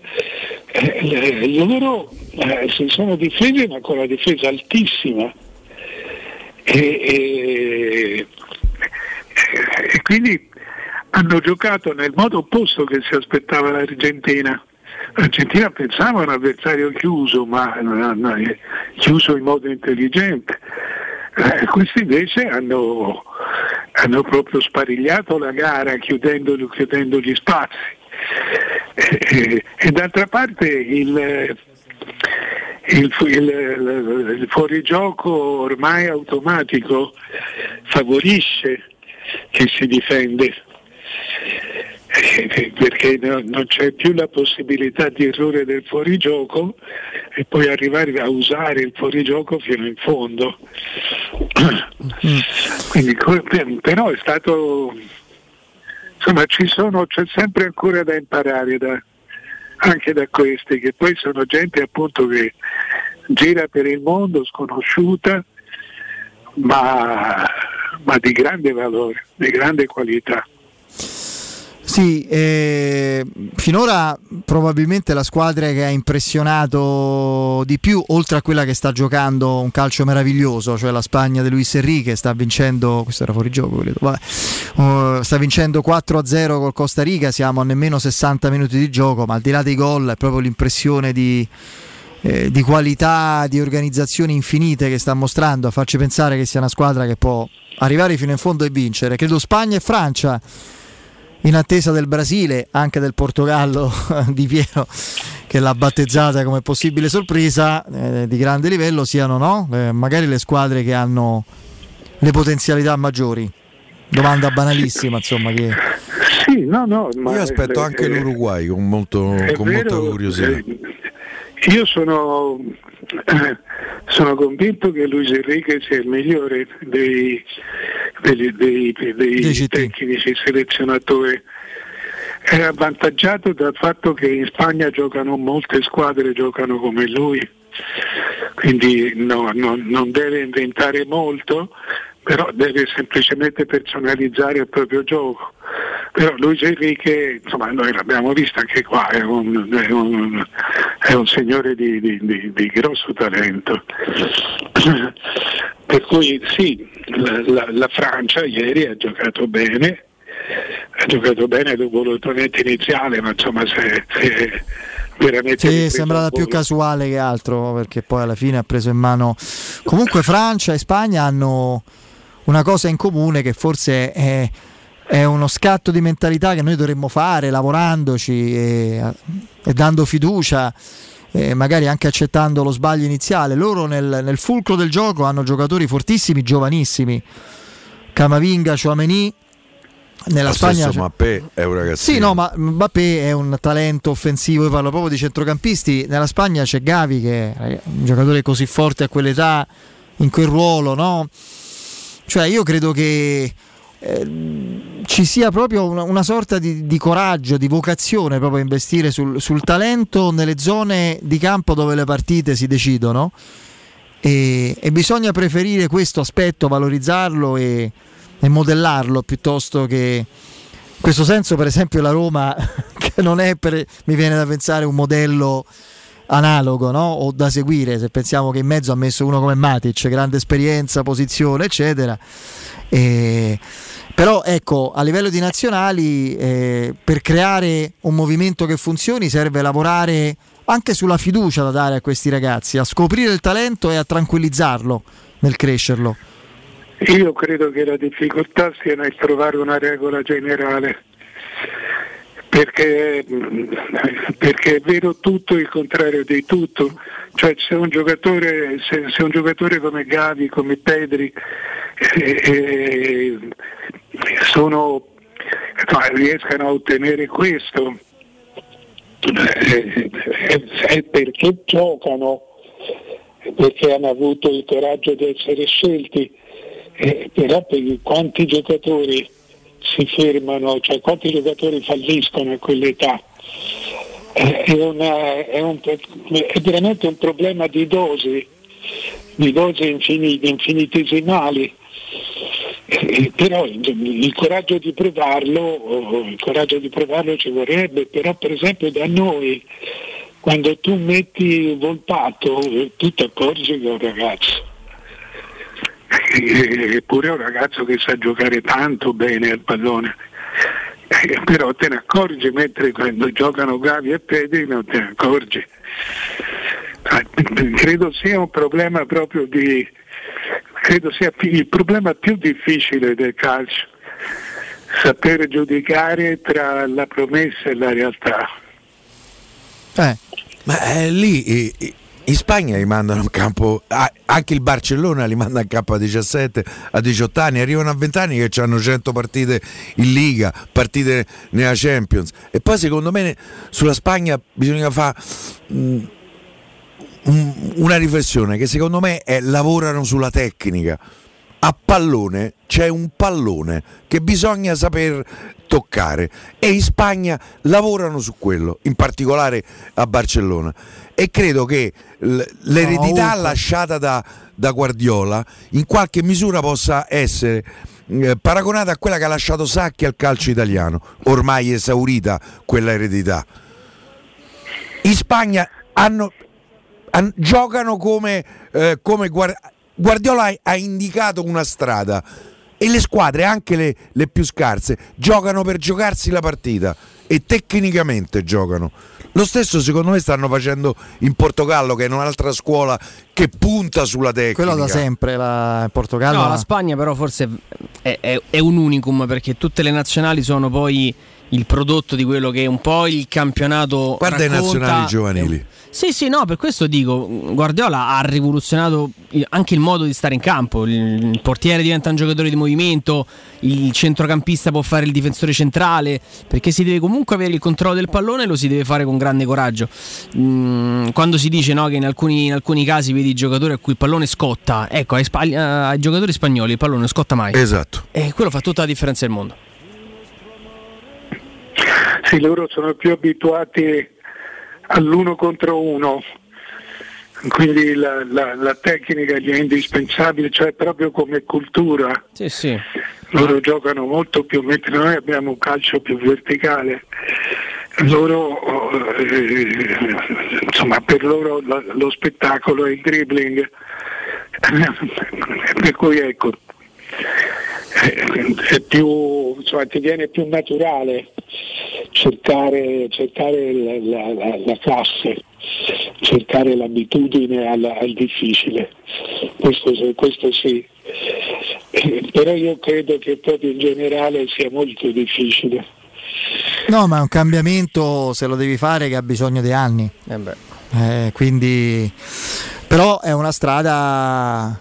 eh, loro eh, si sono difesi ma con la difesa altissima. E, e- e quindi hanno giocato nel modo opposto che si aspettava l'Argentina. L'Argentina pensava a un avversario chiuso, ma no, no, chiuso in modo intelligente. Eh, questi invece hanno, hanno proprio sparigliato la gara chiudendo, chiudendo gli spazi. Eh, eh, e d'altra parte il, fu- il- il- il fuorigioco ormai automatico favorisce chi si difende. perché no- non c'è più la possibilità di errore del fuorigioco e poi arrivare a usare il fuorigioco fino in fondo. Quindi, co- per- però è stato insomma ci sono, c'è sempre ancora da imparare da- anche da questi, che poi sono gente appunto che gira per il mondo sconosciuta, ma, ma di grande valore, di grande qualità. Sì, eh, finora probabilmente la squadra che ha impressionato di più, oltre a quella che sta giocando un calcio meraviglioso, cioè la Spagna di Luis Enrique, sta vincendo, questo era fuori gioco, credo, vabbè, uh, sta vincendo 4-0 col Costa Rica, siamo a nemmeno 60 minuti di gioco, ma al di là dei gol è proprio l'impressione di, eh, di qualità, di organizzazioni infinite che sta mostrando, a farci pensare che sia una squadra che può arrivare fino in fondo e vincere. Credo Spagna e Francia in attesa del Brasile, anche del Portogallo di Piero che l'ha battezzata come possibile sorpresa eh, di grande livello siano no? Eh, magari le squadre che hanno le potenzialità maggiori. Domanda banalissima, insomma, che Sì, no, no, ma Io aspetto eh, anche eh, l'Uruguay con, molto, È con molta vero, curiosità. eh, Io sono, sono convinto che Luis Enrique sia il migliore dei, degli- dei- dei tecnici selezionatori. È avvantaggiato dal fatto che in Spagna giocano molte squadre, giocano come lui, quindi no, no- non deve inventare molto, però deve semplicemente personalizzare il proprio gioco. Però Luis Enrique, insomma, noi l'abbiamo visto anche qua, è un, è un- è un signore di, di- di- di grosso talento. Per cui sì, la, la- la Francia ieri ha giocato bene, ha giocato bene dopo l'ottonetto iniziale, ma insomma se, se veramente sì, sembrava più casuale che altro perché poi alla fine ha preso in mano. Comunque Francia e Spagna hanno una cosa in comune che forse è, è uno scatto di mentalità che noi dovremmo fare lavorandoci e, e dando fiducia. e magari anche accettando lo sbaglio iniziale, loro nel, nel fulcro del gioco hanno giocatori fortissimi, giovanissimi, Camavinga, Chouameni, nella Lo Spagna stesso Mappé è un ragazzino. sì, no, ma Mbappé è un talento offensivo, io parlo proprio di centrocampisti. Nella Spagna c'è Gavi che è un giocatore così forte a quell'età, in quel ruolo, no? Cioè io credo che eh, ci sia proprio una, una sorta di, di coraggio, di vocazione proprio a investire sul, sul talento nelle zone di campo dove le partite si decidono. E, e bisogna preferire questo aspetto, valorizzarlo e, e modellarlo piuttosto che in questo senso per esempio la Roma che non è per, mi viene da pensare un modello analogo no? o da seguire se pensiamo che in mezzo ha messo uno come Matic grande esperienza, posizione eccetera. E, però ecco a livello di nazionali eh, per creare un movimento che funzioni serve lavorare anche sulla fiducia da dare a questi ragazzi a scoprire il talento e a tranquillizzarlo nel crescerlo. Io credo che la difficoltà sia nel trovare una regola generale, perché, perché è vero tutto il contrario di tutto. Cioè se un giocatore, se, se un giocatore come Gavi, come Pedri eh, eh, sono, no, riescano a ottenere questo, eh, è, è perché giocano, perché hanno avuto il coraggio di essere scelti. Eh, però per quanti giocatori si fermano, cioè quanti giocatori falliscono a quell'età? Eh, è, una- è un- è veramente un problema di dosi, di dosi infini- infinitesimali. Eh, però il, coraggio di provarlo, il coraggio di provarlo ci vorrebbe, però per esempio da noi quando tu metti Volpato eh, tu ti accorgi che è un ragazzo Eh, eppure è un ragazzo che sa giocare tanto bene al pallone. Eh, però te ne accorgi mentre quando giocano Gavi e Pedri non te ne accorgi. Eh, credo sia un problema proprio di credo sia il problema più difficile del calcio sapere giudicare tra la promessa e la realtà. Eh. Ma è lì eh, eh, In Spagna li mandano in campo, anche il Barcellona li manda in campo a 17, a 18 anni, arrivano a 20 anni che hanno 100 partite in Liga, partite nella Champions. E poi secondo me sulla Spagna bisogna fare mm, un- una riflessione che secondo me è lavorano sulla tecnica. A pallone c'è un pallone che bisogna saper toccare e in Spagna lavorano su quello, in particolare a Barcellona. E credo che l'eredità lasciata da, da Guardiola in qualche misura possa essere eh, paragonata a quella che ha lasciato Sacchi al calcio italiano, ormai esaurita quella eredità. In Spagna hanno, han- giocano come, eh, come Guar- Guardiola ha indicato una strada e le squadre, anche le, le più scarse, giocano per giocarsi la partita e tecnicamente giocano. Lo stesso secondo me stanno facendo in Portogallo, che è un'altra scuola che punta sulla tecnica. Quello da sempre, la, Portogallo. No, la Spagna però forse è, è- è un unicum perché tutte le nazionali sono poi il prodotto di quello che è un po' il campionato. Guarda i racconta- nazionali giovanili. Sì, sì, no, per questo dico, Guardiola ha rivoluzionato anche il modo di stare in campo. Il, portiere diventa un giocatore di movimento, il centrocampista può fare il difensore centrale, perché si deve comunque avere il controllo del pallone e lo si deve fare con grande coraggio. Mm, quando si dice no, che in alcuni, in alcuni casi vedi giocatori a cui il pallone scotta, ecco, ai, spa- ai giocatori spagnoli il pallone non scotta mai. Esatto. E quello fa tutta la differenza del mondo. Sì, loro sono più abituati all'uno contro uno, quindi la, la- la tecnica gli è indispensabile, cioè proprio come cultura. Sì, sì. Loro giocano molto più, mentre noi abbiamo un calcio più verticale. Loro, eh, insomma, per loro la- lo spettacolo è il dribbling, per cui ecco, è più, insomma, ti viene più naturale cercare, cercare la, la- la- la classe, cercare l'abitudine al, al difficile, questo, sì- questo sì. Eh, Però io credo che proprio in generale sia molto difficile. No, ma è un cambiamento se lo devi fare che ha bisogno di anni. Eh, quindi, però è una strada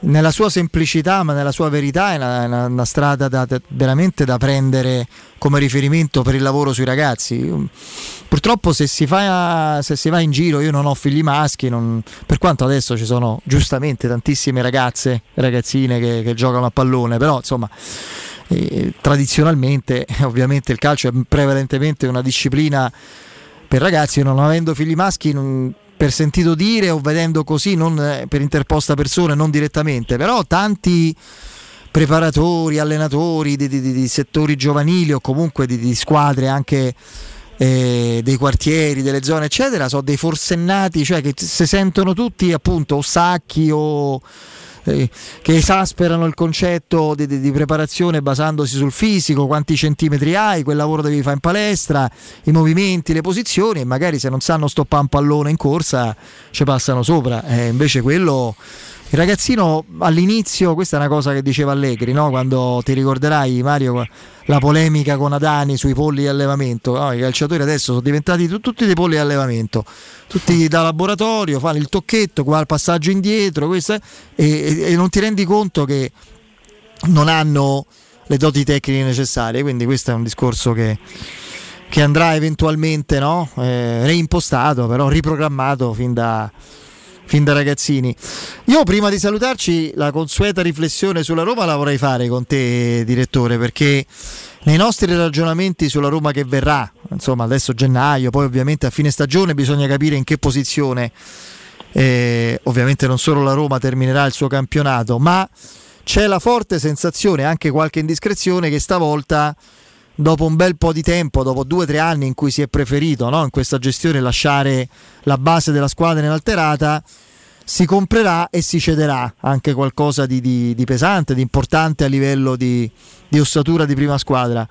nella sua semplicità, ma nella sua verità, è una, una- una strada da- da- veramente da prendere come riferimento per il lavoro sui ragazzi. Purtroppo se si, fa, se si va in giro, io non ho figli maschi, non- per quanto adesso ci sono giustamente tantissime ragazze, ragazzine che, che giocano a pallone, però insomma eh, tradizionalmente ovviamente il calcio è prevalentemente una disciplina per ragazzi, non avendo figli maschi non- per sentito dire o vedendo così non eh, per interposta persona, non direttamente, però tanti preparatori, allenatori di, di- di- settori giovanili o comunque di, di squadre anche eh, dei quartieri, delle zone eccetera, sono dei forsennati, cioè che si sentono tutti appunto o sacchi o eh, che esasperano il concetto di, di- di preparazione basandosi sul fisico, quanti centimetri hai, quel lavoro devi fare in palestra, i movimenti, le posizioni e magari se non sanno stoppare un pallone in corsa ci passano sopra. Eh, invece quello il ragazzino all'inizio, questa è una cosa che diceva Allegri, no? quando ti ricorderai Mario la polemica con Adani sui polli di allevamento, no? i calciatori adesso sono diventati tu- tutti dei polli di allevamento, tutti da laboratorio, fanno il tocchetto, qua il passaggio indietro, questo e, e- e non ti rendi conto che non hanno le doti tecniche necessarie, quindi questo è un discorso che, che andrà eventualmente no? Eh, reimpostato, però riprogrammato fin da, fin da ragazzini. Io prima di salutarci la consueta riflessione sulla Roma la vorrei fare con te direttore perché nei nostri ragionamenti sulla Roma che verrà, insomma adesso gennaio, poi ovviamente a fine stagione bisogna capire in che posizione eh, ovviamente non solo la Roma terminerà il suo campionato, ma c'è la forte sensazione, anche qualche indiscrezione, che stavolta dopo un bel po' di tempo, dopo due o tre anni in cui si è preferito no, in questa gestione lasciare la base della squadra inalterata, si comprerà e si cederà anche qualcosa di, di- di pesante, di importante a livello di, di ossatura di prima squadra.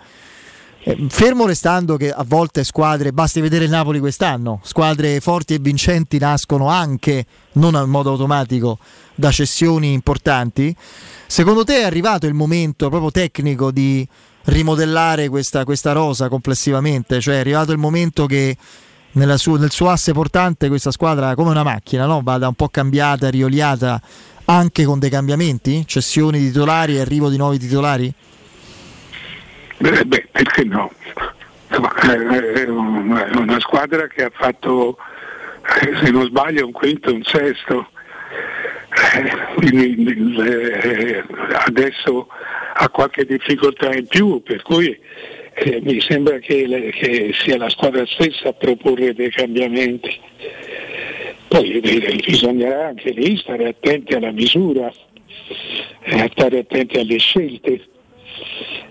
Eh, Fermo restando che a volte squadre, basti vedere il Napoli quest'anno, squadre forti e vincenti nascono anche, non in modo automatico, da cessioni importanti. Secondo te è arrivato il momento proprio tecnico di rimodellare questa, questa rosa complessivamente? Cioè è arrivato il momento che su- nel suo asse portante questa squadra come una macchina, no? vada un po' cambiata, rioliata anche con dei cambiamenti, cessioni di titolari e arrivo di nuovi titolari? Beh, beh, perché no? Insomma, eh, È un- è una squadra che ha fatto, eh, se non sbaglio, un quinto un sesto. Eh, Quindi eh, adesso ha qualche difficoltà in più, per cui eh, mi sembra che, le- che sia la squadra stessa a proporre dei cambiamenti. Poi eh, bisognerà anche lì stare attenti alla misura e a stare attenti alle scelte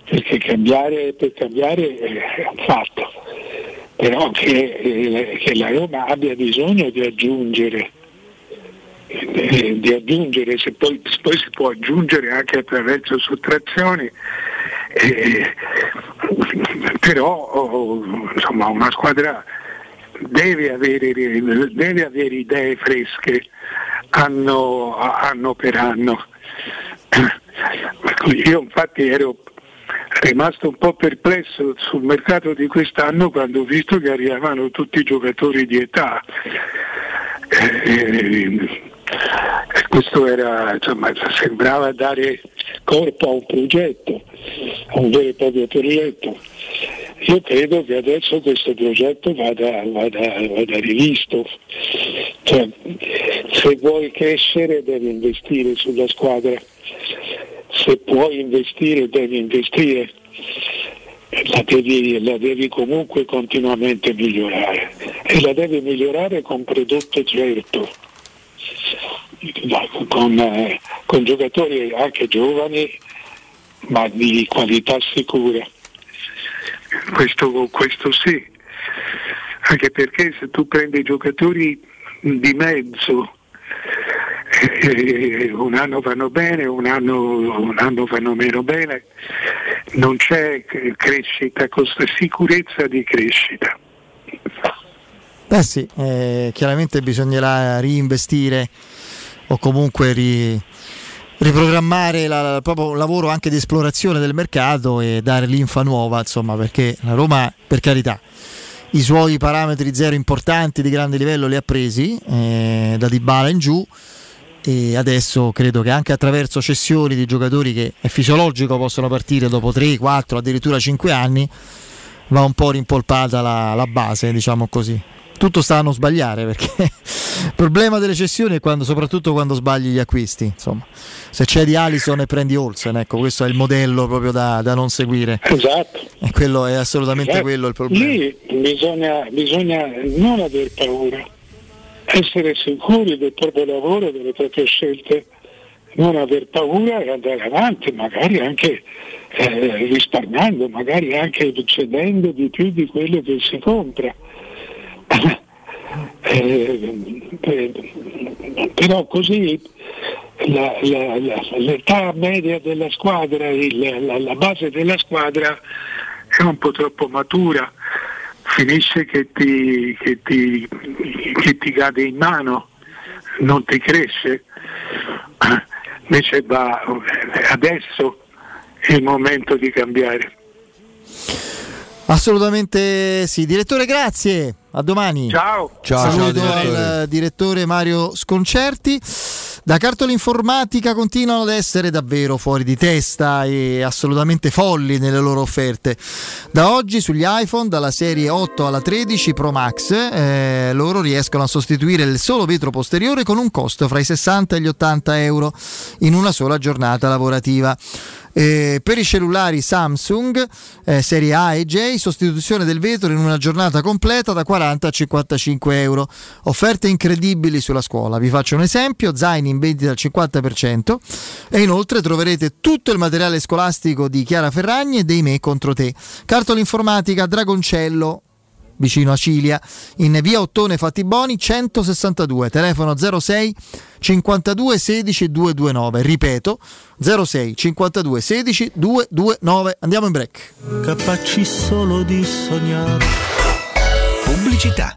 perché cambiare per cambiare è un fatto, però che, eh, che la Roma abbia bisogno di aggiungere, eh, di aggiungere se poi, poi si può aggiungere anche attraverso sottrazioni, eh, però oh, insomma una squadra deve avere, deve avere idee fresche anno, anno per anno. Io infatti ero rimasto un po' perplesso sul mercato di quest'anno quando ho visto che arrivavano tutti i giocatori di età. Eh, e questo era, insomma, sembrava dare corpo a un progetto, a un vero e proprio progetto. Io credo che adesso questo progetto vada, vada- vada rivisto. Cioè, se vuoi crescere devi investire sulla squadra, se puoi investire devi investire, la devi, la devi comunque continuamente migliorare e la devi migliorare con prodotto certo, con, eh, con giocatori anche giovani ma di qualità sicura. Questo, questo sì, anche perché se tu prendi giocatori di mezzo, eh, un anno vanno bene, un anno, un anno vanno meno bene, non c'è crescita, sicurezza di crescita. Beh sì, eh, chiaramente bisognerà reinvestire o comunque ri- riprogrammare la- la- proprio un lavoro anche di esplorazione del mercato e dare linfa nuova, insomma, perché la Roma, per carità, i suoi parametri zero importanti di grande livello li ha presi eh, da Dybala in giù e adesso credo che anche attraverso cessioni di giocatori che è fisiologico possono partire dopo 3, 4, addirittura 5 anni va un po' rimpolpata la, la base, diciamo così. Tutto sta a non sbagliare perché il problema delle cessioni è quando, soprattutto quando sbagli gli acquisti. Insomma, se c'è di Alison e prendi Olsen, ecco, questo è il modello proprio da, da non seguire. Esatto. E quello è assolutamente Esatto. quello il problema. Lì bisogna, bisogna non aver paura, essere sicuri del proprio lavoro, delle proprie scelte, non aver paura e andare avanti, magari anche eh, risparmiando, magari anche cedendo di più di quello che si compra. Eh, eh, però così la- la- la- l'età media della squadra, il- la, base della squadra è un po' troppo matura, finisce che ti, che ti- che ti cade in mano, non ti cresce. Invece va, adesso è il momento di cambiare. Assolutamente sì. Direttore, grazie. A domani. Ciao. Ciao, Saluto ciao, direttore. al direttore Mario Sconcerti. Da cartola informatica continuano ad essere davvero fuori di testa e assolutamente folli nelle loro offerte. Da oggi sugli iPhone, dalla serie 8 alla 13 Pro Max, eh, loro riescono a sostituire il solo vetro posteriore con un costo fra i 60 e gli 80 euro in una sola giornata lavorativa. Eh, per i cellulari Samsung eh, serie A e J, sostituzione del vetro in una giornata completa da 40 a 55 euro. Offerte incredibili sulla scuola. Vi faccio un esempio: zaini in vendita al 50% e inoltre troverete tutto il materiale scolastico di Chiara Ferragni e dei Me contro te. Cartola informatica Dragoncello vicino a Cilia, in via Ottone Fattiboni 162, telefono 06 52 16 229, ripeto 06 52 16 229. Andiamo in break. Capaci solo di sognare. Pubblicità.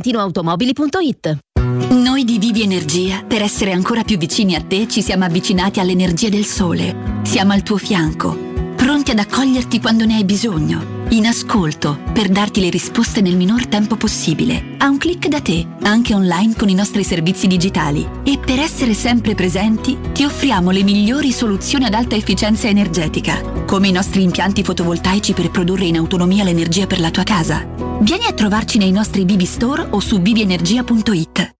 valentinoautomobili.it. Noi di Vivi Energia, per essere ancora più vicini a te, ci siamo avvicinati all'energia del sole. Siamo al tuo fianco, pronti ad accoglierti quando ne hai bisogno. In ascolto, per darti le risposte nel minor tempo possibile. A un clic da te, anche online con i nostri servizi digitali. E per essere sempre presenti, ti offriamo le migliori soluzioni ad alta efficienza energetica, come i nostri impianti fotovoltaici per produrre in autonomia l'energia per la tua casa. Vieni a trovarci nei nostri Vivi Store o su vivienergia.it.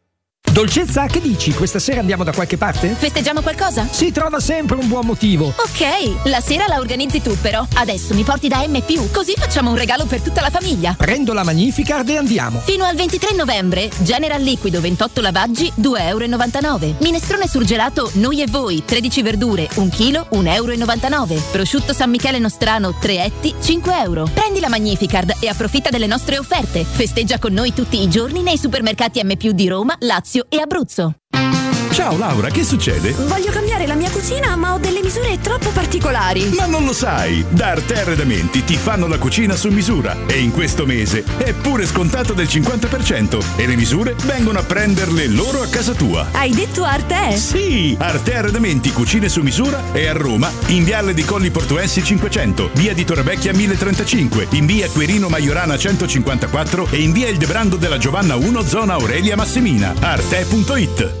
Dolcezza, che dici? Questa sera andiamo da qualche parte? Festeggiamo qualcosa? Si trova sempre un buon motivo. Ok, la sera la organizzi tu però. Adesso mi porti da M, così facciamo un regalo per tutta la famiglia. Prendo la Magnificard e andiamo. Fino al 23 novembre, General Liquido 28 lavaggi, 2,99 euro. Minestrone surgelato, noi e voi, 13 verdure, 1 kg, 1,99 euro. Prosciutto San Michele Nostrano, 3 etti, 5 euro. Prendi la Magnificard e approfitta delle nostre offerte. Festeggia con noi tutti i giorni nei supermercati M di Roma, Lazio e Abruzzo. Ciao Laura, che succede? Voglio cambiare la mia cucina, ma ho delle misure troppo particolari. Ma non lo sai! Da Arte Arredamenti ti fanno la cucina su misura e in questo mese è pure scontato del 50% e le misure vengono a prenderle loro a casa tua. Hai detto Arte? Sì! Arte Arredamenti Cucine su misura è a Roma, in Viale di Colli Portuensi 500, via di Torrevecchia 1035, in via Querino Maiorana 154 e in via Il Debrando della Giovanna 1, zona Aurelia Massimina. Arte.it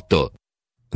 だっ。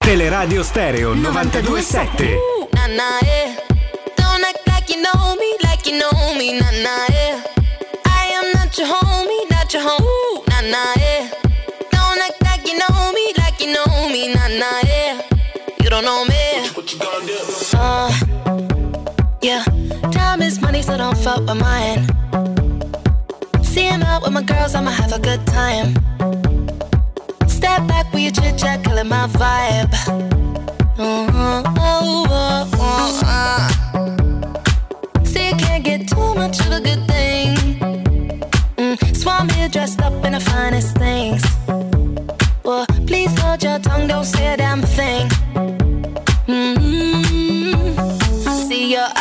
Teleradio Stereo 927. Nah, nah, yeah. Don't act like you know me, like you know me, nah, nah, yeah. I am not your homie, not your home, nah, nah, yeah. Don't act like you know me, like you know me, nah, nah. You don't know me. Uh, yeah. Time is money, so don't fuck with mine. See him out with my girls, I'ma have a good time. Step back with your chit chat, killing my vibe. Oh, oh, oh, uh. See, you can't get too much of a good thing. Mm, so I'm here dressed up in the finest things. Well, please hold your tongue, don't say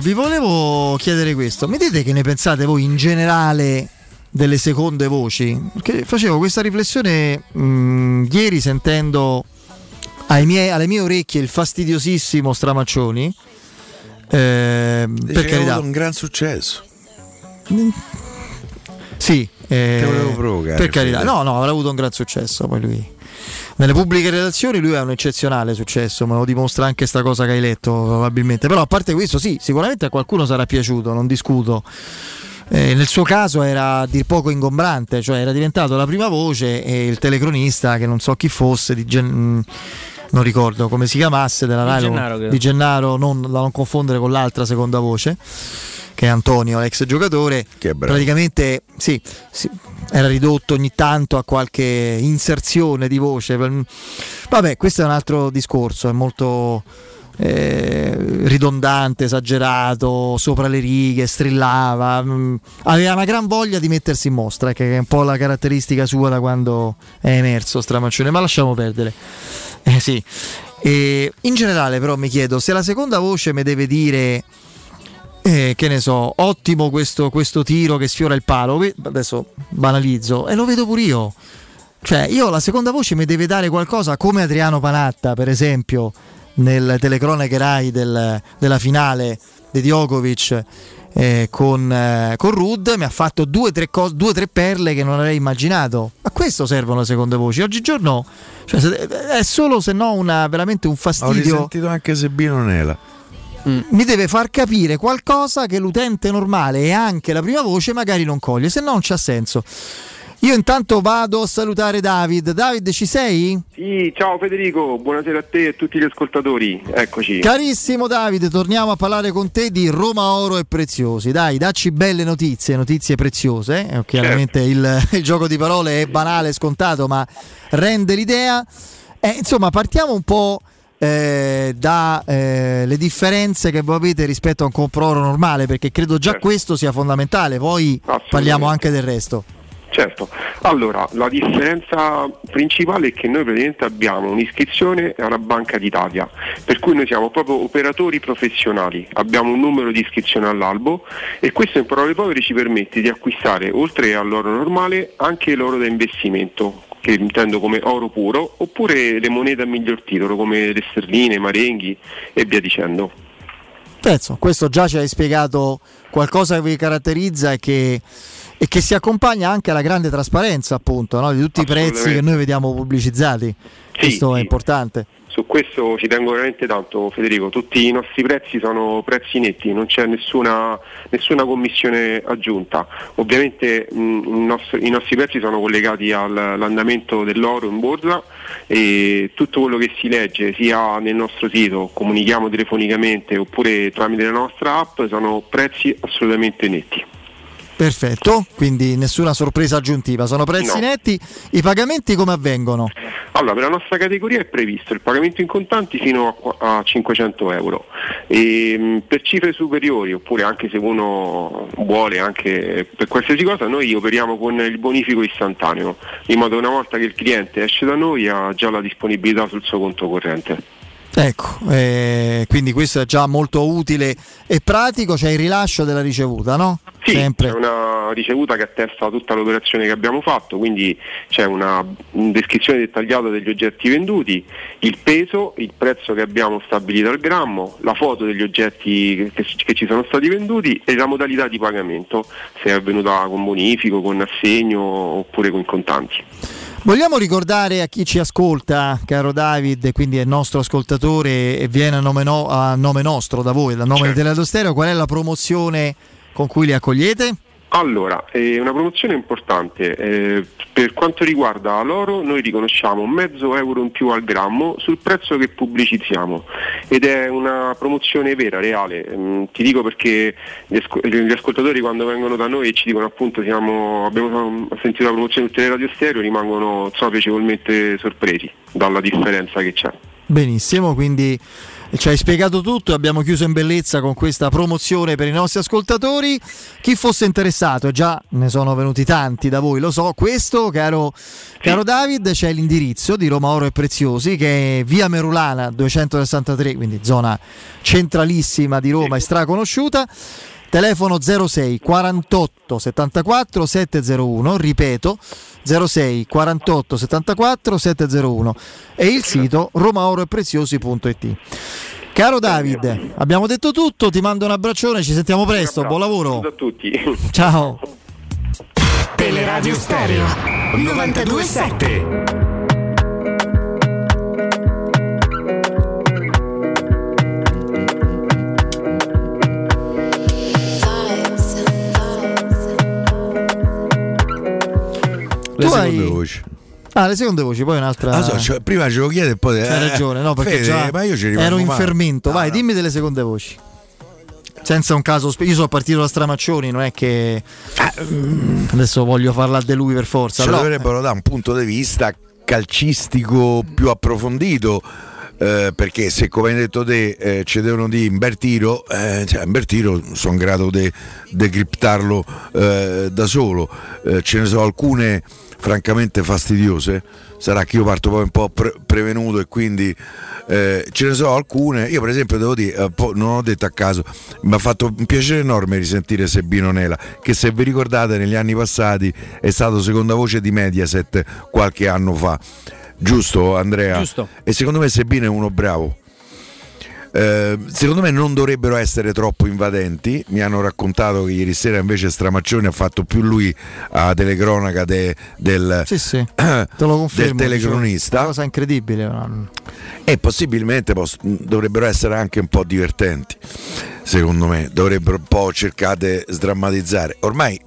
vi volevo chiedere questo. Mi dite che ne pensate voi in generale delle seconde voci? Perché facevo questa riflessione mh, ieri sentendo miei- alle mie orecchie il fastidiosissimo Stramaccioni. Eh, per carità, avuto un gran successo. sì, eh, Te volevo provocare, per carità, no, no, avrà avuto un gran successo. Poi lui nelle pubbliche relazioni lui ha un eccezionale successo, me lo dimostra anche sta cosa che hai letto probabilmente. Però a parte questo, sì, sicuramente a qualcuno sarà piaciuto, non discuto. Eh, nel suo caso era a dir poco ingombrante, cioè era diventato la prima voce e il telecronista, che non so chi fosse, di Gen- mh, non ricordo come si chiamasse, della Di Rai, Gennaro, credo. di Gennaro, non, da non confondere con l'altra seconda voce, che è Antonio, l'ex giocatore. Che. Praticamente sì, sì, era ridotto ogni tanto a qualche inserzione di voce. Vabbè, questo è un altro discorso, è molto eh, ridondante, esagerato, sopra le righe, strillava, mm, aveva una gran voglia di mettersi in mostra, che è un po' la caratteristica sua da quando è emerso Stramaccione, ma lasciamo perdere. Eh sì. E in generale però mi chiedo se la seconda voce mi deve dire eh, che ne so, ottimo questo, questo tiro che sfiora il palo. Adesso banalizzo e lo vedo pure io. Cioè, io la seconda voce mi deve dare qualcosa come Adriano Panatta, per esempio, nel telecronache Rai del- della finale di Djokovic eh, con, eh, con Rud, mi ha fatto due o tre, cos- due tre perle che non avrei immaginato. A questo servono le seconde voci. Oggigiorno cioè, è solo se no una, veramente un Ho fastidio risentito anche Sebino Nela. Mi deve far capire qualcosa che l'utente normale e anche la prima voce magari non coglie, se no non c'ha senso. Io intanto vado a salutare David. David, ci sei? Sì, ciao Federico, buonasera a te e a tutti gli ascoltatori. Eccoci. Carissimo David, torniamo a parlare con te di Roma Oro e Preziosi. Dai, dacci belle notizie, notizie preziose. Eh, chiaramente il, il gioco di parole è banale, scontato, ma rende l'idea. Eh, insomma, partiamo un po' eh, dalle differenze che voi avete rispetto a un compro oro normale, perché credo già questo sia fondamentale. Poi parliamo anche del resto. Certo, allora la differenza principale è che noi praticamente abbiamo un'iscrizione a una banca d'Italia, per cui noi siamo proprio operatori professionali, abbiamo un numero di iscrizione all'albo e questo in parole povere ci permette di acquistare oltre all'oro normale anche l'oro da investimento che intendo come oro puro, oppure le monete a miglior titolo come le sterline, marenghi e via dicendo. Penso, questo già ci hai spiegato qualcosa che vi caratterizza e che, e che si accompagna anche alla grande trasparenza appunto no? di tutti i prezzi che noi vediamo pubblicizzati. questo è importante. Su questo ci tengo veramente tanto Federico, tutti i nostri prezzi sono prezzi netti, non c'è nessuna, nessuna commissione aggiunta. Ovviamente mh, i, nostri, i nostri prezzi sono collegati al- all'andamento dell'oro in borsa e tutto quello che si legge sia nel nostro sito, comunichiamo telefonicamente oppure tramite la nostra app sono prezzi assolutamente netti. Perfetto, quindi nessuna sorpresa aggiuntiva, sono prezzi No. netti. I pagamenti come avvengono? Allora, per la nostra categoria è previsto il pagamento in contanti fino a qua- a, 500 euro. E, mh, per cifre superiori, oppure anche se uno vuole anche per qualsiasi cosa, noi operiamo con il bonifico istantaneo, in modo che una volta che il cliente esce da noi ha già la disponibilità sul suo conto corrente. Ecco, eh, quindi questo è già molto utile e pratico, c'è il rilascio della ricevuta, no? Sì, Sempre. c'è una ricevuta che attesta tutta l'operazione che abbiamo fatto, quindi c'è una descrizione dettagliata degli oggetti venduti, il peso, il prezzo che abbiamo stabilito al grammo, la foto degli oggetti che, che ci sono stati venduti e la modalità di pagamento, se è avvenuta con bonifico, con assegno oppure con contanti. Vogliamo ricordare a chi ci ascolta, caro David, quindi è nostro ascoltatore e viene a nome, no- a nome nostro da voi, da nome Certo. di Teleradio Stereo, qual è la promozione con cui li accogliete? Allora, è una promozione importante. eh, per quanto riguarda l'oro, noi riconosciamo mezzo euro in più al grammo sul prezzo che pubblicizziamo ed è una promozione vera, reale. Mm, ti dico perché gli, asco- gli ascoltatori quando vengono da noi e ci dicono appunto siamo, abbiamo sentito la promozione del Radio Stereo rimangono so, piacevolmente sorpresi dalla differenza che c'è. Benissimo, quindi ci hai spiegato tutto e abbiamo chiuso in bellezza con questa promozione per i nostri ascoltatori. Chi fosse interessato, già ne sono venuti tanti da voi, lo so, questo, caro, caro David, c'è l'indirizzo di Roma Oro e Preziosi che è via Merulana 263, quindi zona centralissima di Roma e straconosciuta. Telefono 06 48 74 701, ripeto 06 48 74 701 e il sito romaoroepreziosi.it. Caro David, abbiamo detto tutto, ti mando un abbraccione, ci sentiamo presto, buon lavoro. a tutti. Ciao. Teleradio Stereo 927. Tu seconde hai- voci. Ah, le seconde voci, poi un'altra. Ah, so, cioè, prima ce lo chiede e poi. C'hai eh, ragione, no, perché Fede, ma io ci ero in male. fermento. Vai, dimmi delle seconde voci. Senza un caso, io sono partito da Stramaccioni, non è che mm, adesso voglio farla de lui per forza. Ci però- dovrebbero dare un punto di vista calcistico più approfondito. Eh, perché se come hai detto te eh, ci devono dire in Bertiro, eh, cioè, in Bertiro sono in grado di decriptarlo eh, da solo. Eh, ce ne sono alcune francamente fastidiose. Sarà che io parto poi un po' pre- prevenuto e quindi eh, ce ne sono alcune. Io, per esempio, devo dire, eh, non ho detto a caso, mi ha fatto un piacere enorme risentire Sebino Nela, che se vi ricordate negli anni passati è stato seconda voce di Mediaset qualche anno fa. Giusto, Andrea? Giusto. E secondo me Sebino è uno bravo. Eh, secondo me non dovrebbero essere troppo invadenti. Mi hanno raccontato che ieri sera invece Stramaccioni ha fatto più lui a telecronaca de- del, Sì, sì, confermo. del telecronista. Una cosa incredibile. E possibilmente pos- dovrebbero essere anche un po' divertenti. Secondo me dovrebbero un po' cercare di sdrammatizzare. Ormai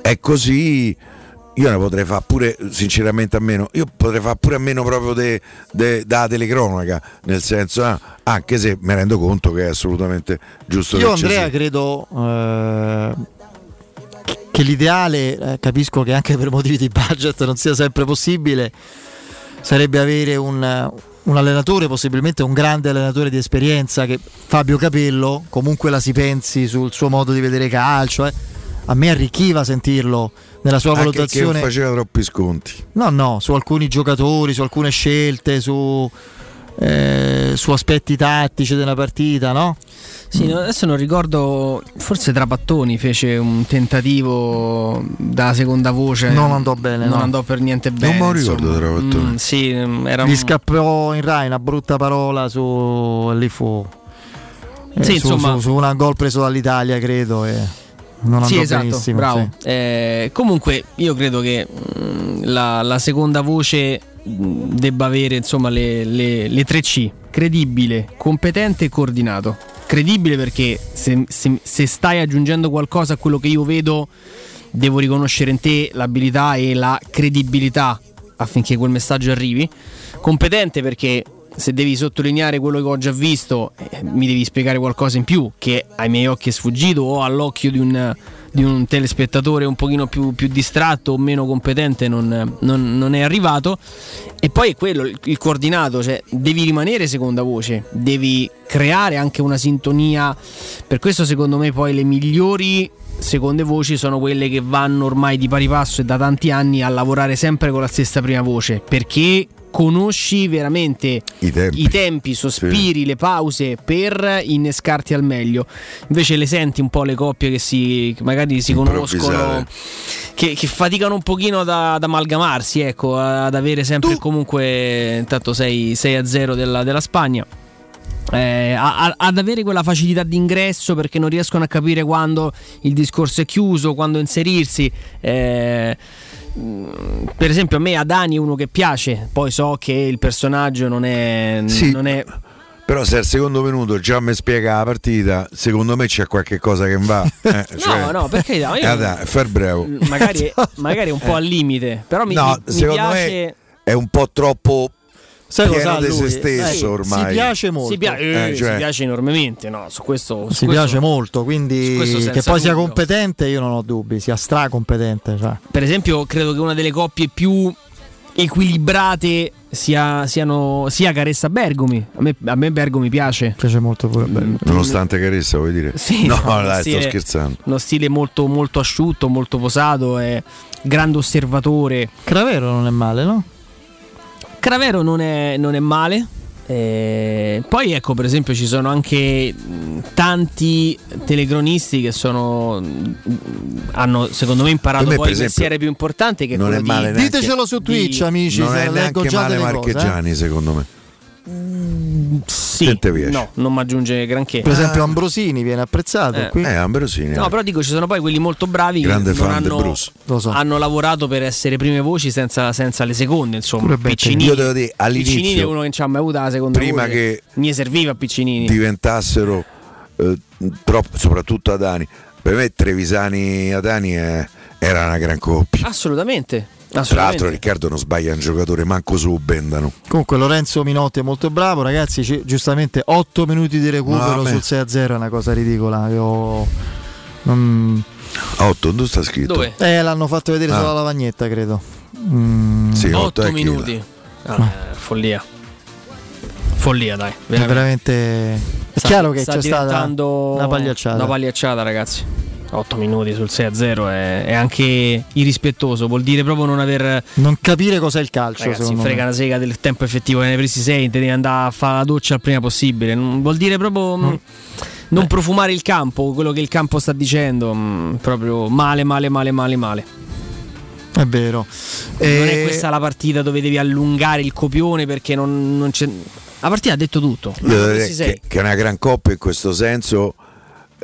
è così. Io ne potrei fare pure, sinceramente a meno, io potrei fare pure a meno proprio de- de- da telecronaca, nel senso, ah, anche se mi rendo conto che è assolutamente giusto Io Andrea credo eh, che l'ideale, eh, capisco che anche per motivi di budget non sia sempre possibile, sarebbe avere un, un allenatore, possibilmente un grande allenatore di esperienza, che Fabio Capello, comunque la si pensi sul suo modo di vedere calcio, eh, a me arricchiva sentirlo nella sua Anche che non valutazione. faceva troppi sconti. No, no, su alcuni giocatori, su alcune scelte, su eh, su aspetti tattici della partita, no? Sì, no, adesso non ricordo, forse Trapattoni fece un tentativo da seconda voce. Non andò bene, Non no. andò per niente Non bene. me lo ricordo. Trapattoni. Mm, sì, mm, era Gli un- scappò in Rai una brutta parola su lì fu. eh, Sì, su, insomma- su- su un gol preso dall'Italia, credo. E non andò Sì, esatto, bravo. sì. Eh, comunque, io credo che mm, la, la seconda voce mm, debba avere insomma le, le, le tre C: credibile, competente e coordinato. Credibile perché se, se- se stai aggiungendo qualcosa a quello che io vedo, devo riconoscere in te l'abilità e la credibilità affinché quel messaggio arrivi. Competente perché se devi sottolineare quello che ho già visto, eh, mi devi spiegare qualcosa in più che ai miei occhi è sfuggito o all'occhio di un, di un telespettatore un pochino più, più distratto o meno competente non, non- non è arrivato. E poi è quello, il, il coordinato, cioè devi rimanere seconda voce, devi creare anche una sintonia. Per questo secondo me poi le migliori seconde voci sono quelle che vanno ormai di pari passo e da tanti anni a lavorare sempre con la stessa prima voce, perché conosci veramente I tempi. i tempi, sospiri, le pause per innescarti al meglio. Invece le senti un po' le coppie che si che magari si conoscono, che, che faticano un pochino da- ad amalgamarsi, ecco, ad avere sempre comunque intanto 6, 6 a 0 della, della Spagna. Eh, a- a- ad avere quella facilità d'ingresso perché non riescono a capire quando il discorso è chiuso, quando inserirsi. Eh, per esempio, a me Adani è uno che piace, poi so che il personaggio non è. Sì. non è Però se al secondo minuto già mi spiega la partita, secondo me c'è qualche cosa che va. Eh, cioè- no, per carità, ma io- dai, far bravo. magari, magari un po' al limite, però mi, No, mi- mi secondo piace. me è un po' troppo Sai pieno di se stesso Eh, ormai. Si piace molto. Si, pia- Eh, eh, cioè- si piace enormemente, no? Su questo, su Si questo- piace molto, quindi che poi sia dubbio. competente io non ho dubbi, sia stracompetente. Cioè. Per esempio, credo che una delle coppie più equilibrate sia, siano, sia Caressa Bergomi. A me, a me Bergomi piace. Piace molto pure bello. Nonostante Caressa, vuoi dire? Sì, no, no, dai, stile- sto scherzando. Uno stile molto, molto asciutto, molto posato, è grande osservatore. Cravero non è male, no? Cravero non è, non è male. Eh, poi ecco per esempio ci sono anche mh, tanti telecronisti che sono mh, hanno secondo me imparato me, poi il mestiere più importante che non quello è male di, Ditecelo su Twitch, amici. non se è neanche male delle cose, eh. Secondo me. Sì, no, non mi aggiunge granché. Per esempio Ambrosini viene apprezzato Eh. qui. Eh, Ambrosini. No, però dico ci sono poi quelli molto bravi Grande che hanno, Bruce. Lo so. hanno lavorato per essere prime voci senza, senza le seconde, insomma. Piccinini, Io devo dire, all'inizio, Piccinini è uno che non ci ha mai avuto la seconda prima voce. che mi serviva Piccinini. diventassero eh, troppo, soprattutto Adani. Per me Trevisani e Adani è- era una gran coppia. Assolutamente. Tra l'altro. Riccardo non sbaglia un giocatore, manco su Bendano. Comunque Lorenzo Minotti è molto bravo, ragazzi. ci- giustamente 8 minuti di recupero Vabbè. sul 6-0 è una cosa ridicola. Io non- 8, dove sta scritto? Dove? Eh, l'hanno fatto vedere Ah. solo la lavagnetta, credo. Mm, Sì, 8 8 è minuti. Ah, eh, follia. Follia, dai. è veramente. È Sta- chiaro che sta c'è stata una pagliacciata. Una pagliacciata, ragazzi. 8 minuti sul 6-0 è, è anche irrispettoso. Vuol dire proprio non aver. non capire cos'è il calcio. Ragazzi, secondo frega me. una sega del tempo effettivo che ne hai presi 6. Devi andare a fare la doccia il prima possibile. Non- vuol dire proprio. mh, Non profumare il campo, quello che il campo sta dicendo. mh, proprio male, male, male, male, male. È vero. Non E- è questa la partita dove devi allungare il copione perché non, non c'è. La partita ha detto tutto. Io sei. che, che una gran coppia in questo senso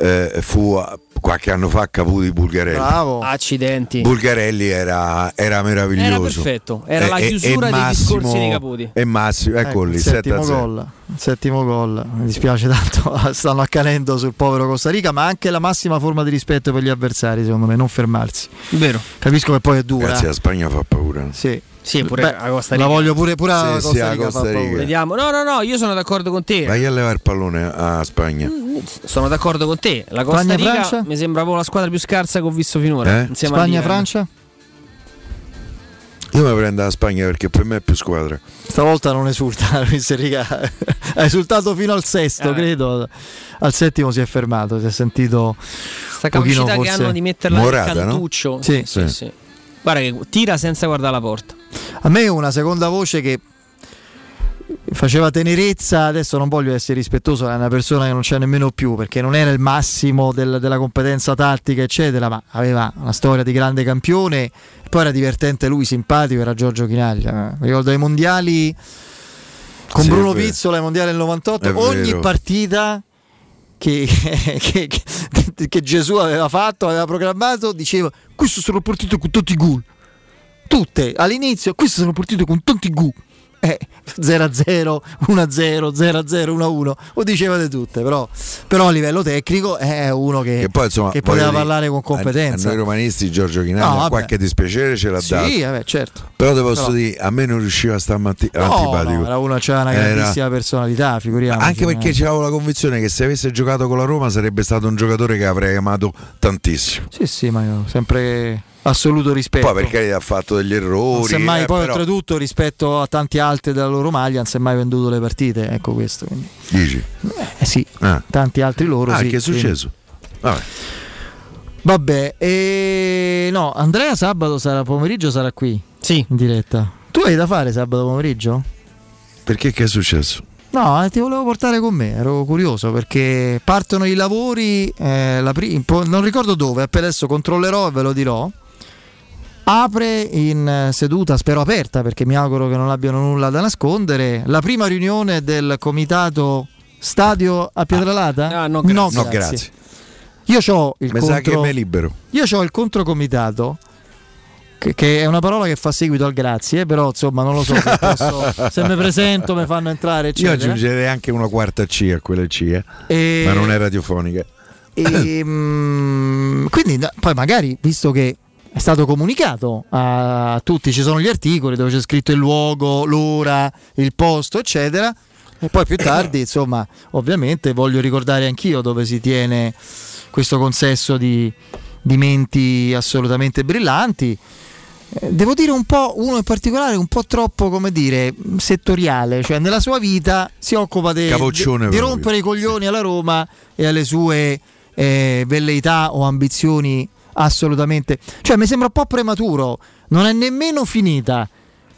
eh, fu eh, qualche anno fa Caputi Bulgarelli. Bravo. Accidenti. Bulgarelli era, era meraviglioso. Era perfetto, era la chiusura dei discorsi dei Caputi. E Massimo, Ecco, eccoli, il 7 settimo a 0. gol. il Settimo gol. Mi dispiace tanto, stanno accadendo sul povero Costa Rica, ma anche la massima forma di rispetto per gli avversari, secondo me, non fermarsi. Vero. Capisco che poi è dura. Ragazzi, la Spagna fa paura. Sì. Sì, pure Beh, a Costa La Rica. voglio pure, pure a Sì, Costa sì, a Rica. Costa Rica. Vediamo. No, no, no, io sono d'accordo con te. Vai a levare il pallone a Spagna. Sono d'accordo con te. La Costa Spagna, Rica Francia? mi sembra proprio la squadra più scarsa che ho visto finora. Eh? all'Iran. Spagna-Francia? Io mi prendo la Spagna perché per me è più squadra. Stavolta non esulta Luis ha esultato fino al sesto, Eh. credo. Al settimo si è fermato. Si è sentito. Sta capacità che forse- hanno di metterla Morata, nel no? cantuccio. Sì. sì, Sì. sì. Guarda che tira senza guardare la porta. A me una seconda voce che faceva tenerezza, adesso non voglio essere rispettoso, è una persona che non c'è nemmeno più perché non era il massimo del- della competenza tattica eccetera, ma aveva una storia di grande campione, poi era divertente lui, simpatico, era Giorgio Chinaglia, mi ricordo ai mondiali con Sì, Bruno. Pizzola ai mondiali del 98, È ogni vero. partita che, che- che- che Gesù aveva fatto, aveva programmato, diceva questo sono partite con tutti i gol. Tutte all'inizio, queste sono partite con tanti gol. Eh, 0-0, 1-0, 0-0, 1-1, lo dicevate tutte, però, però a livello tecnico è uno che, Che poi insomma che poteva dire, parlare con a- competenza. A, noi romanisti Giorgio No, Chinaglia vabbè. qualche dispiacere ce l'ha dato. Sì, vabbè, certo. Però ti posso Però- dire, a me non riusciva a stare matti- No, antipatico. no, era uno aveva una Era- grandissima personalità, figuriamoci. Anche perché eh. avevo la convinzione che se avesse giocato con la Roma sarebbe stato un giocatore che avrei amato tantissimo. Sì, sì, ma io sempre assoluto rispetto. Poi perché ha fatto degli errori. Non si è mai eh, poi però- oltretutto rispetto a tanti altri della loro maglia non si è mai venduto le partite, ecco questo. quindi. Dici? Eh sì, Ah. tanti altri loro Ah, sì. che è quindi- successo? Vabbè. Vabbè, e... no, Andrea sabato sarà pomeriggio sarà qui. Sì. In diretta. Tu hai da fare sabato pomeriggio? Perché che è successo? No, eh, ti volevo portare con me, ero curioso perché partono i lavori, eh, la pri- non ricordo dove, per adesso controllerò e ve lo dirò. Apre in eh, seduta, spero aperta perché mi auguro che non abbiano nulla da nascondere, la prima riunione del comitato Stadio a Pietralata? Ah, no, grazie. No, grazie. Io ho il Mi sa che contro... Io ho il controcomitato, che, è una parola che fa seguito al grazie, però insomma non lo so se, posso, se mi presento, mi fanno entrare, Io eccetera. aggiungerei anche una quarta C a quella C, eh. E- ma non è radiofonica. E, mm, quindi no, poi magari, visto che è stato comunicato a tutti, ci sono gli articoli dove c'è scritto il luogo, l'ora, il posto, eccetera. E poi più tardi, insomma, ovviamente voglio ricordare anch'io dove si tiene questo consesso di, di menti assolutamente brillanti. Eh, Devo dire un po', uno in particolare, un po' troppo, come dire, settoriale, cioè nella sua vita si occupa de- Capoccione di, rompere i coglioni alla Roma e alle sue eh, velleità o ambizioni assolutamente. Cioè mi sembra un po' prematuro, non è nemmeno finita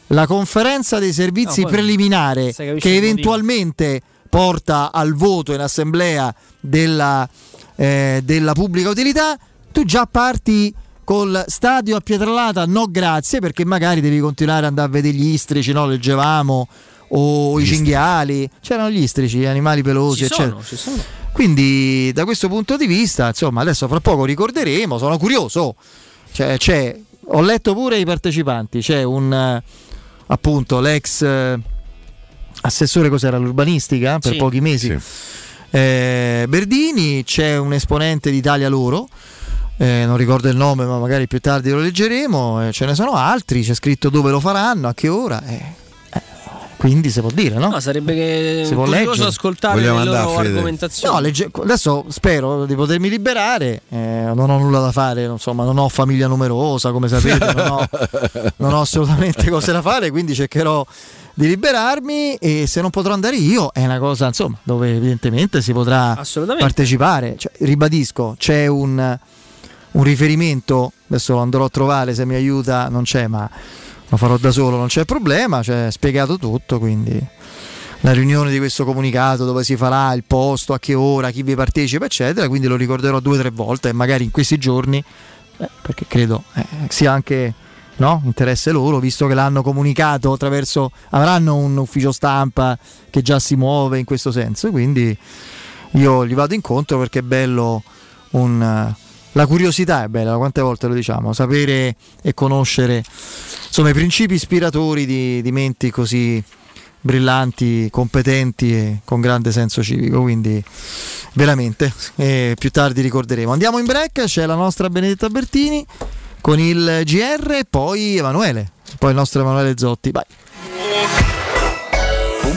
la conferenza dei servizi No, preliminare che eventualmente porta al voto in assemblea della, eh, della pubblica utilità, tu già parti col stadio a Pietralata, no grazie, perché magari devi continuare ad andare a vedere gli istrici, no? leggevamo, o i cinghiali, c'erano gli istrici, gli animali pelosi, Ci eccetera. sono, ci sono. Quindi da questo punto di vista, insomma, adesso fra poco ricorderemo, sono curioso. Cioè, c'è, ho letto pure i partecipanti, c'è un eh, appunto l'ex eh, assessore cos'era l'urbanistica per Sì. pochi mesi. eh, Berdini, c'è un esponente d'Italia Loro. eh, non ricordo il nome, ma magari più tardi lo leggeremo. eh, ce ne sono altri. C'è scritto dove lo faranno, a che ora. eh, quindi si può dire, no? No, sarebbe che Si può curioso leggere? ascoltare Vogliamo le andare, loro Fede? argomentazioni. No, legge- adesso spero di potermi liberare, eh, non ho nulla da fare, insomma, non ho famiglia numerosa, come sapete, non ho, non ho assolutamente cose da fare, quindi cercherò di liberarmi e se non potrò andare io è una cosa, insomma, dove evidentemente si potrà partecipare. Cioè, ribadisco, c'è un, un riferimento, adesso lo andrò a trovare se mi aiuta, non c'è, ma lo farò da solo, non c'è problema, c'è spiegato tutto, quindi la riunione di questo comunicato dove si farà il posto, a che ora, chi vi partecipa, eccetera. Quindi lo ricorderò due o tre volte e magari in questi giorni, eh, perché credo eh, sia anche no, interesse loro, visto che l'hanno comunicato attraverso, avranno un ufficio stampa che già si muove in questo senso. Quindi io gli vado incontro perché è bello un. La curiosità è bella, quante volte lo diciamo, sapere e conoscere insomma i principi ispiratori di, di menti così brillanti, competenti e con grande senso civico. Quindi veramente eh, più tardi ricorderemo. Andiamo in break, c'è la nostra Benedetta Bertini con il GR e poi Emanuele, poi il nostro Emanuele Zotti. Vai.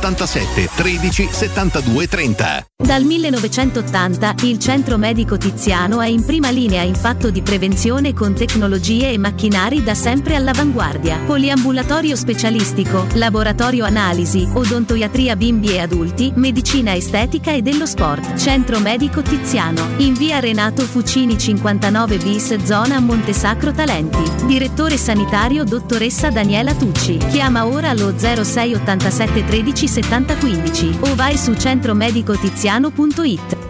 087 13 72 30. Dal 1980 il Centro Medico Tiziano è in prima linea in fatto di prevenzione con tecnologie e macchinari da sempre all'avanguardia. Poliambulatorio specialistico, laboratorio analisi, odontoiatria bimbi e adulti, medicina estetica e dello sport. Centro Medico Tiziano, in via Renato Fucini 59 bis, zona Montesacro Talenti. Direttore sanitario dottoressa Daniela Tucci. Chiama ora allo 06 87 13 70 15 o vai su centromedicotiziano.it.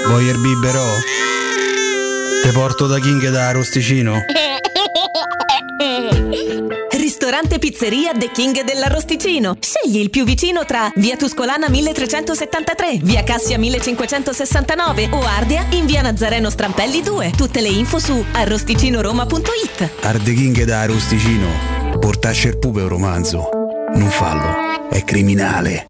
ciuccio? Voyer biberò? Te porto da King da Arrosticino? Ristorante Pizzeria The King dell'Arrosticino. Scegli il più vicino tra Via Tuscolana 1373, Via Cassia 1569 o Ardea in Via Nazareno Strampelli 2. Tutte le info su arrosticinoroma.it. Arde King da Arrosticino. Portasce il pupe un romanzo. Non fallo. È criminale.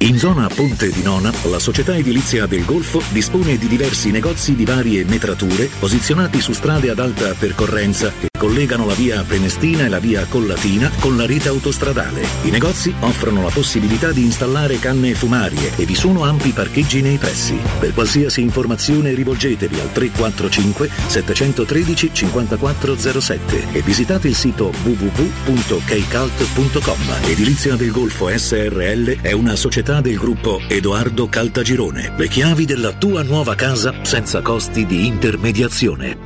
In zona Ponte di Nona, la società edilizia del Golfo dispone di diversi negozi di varie metrature posizionati su strade ad alta percorrenza collegano la via Prenestina e la via Collatina con la rete autostradale. I negozi offrono la possibilità di installare canne fumarie e vi sono ampi parcheggi nei pressi. Per qualsiasi informazione rivolgetevi al 345 713 5407 e visitate il sito www.keicalt.com. Edilizia del Golfo SRL è una società del gruppo Edoardo Caltagirone. Le chiavi della tua nuova casa senza costi di intermediazione.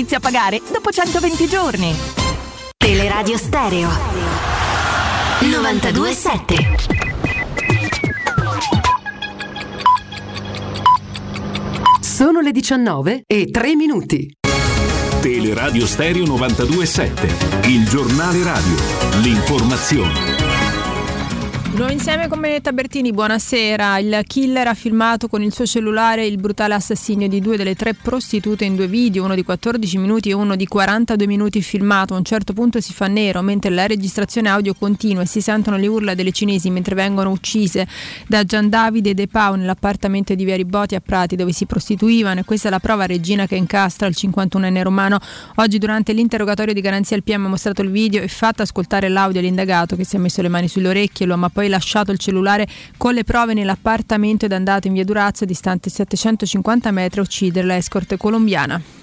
inizia a pagare dopo 120 giorni. Teleradio Stereo 927 Sono le 19 e 3 minuti. Teleradio Stereo 927, il giornale radio, l'informazione. Nuovo insieme con Benetta Bertini, buonasera. Il killer ha filmato con il suo cellulare il brutale assassinio di due delle tre prostitute in due video, uno di 14 minuti e uno di 42 minuti filmato. A un certo punto si fa nero, mentre la registrazione audio continua e si sentono le urla delle cinesi mentre vengono uccise da Gian Davide De Pau nell'appartamento di Via Riboti a Prati dove si prostituivano e questa è la prova regina che incastra il 51enne romano. Oggi durante l'interrogatorio di garanzia il PM ha mostrato il video e fatto ascoltare l'audio all'indagato che si è messo le mani sulle orecchie, lo ha poi lasciato il cellulare con le prove nell'appartamento ed andato in via Durazzo, distante 750 metri, a uccidere l'escort colombiana.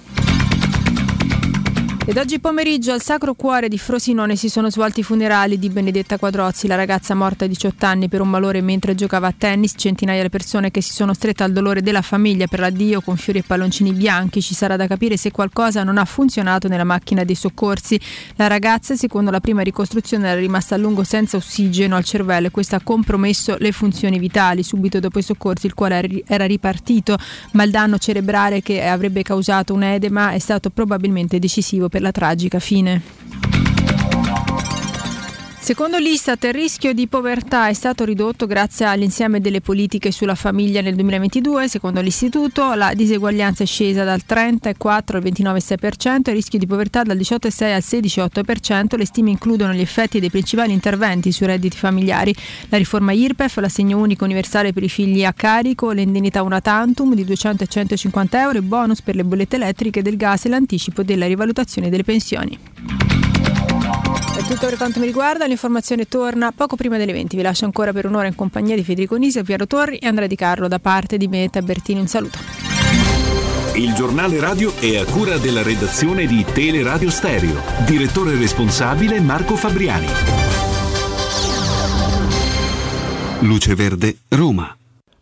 Ed oggi pomeriggio al Sacro Cuore di Frosinone si sono svolti i funerali di Benedetta Quadrozzi, la ragazza morta a 18 anni per un malore mentre giocava a tennis. Centinaia le persone che si sono strette al dolore della famiglia per l'addio con fiori e palloncini bianchi. Ci sarà da capire se qualcosa non ha funzionato nella macchina dei soccorsi. La ragazza, secondo la prima ricostruzione, era rimasta a lungo senza ossigeno al cervello e questo ha compromesso le funzioni vitali. Subito dopo i soccorsi il cuore era ripartito, ma il danno cerebrale che avrebbe causato un edema è stato probabilmente decisivo per la tragica fine. Secondo l'Istat il rischio di povertà è stato ridotto grazie all'insieme delle politiche sulla famiglia nel 2022. Secondo l'istituto la diseguaglianza è scesa dal 30,4 al 29,6%, il rischio di povertà dal 18,6 al 16,8%. Le stime includono gli effetti dei principali interventi sui redditi familiari, la riforma IRPEF, l'assegno unico universale per i figli a carico, l'indennità una tantum di 200 e 150 euro, i bonus per le bollette elettriche del gas e l'anticipo della rivalutazione delle pensioni. È tutto per quanto mi riguarda, l'informazione torna poco prima delle 20. Vi lascio ancora per un'ora in compagnia di Federico Nisi, Piero Torri e Andrea Di Carlo da parte di Benetta Bertini. Un saluto. Il giornale radio è a cura della redazione di Teleradio Stereo. Direttore responsabile Marco Fabriani. Luce Verde, Roma.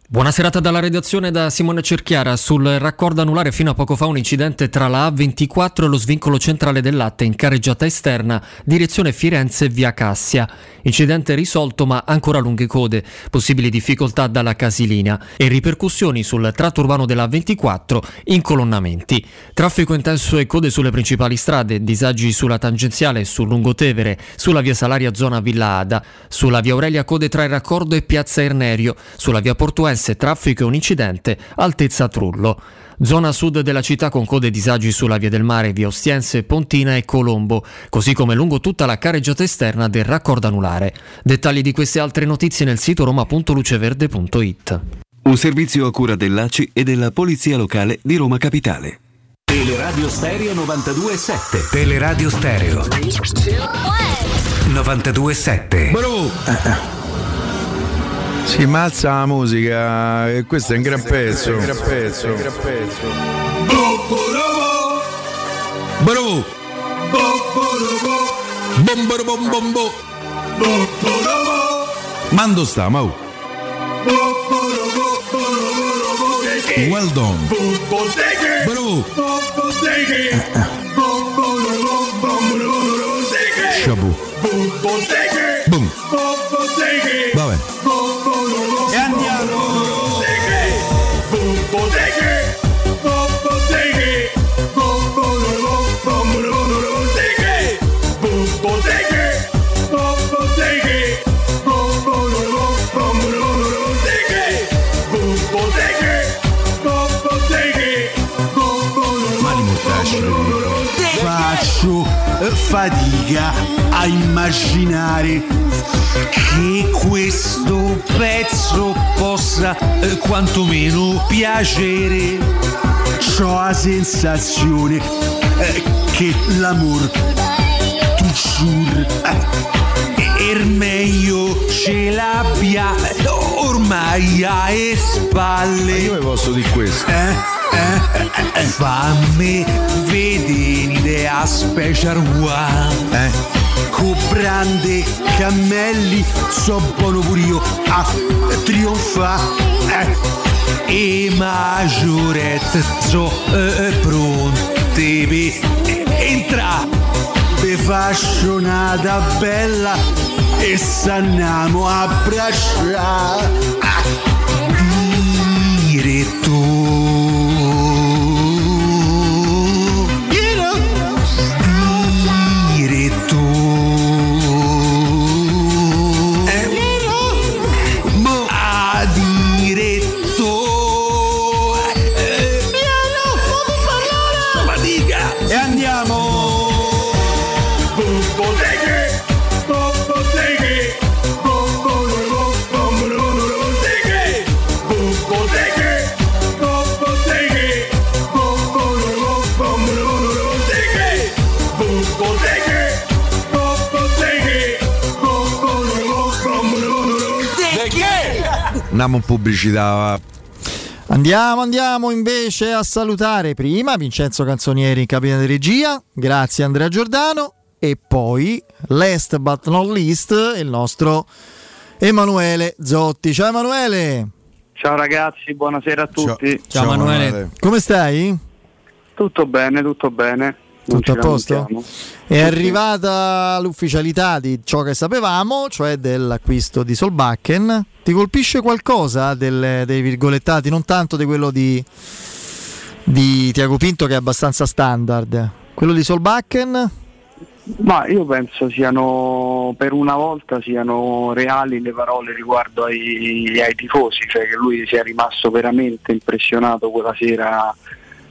Buona serata dalla redazione da Simone Cerchiara. Sul raccordo anulare fino a poco fa un incidente tra la A24 e lo svincolo centrale del latte in carreggiata esterna, direzione Firenze via Cassia. Incidente risolto ma ancora lunghe code, possibili difficoltà dalla Casilina e ripercussioni sul tratto urbano della A24 in colonnamenti. Traffico intenso e code sulle principali strade, disagi sulla tangenziale sul Lungotevere, sulla via Salaria zona Villa Ada, sulla via Aurelia code tra il raccordo e piazza Ernerio, sulla via Portuense traffico e un incidente, altezza Trullo. Zona sud della città con code e disagi sulla via del mare, via Ostiense, Pontina e Colombo, così come lungo tutta la carreggiata esterna del raccordo anulare. Dettagli di queste altre notizie nel sito roma.luceverde.it. Un servizio a cura dell'ACI e della Polizia Locale di Roma Capitale. Teleradio Stereo 927. Teleradio Stereo 927. Bro! Si mazza la musica e questo è un gran pezzo. Un gran pezzo. Un gran pezzo. Bro! Bomboro bom bombo! Mando sta, mau! Well done! Bro! Shabu! Boom! Fatica a immaginare che questo pezzo possa eh, quantomeno piacere. Ho la sensazione eh, che l'amor toujours eh, er meglio ce l'abbia ormai alle spalle. Io vi posso dire questo. Eh, eh, eh, eh, fammi vedere a special one. Eh. Con brande cammelli so buono pure io a trionfare. E maggiorette so eh, pronte per entrare. Vi faccio una bella e s'andiamo a abbracciare. Andiamo in pubblicità. Andiamo, andiamo invece a salutare prima Vincenzo Canzonieri in cabina di regia, grazie Andrea Giordano e poi, last but not least, il nostro Emanuele Zotti. Ciao Emanuele! Ciao ragazzi, buonasera a tutti. Come stai? Tutto bene, tutto bene. Non Tutto a posto? È arrivata l'ufficialità di ciò che sapevamo, cioè dell'acquisto di Solbakken. Ti colpisce qualcosa delle- dei virgolettati, non tanto di quello di, di Tiago Pinto che è abbastanza standard? Quello di Solbakken? Ma io penso siano per una volta siano reali le parole riguardo ai, ai tifosi, cioè che lui sia rimasto veramente impressionato quella sera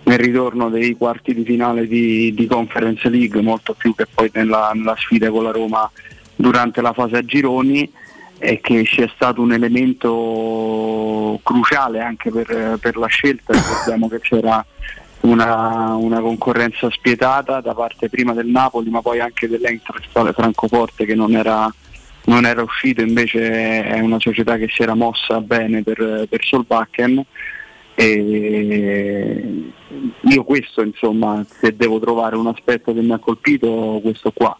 nel ritorno dei quarti di finale di, di Conference League, molto più che poi nella, nella sfida con la Roma durante la fase a gironi e che sia stato un elemento cruciale anche per, per la scelta, ricordiamo che c'era una, una concorrenza spietata da parte prima del Napoli ma poi anche dell'Eintracht Francoforte che non era, non era uscito, invece è una società che si era mossa bene per, per Solbakken e io questo insomma se devo trovare un aspetto che mi ha colpito questo qua.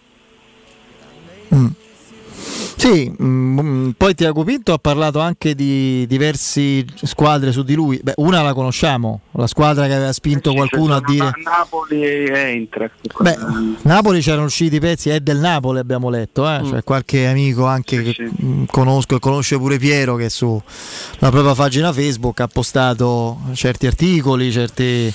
Sì, mm, poi Tiago Pinto ha parlato anche di diverse squadre su di lui. Beh, una la conosciamo, la squadra che aveva spinto qualcuno a dire... Napoli e Eintracht. Beh, Napoli c'erano usciti i pezzi, è del Napoli abbiamo letto, eh? cioè qualche amico anche che mm, conosco e conosce pure Piero che sulla propria pagina Facebook ha postato certi articoli, certi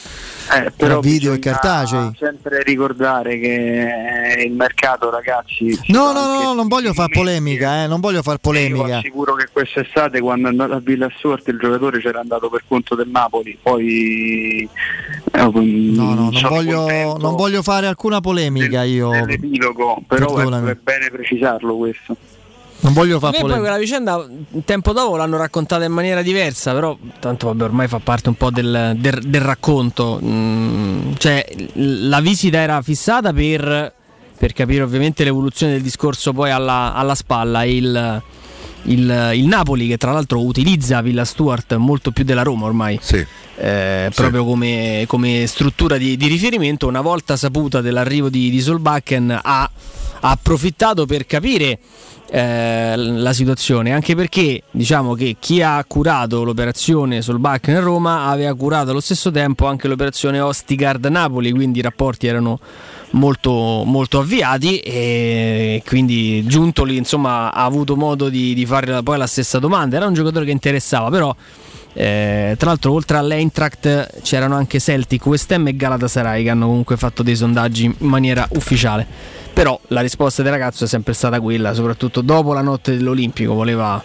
Eh, però video e cartacei. sempre ricordare che il mercato ragazzi No, no, anche no, non voglio fare polemica, eh, non voglio fare Io polemica. assicuro che quest'estate quando è andato a Villa Stewart il giocatore c'era andato per conto del Napoli, poi eh, No, no, non sono voglio, non voglio fare alcuna polemica io. dell'epilogo, però è, è bene precisarlo questo. Non voglio fare poi quella vicenda tempo dopo l'hanno raccontata in maniera diversa, però tanto vabbè ormai fa parte un po' del, del- del racconto. Mm, cioè la visita era fissata per, per capire ovviamente l'evoluzione del discorso poi alla, alla spalla. Il, il, il Napoli che tra l'altro utilizza Villa Stuart molto più della Roma ormai. Eh, proprio come, come struttura di, di riferimento, una volta saputa dell'arrivo di, di Solbakken ha, ha approfittato per capire eh, la situazione, anche perché diciamo che chi ha curato l'operazione Solbakken in Roma aveva curato allo stesso tempo anche l'operazione Ostigard Napoli, quindi i rapporti erano molto, molto avviati e quindi Giuntoli insomma ha avuto modo di, di fare poi la stessa domanda, era un giocatore che interessava però eh, tra l'altro oltre all'Eintracht c'erano anche Celtic, West Ham e Galatasaray che hanno comunque fatto dei sondaggi in maniera ufficiale però la risposta del ragazzo è sempre stata quella soprattutto dopo la notte dell'Olimpico voleva,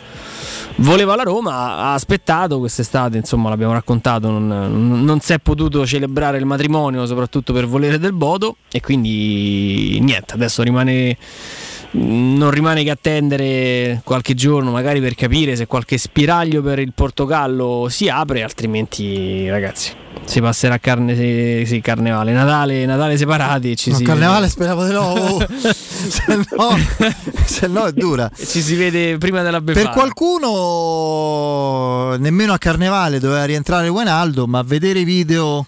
voleva la Roma ha aspettato quest'estate insomma l'abbiamo raccontato non, non- non si è potuto celebrare il matrimonio soprattutto per volere del Bodo e quindi niente adesso rimane non rimane che attendere qualche giorno magari per capire se qualche spiraglio per il Portogallo si apre, altrimenti ragazzi si passerà carne, sì, carnevale, Natale, Natale separati ci No, si carnevale speravo di no, se no, se no è dura. vede, ci si vede prima della befana. Per qualcuno nemmeno a Carnevale doveva rientrare Guenaldo, ma vedere i video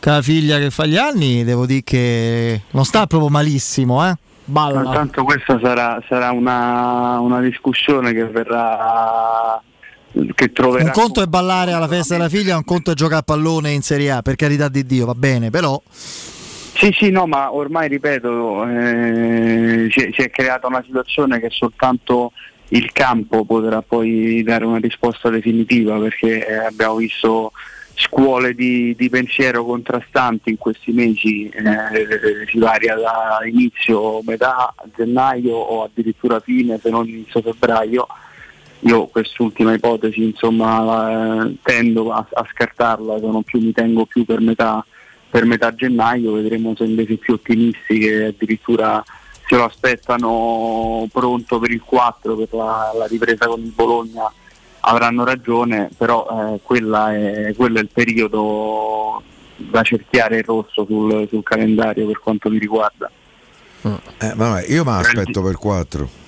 con la figlia che fa gli anni, devo dire che non sta proprio malissimo, eh. Ma Tanto questa sarà, sarà una, una discussione che verrà che troverà. Un conto è ballare alla festa della figlia, un conto è giocare a pallone in Serie A, per carità di Dio, va bene, però Sì, sì, no, ma ormai ripeto, eh, si, è, si è creata una situazione che soltanto il campo potrà poi dare una risposta definitiva perché eh, abbiamo visto scuole di, di pensiero contrastanti in questi mesi, eh, si varia da inizio, metà gennaio o addirittura fine se non inizio febbraio. Io quest'ultima ipotesi insomma eh, tendo a, a scartarla, più mi tengo più per metà, per metà gennaio, vedremo se invece più ottimisti che addirittura se lo aspettano pronto per il 4 per la, la ripresa con il Bologna avranno ragione, però eh, è, quello è il periodo da cerchiare il rosso sul, sul calendario per quanto mi riguarda. Eh, vabbè, io me l'aspetto per 4.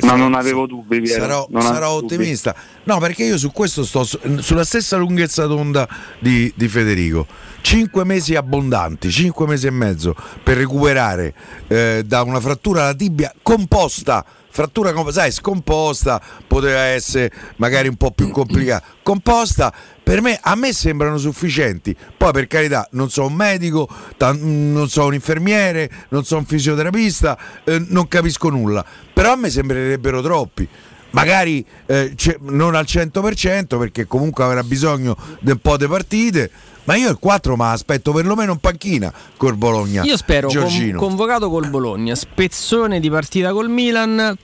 Ma non avevo dubbi, Piero, Sarò, sarò avevo dubbi. ottimista. No, perché io su questo sto su- sulla stessa lunghezza d'onda di, di Federico. Cinque mesi abbondanti, cinque mesi e mezzo per recuperare eh, da una frattura alla tibia composta. Frattura, sai, scomposta, poteva essere magari un po' più complicata. Composta, per me, a me sembrano sufficienti. Poi, per carità, non sono un medico, tan- non sono un infermiere, non sono un fisioterapista, eh, non capisco nulla. Però a me sembrerebbero troppi. Magari eh, non al 100% perché comunque avrà bisogno di un po' di partite. Ma io il 4 ma aspetto perlomeno in panchina col Bologna. Io spero con- convocato col Bologna, spezzone di partita col Milan,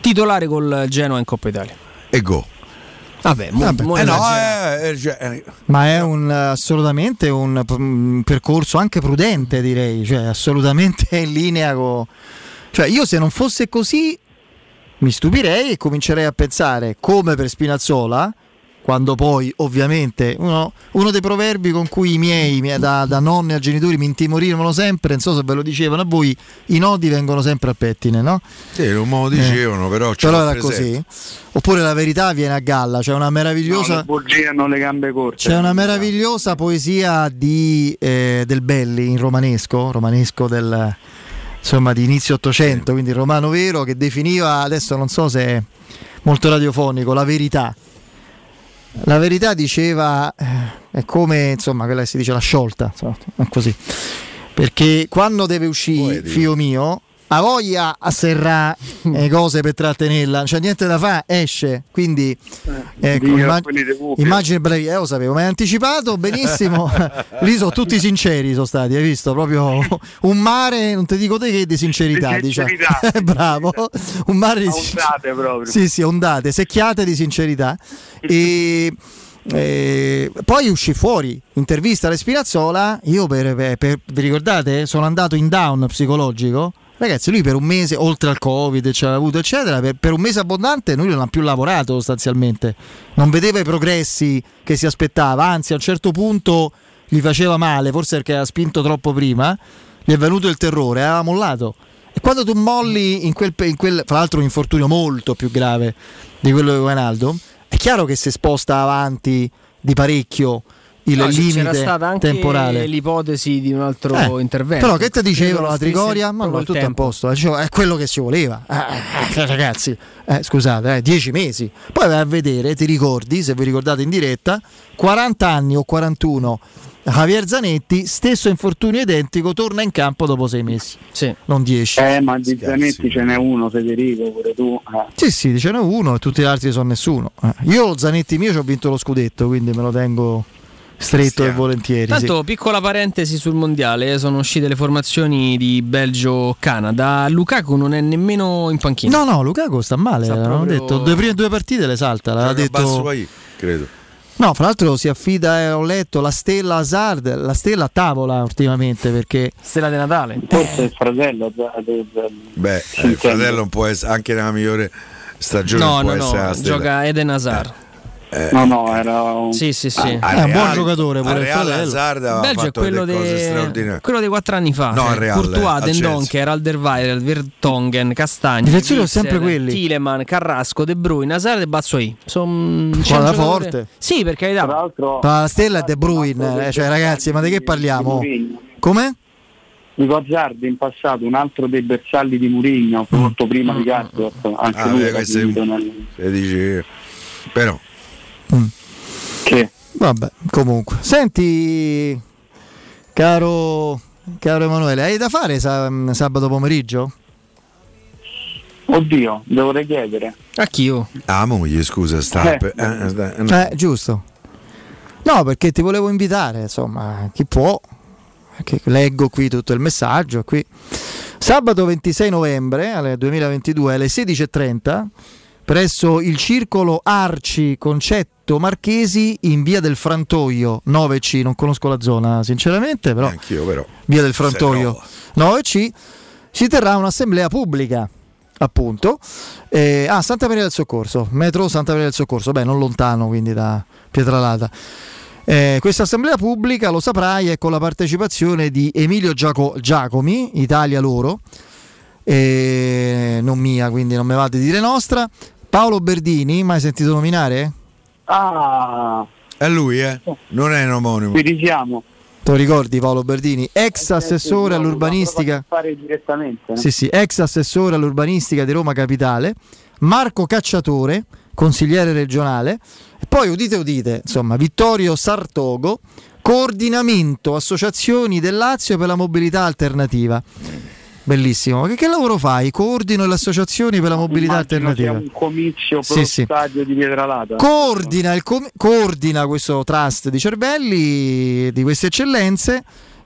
titolare col Genoa in Coppa Italia. E go. Vabbè, mo- Vabbè. mo Eh no, eh, eh, cioè, eh, Ma è un, assolutamente un, un percorso anche prudente, direi, cioè assolutamente in linea con... Cioè io se non fosse così mi stupirei e comincerei a pensare come per Spinazzola, quando poi ovviamente uno, uno dei proverbi con cui i miei, mi- da, da nonni a genitori mi intimorivano sempre, non so se ve lo dicevano a voi, i nodi vengono sempre al pettine, no? sì, non me lo dicevano, però ce Però l'ho era presente. così. Oppure la verità viene a galla, c'è una No, meravigliosa... le bugie hanno le gambe corte. C'è una meravigliosa poesia di, eh, del Belli in romanesco, romanesco del, insomma, di inizio Ottocento, quindi il romano vero, che definiva, adesso non so se è molto radiofonico, la verità. La verità diceva, eh, è come, insomma, quella che si dice la sciolta, insomma, è così. Perché quando deve uscire, figlio mio, ha voglia a serrà le cose per trattenerla, c'è niente da fare, esce. Quindi, ecco, Dio, immag- immagine bravi, eh, lo sapevo, ma hai anticipato benissimo. Lì sono tutti sinceri, sono stati, hai visto? Proprio un mare, non ti dico te che di sincerità, Di diciamo. sincerità, Bravo, un mare di A ondate proprio. sì, sì, ondate, secchiate di sincerità. E, eh, poi uscì fuori, intervista alle Spinazzola, io per, per- per- vi ricordate, sono andato in down psicologico. Ragazzi, lui per un mese, oltre al Covid, ce l'ha avuto, eccetera, per, per un mese abbondante lui non ha più lavorato sostanzialmente. Non vedeva i progressi che si aspettava, anzi a un certo punto gli faceva male, forse perché era spinto troppo prima, gli è venuto il terrore, aveva mollato. E quando tu molli in quel, in quel fra l'altro un infortunio molto più grave di quello di Wijnaldum, è chiaro che si sposta avanti di parecchio il No, limite c'era stata anche temporale. l'ipotesi di un altro Eh, intervento. Però che ti dicevano la Trigoria? Ma no, tutto a tempo. posto. eh, dicevo, è quello che si voleva. Eh, eh, ragazzi, eh, scusate, eh, 10 mesi. Poi vai a vedere, ti ricordi, se vi ricordate in diretta, 40 anni o 41. Javier Zanetti, stesso infortunio identico, torna in campo dopo 6 mesi. Non 10. Eh, ma di Zanetti ce n'è uno, Federico, pure tu. eh. Sì, sì, ce n'è uno e tutti gli altri sono nessuno. Eh, Io lo Zanetti mio ci ho vinto lo scudetto, quindi me lo tengo stretto e volentieri. sì. Tanto, piccola parentesi sul mondiale, sono uscite le formazioni di Belgio-Canada. Lukaku non è nemmeno in panchina. No, no, Lukaku sta male. Sta proprio- detto, le prime due partite le salta. L'ha detto... Credo. No, fra l'altro si affida, eh, ho letto, la stella Hazard, la stella a tavola ultimamente perché... Stella di Natale. Forse il fratello. Z- Beh, eh, il fratello può essere anche nella migliore stagione No, non può no, essere la no, gioca Eden Hazard. Eh, No, no, era un... Sì, sì, sì. al È un buon giocatore pure il Real. Hazard aveva Belgio è fatto quello, delle cose de... straordinarie. quello dei quattro anni fa. No, Eh, al Real, Courtois, al Den Chelsea. Donker, Alderweireld, Vertonghen, Castagni. Difensori sempre quelli. Tielemann, Carrasco, De Bruyne, Hazard e Bazzoi. Sono Squadra forte. Sì, per carità. Tra l'altro, Ma la stella è De Bruyne, eh, cioè ragazzi, ma di che parliamo? Come? Dico Azzardi in passato, un altro dei bersalli di Murigno, molto prima di Gattuso, anche Ah, lui beh, è- finito nel... dici però Che? Vabbè, comunque. Senti, caro caro Emanuele, hai da fare sa- sabato pomeriggio? Oddio, dovrei chiedere. A chi io? Ah, moglie, scusa, sta. Eh. per- eh, sta- eh, Eh, giusto. No, perché ti volevo invitare, insomma, chi può. Perché leggo qui tutto il messaggio. Qui. Sabato 26 novembre alle 2022 alle 16.30 presso il circolo Arci Concetto Marchesi in via del Frantoio 9C. Non conosco la zona sinceramente, però Anch'io, però. via del Frantoio 9C si terrà un'assemblea pubblica appunto eh, a Santa Maria del Soccorso metro Santa Maria del Soccorso beh non lontano quindi da Pietralata. Eh, questa assemblea pubblica lo saprai è con la partecipazione di Emilio Giaco- Giacomi Italia loro. Eh, non mia quindi non me va di dire nostra Paolo Berdini mai sentito nominare? Ah, È lui, eh? Non è un omonimo. ci risiamo. te lo ricordi Paolo Berdini ex assessore all'urbanistica Fare direttamente. no? Sì, sì, ex assessore all'urbanistica di Roma Capitale, Marco Cacciatore, consigliere regionale, e poi udite udite, insomma, Vittorio Sartogo, coordinamento associazioni del Lazio per la mobilità alternativa. Bellissimo, ma che, che lavoro fai? Coordino le associazioni per la mobilità Immagino alternativa. un comizio Sì, pro sì. stadio di Pietralata. Coordina, il com- coordina questo trust di cervelli, di queste eccellenze,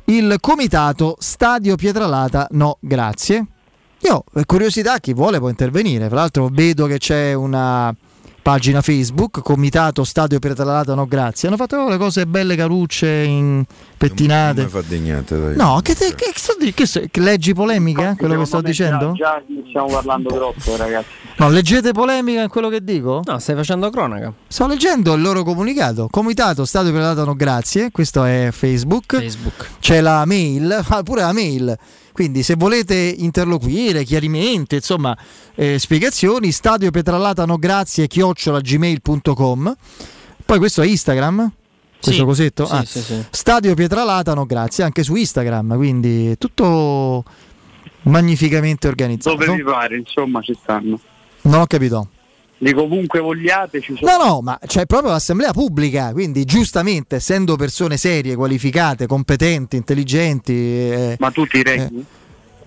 il comitato Stadio Pietralata No Grazie. Io, per curiosità, chi vuole può intervenire. Tra l'altro vedo che c'è una pagina Facebook, Comitato Stadio Pietralata No Grazie. Hanno fatto le cose belle carucce, in pettinate. Non mi fa niente, dai. No, che, te- che sto di- che so- che leggi polemica eh, quello che sto dicendo? Già, già stiamo parlando troppo, ragazzi. No, leggete polemica in quello che dico? No, stai facendo cronaca. Sto leggendo il loro comunicato. Comitato Stadio Pietralata No Grazie. Questo è Facebook. Facebook. C'è la mail, ah, pure la mail. Quindi se volete interloquire, chiarimenti, insomma, eh, spiegazioni, stadio Petrallata no grazie chiocciolagmail.com. Poi questo è Instagram. Questo Sì, cosetto? sì, Ah, sì, sì. Stadio Pietralata no grazie anche su Instagram, quindi tutto magnificamente organizzato. Dove vi pare, insomma, ci stanno. Non ho capito. Di comunque vogliate ci sono. No, no, ma c'è proprio l'assemblea pubblica, quindi giustamente, essendo persone serie, qualificate, competenti, intelligenti. eh, Ma tu ti reggi?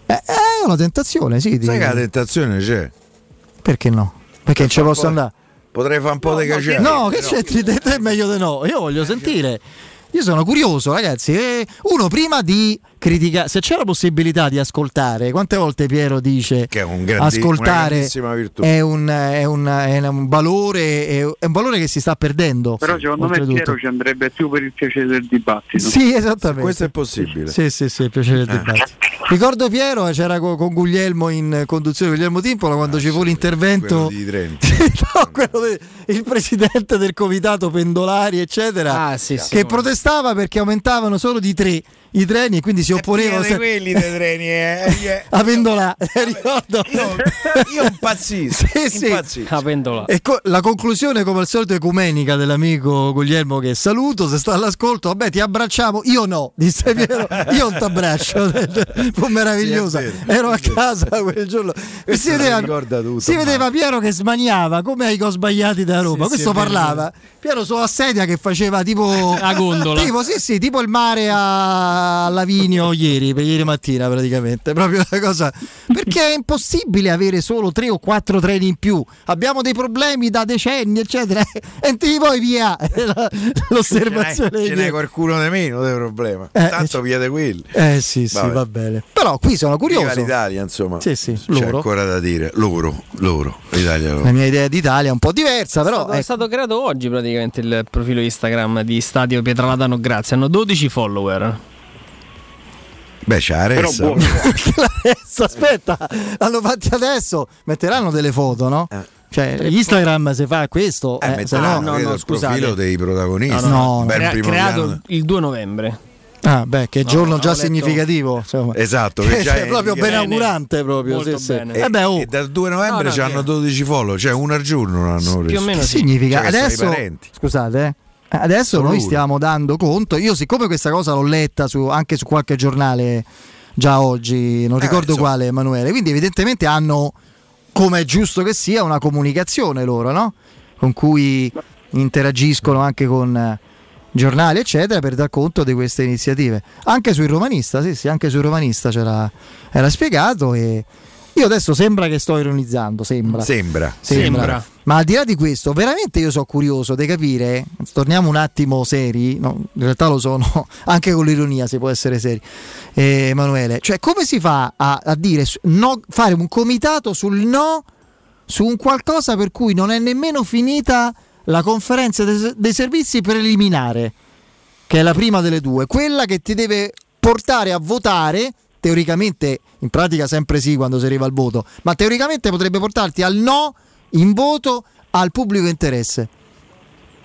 eh, è una tentazione, sì. di- Sai che la tentazione c'è? Perché no? Perché non ci posso andare? Potrei fare un po' di cacciare. No, che te, te è meglio di no. Io voglio sentire. Io sono curioso, ragazzi. eh, uno prima di criticare, se c'è la possibilità di ascoltare, quante volte Piero dice Che è un grandi- ascoltare è un, è un- è un valore, è, è un valore che si sta perdendo. Però secondo me. Piero ci andrebbe più per il piacere del dibattito. Sì, esattamente. Questo è possibile. Sì, sì, sì, piacere del Eh. dibattito. Ricordo Piero, eh, c'era co- con, Guglielmo in conduzione, Guglielmo Timpola, quando ci fu l'intervento. Ah, di Trento. No, quello de- il presidente del comitato pendolari, eccetera, Ah, sì, sì. che protestava perché aumentavano solo di tre i treni e quindi si opponevano se- quelli dei treni, eh. a pendolare. Ricordo. Io impazzisco. Sì, sì. impazzisco. La pendola. E co- la conclusione, come al solito, ecumenica dell'amico Guglielmo che saluto, se sta all'ascolto, vabbè ti abbracciamo, io no, disse Piero, io non ti abbraccio, fu meravigliosa, Sì, ero a casa quel giorno, e si vedeva, tutto, si vedeva Piero che smaniava, come ai gol sbagliati da Roma, Sì, questo sì, parlava, Piero sulla sedia che faceva tipo... La gondola. Tipo, sì, sì, tipo il mare a Lavinio ieri, per ieri mattina praticamente. Proprio una cosa. Perché è impossibile avere solo tre o quattro treni in più. Abbiamo dei problemi da decenni, eccetera. E ti poi via l'osservazione. Ce n'è qualcuno di meno di problema. Eh, Tanto via di quelli. Eh sì, sì, Vabbè. va bene. Però qui sono Viva curioso. l'Italia, insomma. Sì, sì, C'è loro. ancora da dire. Loro, loro, l'Italia loro. La mia idea d'Italia è un po' diversa, però. È stato, è ecco. stato creato oggi praticamente il profilo Instagram di Stadio Pietralata No Grazie. Hanno 12 follower. Beh, c'è. Adesso, aspetta, l'hanno fatti adesso. Metteranno delle foto, no? Cioè, Instagram se fa questo, Eh, eh, se metteranno, no, credo, il profilo dei protagonisti. No, no, no. Crea- primo creato piano. il 2 novembre. Ah, beh, che giorno no, già significativo. Insomma. Esatto, Cioè, che già è proprio bene. benaugurante proprio. Sì, sì. bene. E, Eh beh, oh, e dal 2 novembre No, no, hanno che- 12 follow, cioè uno al giorno non hanno Più o meno che sì. significa? Cioè Adesso, parenti. scusate, eh. Adesso Sono noi uno. stiamo dando conto. Io, siccome questa cosa l'ho letta su- anche su qualche giornale già oggi, non Eh, ricordo insomma. quale, Emanuele. Quindi, evidentemente hanno, come è giusto che sia, una comunicazione loro, no? Con cui interagiscono anche con eh, giornali, eccetera, per dar conto di queste iniziative. Anche sul romanista, sì, sì, anche sul romanista c'era, era spiegato e io adesso sembra che sto ironizzando, sembra. Sembra. Sembra. Ma al di là di questo, veramente io sono curioso di capire, torniamo un attimo seri, no, in realtà lo sono, anche con l'ironia si può essere seri, eh, Emanuele, cioè come si fa a, a dire no, fare un comitato sul no su un qualcosa per cui non è nemmeno finita la conferenza dei, dei servizi preliminare, che è la prima delle due, quella che ti deve portare a votare, teoricamente, in pratica sempre sì quando si arriva al voto, ma teoricamente potrebbe portarti al no in voto al pubblico interesse.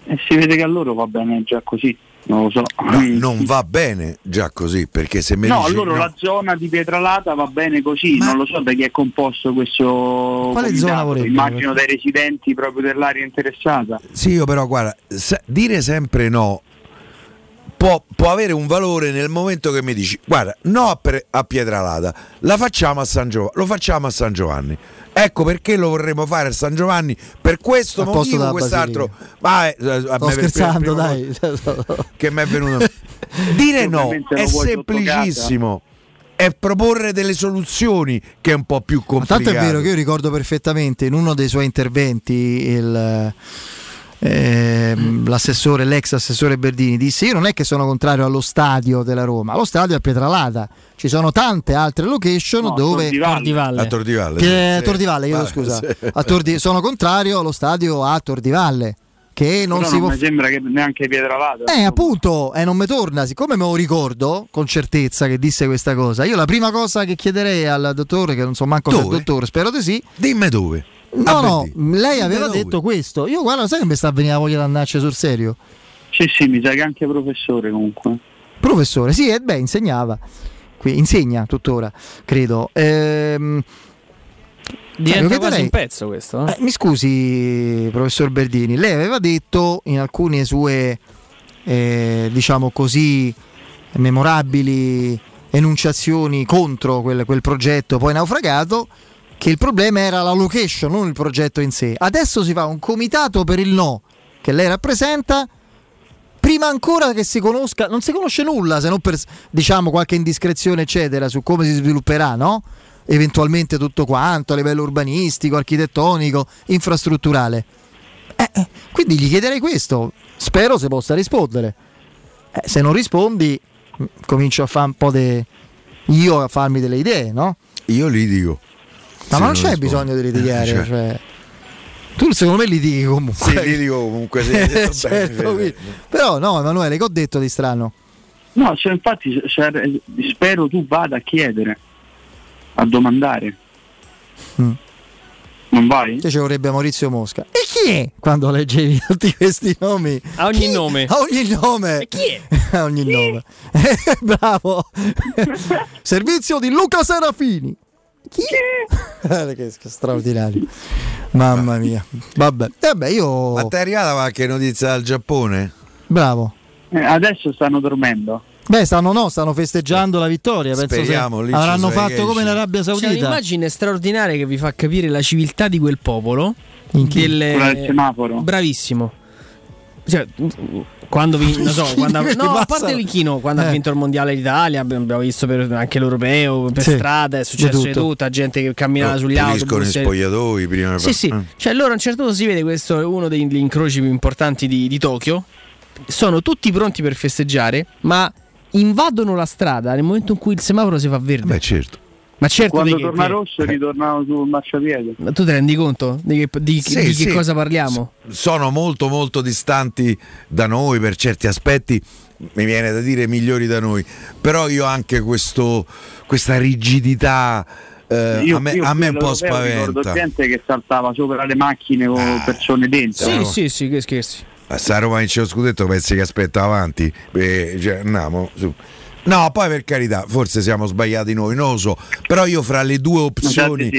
E si vede che a loro va bene già così, non lo so. No, non va bene già così, perché se mi No, dici allora no- la zona di Pietralata va bene così, non lo so da chi è composto questo Quale comitato, zona vorrebbe? immagino dai residenti proprio dell'area interessata. Sì, io però guarda, dire sempre no può, può avere un valore nel momento che mi dici guarda, no a, Pre- a Pietralata, la facciamo a San Giovanni, lo facciamo a San Giovanni. Ecco perché lo vorremmo fare a San Giovanni per questo posto motivo, quest'altro. Ma eh, a Sto per- scherzando, dai. che mi è venuto. Dire no è semplicissimo. È proporre delle soluzioni che è un po' più Ma complicato. tanto è vero che io ricordo perfettamente in uno dei suoi interventi il, ehm, l'assessore, l'ex assessore Berdini disse io non è che sono contrario allo stadio della Roma, lo stadio è a Pietralata, ci sono tante altre location No, dove... A Tordivalle. Che è sì. Tordivalle, chiedo Ah, scusa. sì. Tordi- sono contrario allo stadio a Tordivalle, che non Però si non può... mi sembra che neanche Pietralata. Eh, appunto, e non mi torna, siccome me lo ricordo con certezza che disse questa cosa, io la prima cosa che chiederei al dottore, che non so manco se è il dottore, spero di sì. Dimmi dove. No, no, lei aveva detto questo. Io guarda, sai che mi sta venendo la voglia di andarci sul serio? Sì, sì, mi sa che anche professore comunque. Professore, sì, e beh, insegnava. Qui, insegna tuttora, credo. Ehm, Diventa quasi un pezzo questo. eh? Eh, mi scusi, professor Berdini, lei aveva detto in alcune sue, eh, diciamo così, memorabili enunciazioni contro quel, quel progetto poi naufragato, che il problema era la location, non il progetto in sé. Adesso si fa un comitato per il no, che lei rappresenta, prima ancora che si conosca, non si conosce nulla, se non per diciamo qualche indiscrezione, eccetera, su come si svilupperà, no? Eventualmente tutto quanto a livello urbanistico, architettonico, infrastrutturale. Eh, eh, quindi gli chiederei questo, spero se possa rispondere. Eh, se non rispondi, mh, comincio a fare un po' di. io a farmi delle idee, no? Io dico. Ma, non non c'è rispondo. bisogno di litigare. Cioè. cioè. Tu secondo me litighi comunque. Sì, li dico comunque. Sì, Certo, bene. Però no, Emanuele, che ho detto di strano? No, cioè, infatti spero tu vada a chiedere, a domandare. Mm. Non vai? Che ci vorrebbe Maurizio Mosca. E chi è? Quando leggevi tutti questi nomi. A ogni Chi? nome. A ogni nome. E chi è? A ogni nome. Bravo. Servizio di Luca Serafini. Chi? che, che straordinario. Mamma mia. Vabbè. Vabbè, io. Ma ti è arrivata qualche notizia dal Giappone? Bravo. Eh, adesso stanno dormendo. Beh, stanno no, stanno festeggiando la vittoria. Penso Speriamo, lì avranno fatto come in Arabia C'è Saudita. un'immagine straordinaria che vi fa capire la civiltà di quel popolo. Quella del semaforo. Bravissimo. Cioè, quando vi, non so, quando, no, a parte l'inchino, quando Eh. ha vinto il mondiale d'Italia, abbiamo visto per, anche l'europeo, per Sì, strada, è successo di tutto. tutta, gente che camminava sugli Puliscono i autobus. spogliatoi prima Sì, sì, Eh. cioè loro a un certo punto si vede questo è uno degli incroci più importanti di, di Tokyo. Sono tutti pronti per festeggiare, ma invadono la strada nel momento in cui il semaforo si fa verde. Beh, certo. Ma certo Quando che- torna che- rosso ritornano sul marciapiede. Ma tu ti rendi conto di che, di- Sì, di che sì. cosa parliamo? Sono molto molto distanti da noi per certi aspetti, mi viene da dire migliori da noi, però io ho anche questo, questa rigidità eh, Io- a me, io a me un po' all'Europeo Ricordo spaventa. gente che saltava sopra le macchine con persone dentro. Sì, no. sì, sì, che scherzi. A Sta Roma vince lo scudetto, pensi che aspetta avanti? Eh, cioè, andiamo su. No, poi per carità, forse siamo sbagliati noi, non lo so. Però io fra le due opzioni.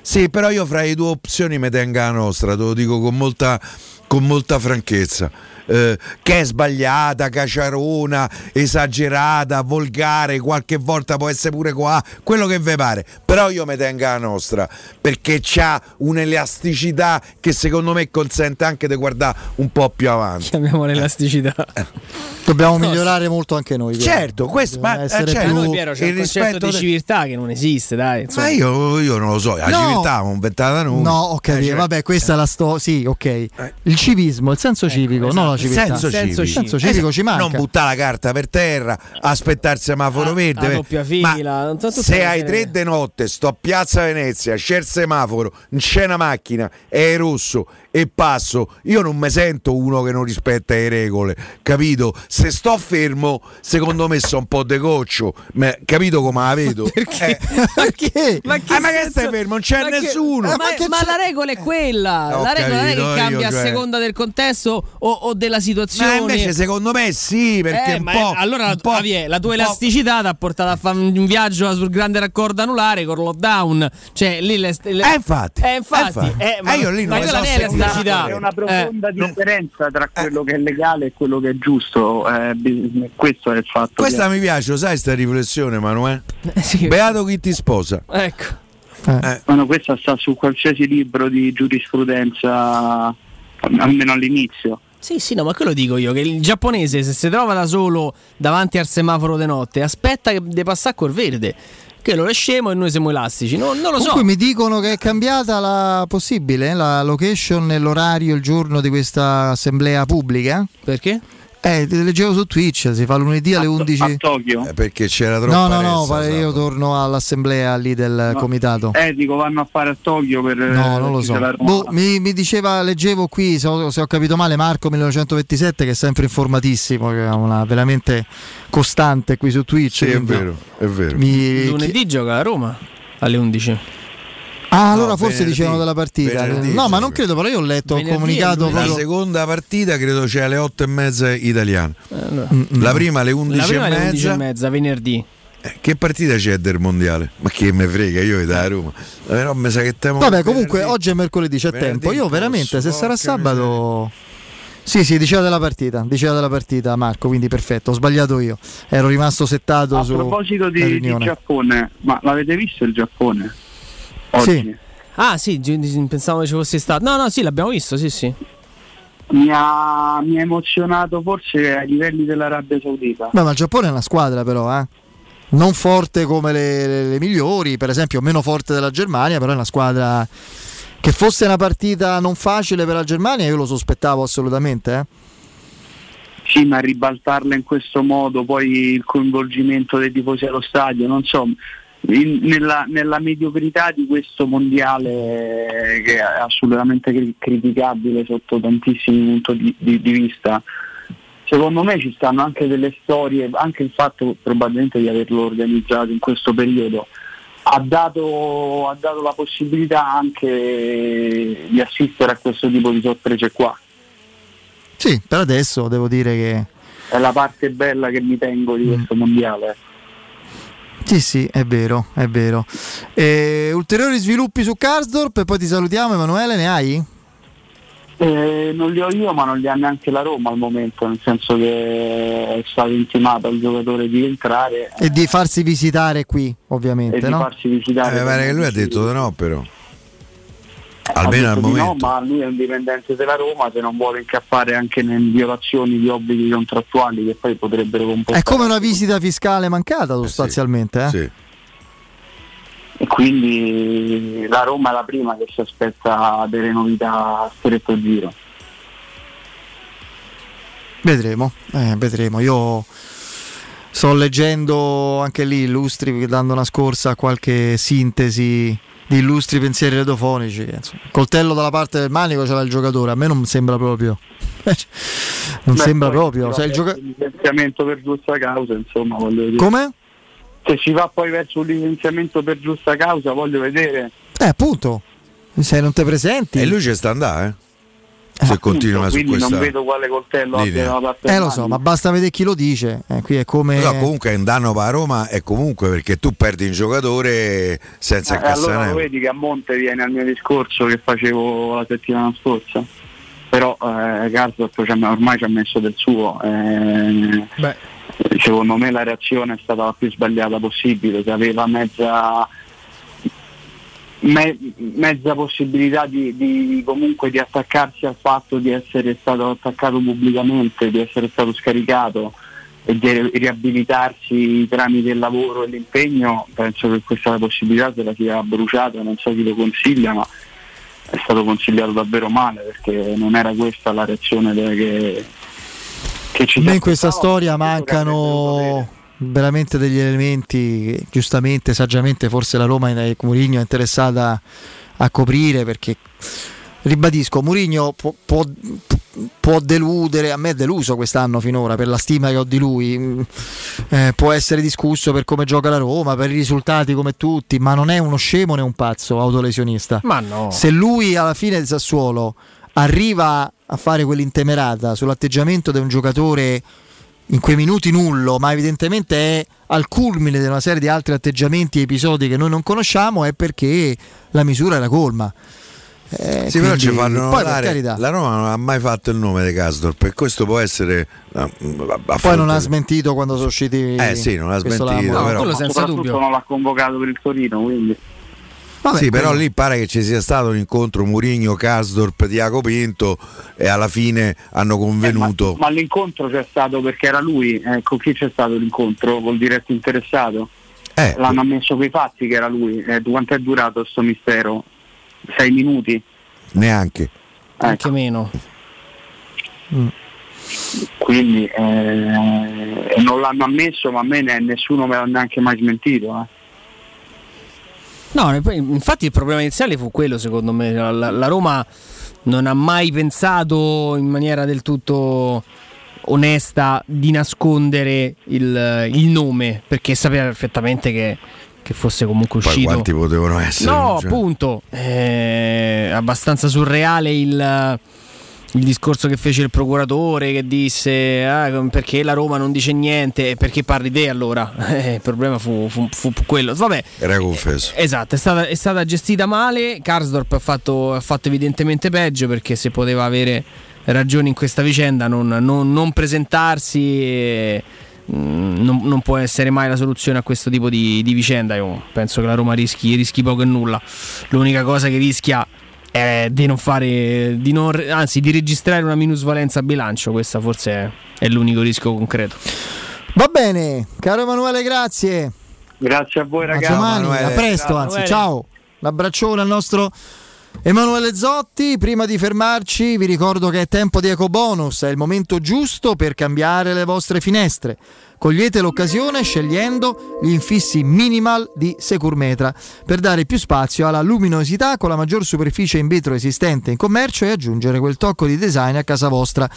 Sì, però io fra le due opzioni mi tengo la nostra, te lo dico con molta, con molta franchezza. Eh, che è sbagliata, caciarona, esagerata, volgare, qualche volta può essere pure qua, quello che vi pare. Però io mi tengo la nostra perché c'ha un'elasticità che secondo me consente anche di guardare un po' più avanti. Chiamiamola elasticità. Dobbiamo migliorare molto anche noi. Piero. Certo, questo ma, essere eh, certo, più- Noi, Piero, c'è il rispetto di civiltà che non esiste, dai. insomma. Ma io, io non lo so, la No. civiltà l'ho inventata noi. No, capito. Eh, cioè, Vabbè, questa è la sto. Sì, ok. Il civismo, il senso civico, non la il civiltà. senso, civico. Senso civico ci manca. Non buttare la carta per terra, aspettare il semaforo Ah, verde. la doppia fila, se hai tre di notte, sto a Piazza Venezia, c'è il semaforo, non c'è una macchina, è rosso e passo, io non mi sento uno che non rispetta le regole, capito? Se sto fermo, secondo me sono un po' de coccio, ma- capito come la vedo? Perché? Ma che? Ma Ah, ma che stai fermo? Non c'è ma che- nessuno. Ma, Ma che ma c'è- la regola è quella. Ho la regola non è che cambia io, a cioè. seconda del contesto o, o della situazione. Ma invece secondo me sì, perché Eh, un ma po'... è- allora un po'- Javier, la tua elasticità ti ha portato a fare un viaggio sul grande raccordo anulare con lockdown. Cioè, lì le, le- Eh, infatti. Eh, infatti. Eh, infatti. Eh, ma, Eh, io lì ma non quella so non è se- elasticità. È una Eh. profonda differenza tra quello che è legale e quello che è giusto. eh, questo è il fatto. Questa che- mi piace, lo sai sta riflessione, Manuel? Eh, sì. Beato chi ti sposa. Ecco. Eh. Ma no, questa sta su qualsiasi libro di giurisprudenza, almeno all'inizio. Sì, sì, no, ma quello dico io, che il giapponese se si trova da solo davanti al semaforo di notte, aspetta che deve passare col verde. Che lo è scemo e noi siamo elastici. Non, non lo so. Comunque mi dicono che è cambiata la possibile la location e l'orario, il giorno di questa assemblea pubblica. Perché? Eh, leggevo su Twitch, si fa lunedì alle 11. A Tokyo? Eh, perché c'era troppa No, no, no, ressa, pare- io torno all'assemblea lì del No. comitato. Eh, dico, vanno a fare a Tokyo per... No, non lo so. la Roma. Boh, mi, mi diceva, leggevo qui, se ho, se ho capito male, Marco 1927, che è sempre informatissimo, che è una veramente costante qui su Twitch. Sì, è vero, è vero. mi- Lunedì gioca a Roma alle 11. Ah, allora No, forse venerdì. dicevano della partita. Venerdì, no, ma non credo, però io ho letto, ho Venerdì comunicato La seconda partita credo c'è alle 8 e mezza italiane. Mm, La prima alle 11 La prima e alle 11 e mezza. mezza, venerdì. Eh, Che partita c'è del mondiale? Ma che me frega, io da Roma. Eh, Però mi sa che temo Vabbè, venerdì. comunque oggi è mercoledì, c'è Venerdì tempo. Io veramente, se sarà sabato. Sì, sì, diceva della partita, diceva della partita Marco, quindi perfetto, ho sbagliato io. Ero rimasto settato A su proposito di, di. Giappone, ma l'avete visto il Giappone? Oggi? Sì. Ah, sì, pensavo che ci fosse stato. No, no, sì, l'abbiamo visto, sì, sì. Mi ha, mi ha emozionato forse ai livelli dell'Arabia Saudita. Beh, ma il Giappone è una squadra però, eh. Non forte come le, le- le migliori, per esempio meno forte della Germania, però è una squadra che fosse una partita non facile per la Germania, io lo sospettavo assolutamente, eh. Sì, ma ribaltarla in questo modo, poi il coinvolgimento dei tifosi allo stadio, non so, in- nella, nella mediocrità di questo mondiale che è assolutamente cri- criticabile sotto tantissimi punti di, di- di vista, secondo me ci stanno anche delle storie, anche il fatto probabilmente di averlo organizzato in questo periodo ha dato, ha dato la possibilità anche di assistere a questo tipo di sorprese qua. Sì, per adesso devo dire che È la parte bella che mi tengo di questo mondiale. Sì, sì, è vero, è vero. E ulteriori sviluppi su Karsdorp e poi ti salutiamo Emanuele, ne hai? Eh, non li ho io ma non li ha neanche la Roma al momento, nel senso che è stato intimato al giocatore di entrare E di farsi visitare qui, e ovviamente, di no? farsi visitare. Eh, pare che lui ha detto di no, però. Almeno al detto di momento. No, ma lui è un dipendente della Roma, se non vuole incappare anche in violazioni di obblighi contrattuali che poi potrebbero comportare. È come una visita fiscale mancata sostanzialmente, eh? Sì. E quindi la Roma è la prima che si aspetta delle novità a stretto giro. Vedremo, eh, vedremo. Io sto leggendo anche lì illustri, dando una scorsa a qualche sintesi di illustri pensieri radiofonici. insomma, coltello dalla parte del manico c'era il giocatore, a me non sembra proprio. non Beh, sembra poi proprio. Se il gioca- licenziamento per giusta causa, insomma, voglio dire. Come? Se si va poi verso un licenziamento per giusta causa, voglio vedere. Eh, appunto. Se non te presenti. E lui ci sta andare, eh? Se continua su quindi questa. non vedo quale coltello abbia linea. parte Eh lo so, ma basta vedere chi lo dice. Eh, qui è come. No, comunque è un danno per Roma e comunque perché tu perdi un giocatore senza Eh, allora incassare lo vedi che a monte viene al mio discorso che facevo la settimana scorsa. però eh, Garsdorp ci ha- ormai ci ha messo del suo. eh, secondo me la reazione è stata la più sbagliata possibile, che aveva mezza, me- mezza possibilità di, di- comunque di attaccarsi al fatto di essere stato attaccato pubblicamente, di essere stato scaricato e di ri- riabilitarsi tramite il lavoro e l'impegno, penso che questa possibilità se la sia bruciata, non so chi lo consiglia, ma è stato consigliato davvero male perché non era questa la reazione che, che ci in questa storia mancano veramente degli elementi giustamente, saggiamente forse la Roma e Mourinho è interessata a coprire perché ribadisco, Mourinho può, può- può deludere, a me è deluso quest'anno finora per la stima che ho di lui, Mm, eh, può essere discusso per come gioca la Roma, per i risultati come tutti, ma non è uno scemo né un pazzo autolesionista. Ma no. Se lui alla fine del Sassuolo arriva a fare quell'intemerata sull'atteggiamento di un giocatore in quei minuti nullo, ma evidentemente è al culmine di una serie di altri atteggiamenti e episodi che noi non conosciamo, è perché la misura era colma. Eh, Sì, però quindi- ci fanno poi per notare, carità, la Roma non ha mai fatto il nome di Casdorp e questo può essere ah, a poi non ha smentito quando sono usciti. Eh sì, non ha smentito, l'amo- però- Ma soprattutto non l'ha convocato per il Torino, quindi sì, però lì pare che ci sia stato un incontro Murigno, Casdorp, Diaco Pinto e alla fine hanno convenuto. Ma l'incontro c'è stato perché era lui, eh, con chi c'è stato l'incontro? Col diretto interessato? Eh, L'hanno ammesso quei fatti che era lui. Eh, quanto è durato sto mistero? Sei minuti? Neanche. Anche meno. Quindi eh, non l'hanno ammesso, ma a me ne- nessuno me l'ha neanche mai smentito. Eh. No, infatti il problema iniziale fu quello secondo me, la, la- Roma non ha mai pensato in maniera del tutto onesta di nascondere il, il nome perché sapeva perfettamente che, che fosse comunque Poi uscito. quanti potevano essere? No, Cioè, appunto, è abbastanza surreale il, il discorso che fece il procuratore che disse "Ah, perché la Roma non dice niente perché parli te allora. Eh, il problema fu, fu- fu quello. Vabbè, Era confesso. Esatto, è stata, è stata gestita male. Karsdorp ha fatto, ha fatto evidentemente peggio perché se poteva avere ragioni in questa vicenda, non, non- non presentarsi e, mm, non, non può essere mai la soluzione a questo tipo di, di vicenda. Io penso che la Roma rischi, rischi poco e nulla. L'unica cosa che rischia è di non fare, di non, anzi, di registrare una minusvalenza a bilancio. Questo forse è, è l'unico rischio concreto. Va bene, caro Emanuele, grazie. Grazie a voi A ragazzi. domani, a presto, anzi, ciao. Un abbraccione al nostro Emanuele Zotti. Prima di fermarci, vi ricordo che è tempo di ecobonus, è il momento giusto per cambiare le vostre finestre. Cogliete l'occasione scegliendo gli infissi minimal di Securmetra per dare più spazio alla luminosità con la maggior superficie in vetro esistente in commercio e aggiungere quel tocco di design a casa vostra.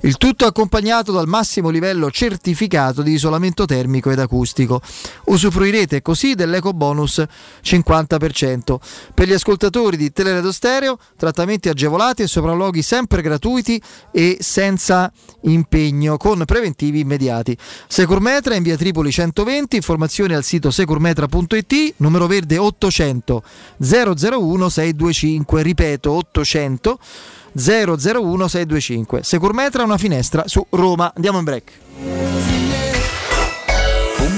Il tutto accompagnato dal massimo livello certificato di isolamento termico ed acustico. Usufruirete così dell'eco bonus 50%. Per gli ascoltatori di Teleradio Stereo, trattamenti agevolati e sopralluoghi sempre gratuiti e senza impegno, con preventivi immediati. Securmetra in via Tripoli 120, informazioni al sito securmetra.it, numero verde 800 001 625, ripeto 800 001 625. Securmetra una finestra su Roma. Andiamo in break.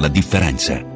la differenza.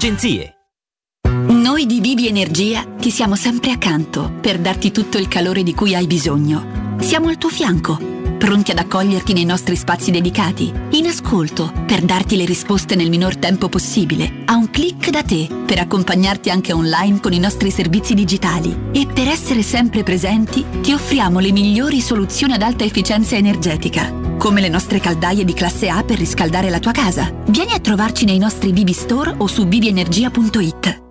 Noi di Bibi Energia ti siamo sempre accanto per darti tutto il calore di cui hai bisogno. Siamo al tuo fianco, pronti ad accoglierti nei nostri spazi dedicati, in ascolto per darti le risposte nel minor tempo possibile, a un clic da te per accompagnarti anche online con i nostri servizi digitali e per essere sempre presenti ti offriamo le migliori soluzioni ad alta efficienza energetica come le nostre caldaie di classe A per riscaldare la tua casa. Vieni a trovarci nei nostri Bibi Store o su bibienergia.it.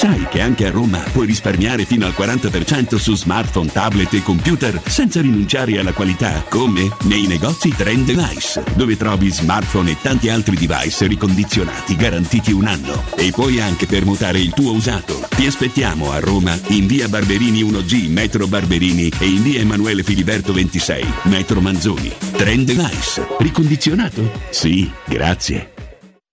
Sai che anche a Roma puoi risparmiare fino al 40% su smartphone, tablet e computer senza rinunciare alla qualità? Come? Nei negozi Trend Device, dove trovi smartphone e tanti altri device ricondizionati garantiti un anno. E puoi anche permutare il tuo usato. Ti aspettiamo a Roma in via Barberini 1G, metro Barberini e in via Emanuele Filiberto 26, metro Manzoni. Trend Device. Ricondizionato? Sì, grazie.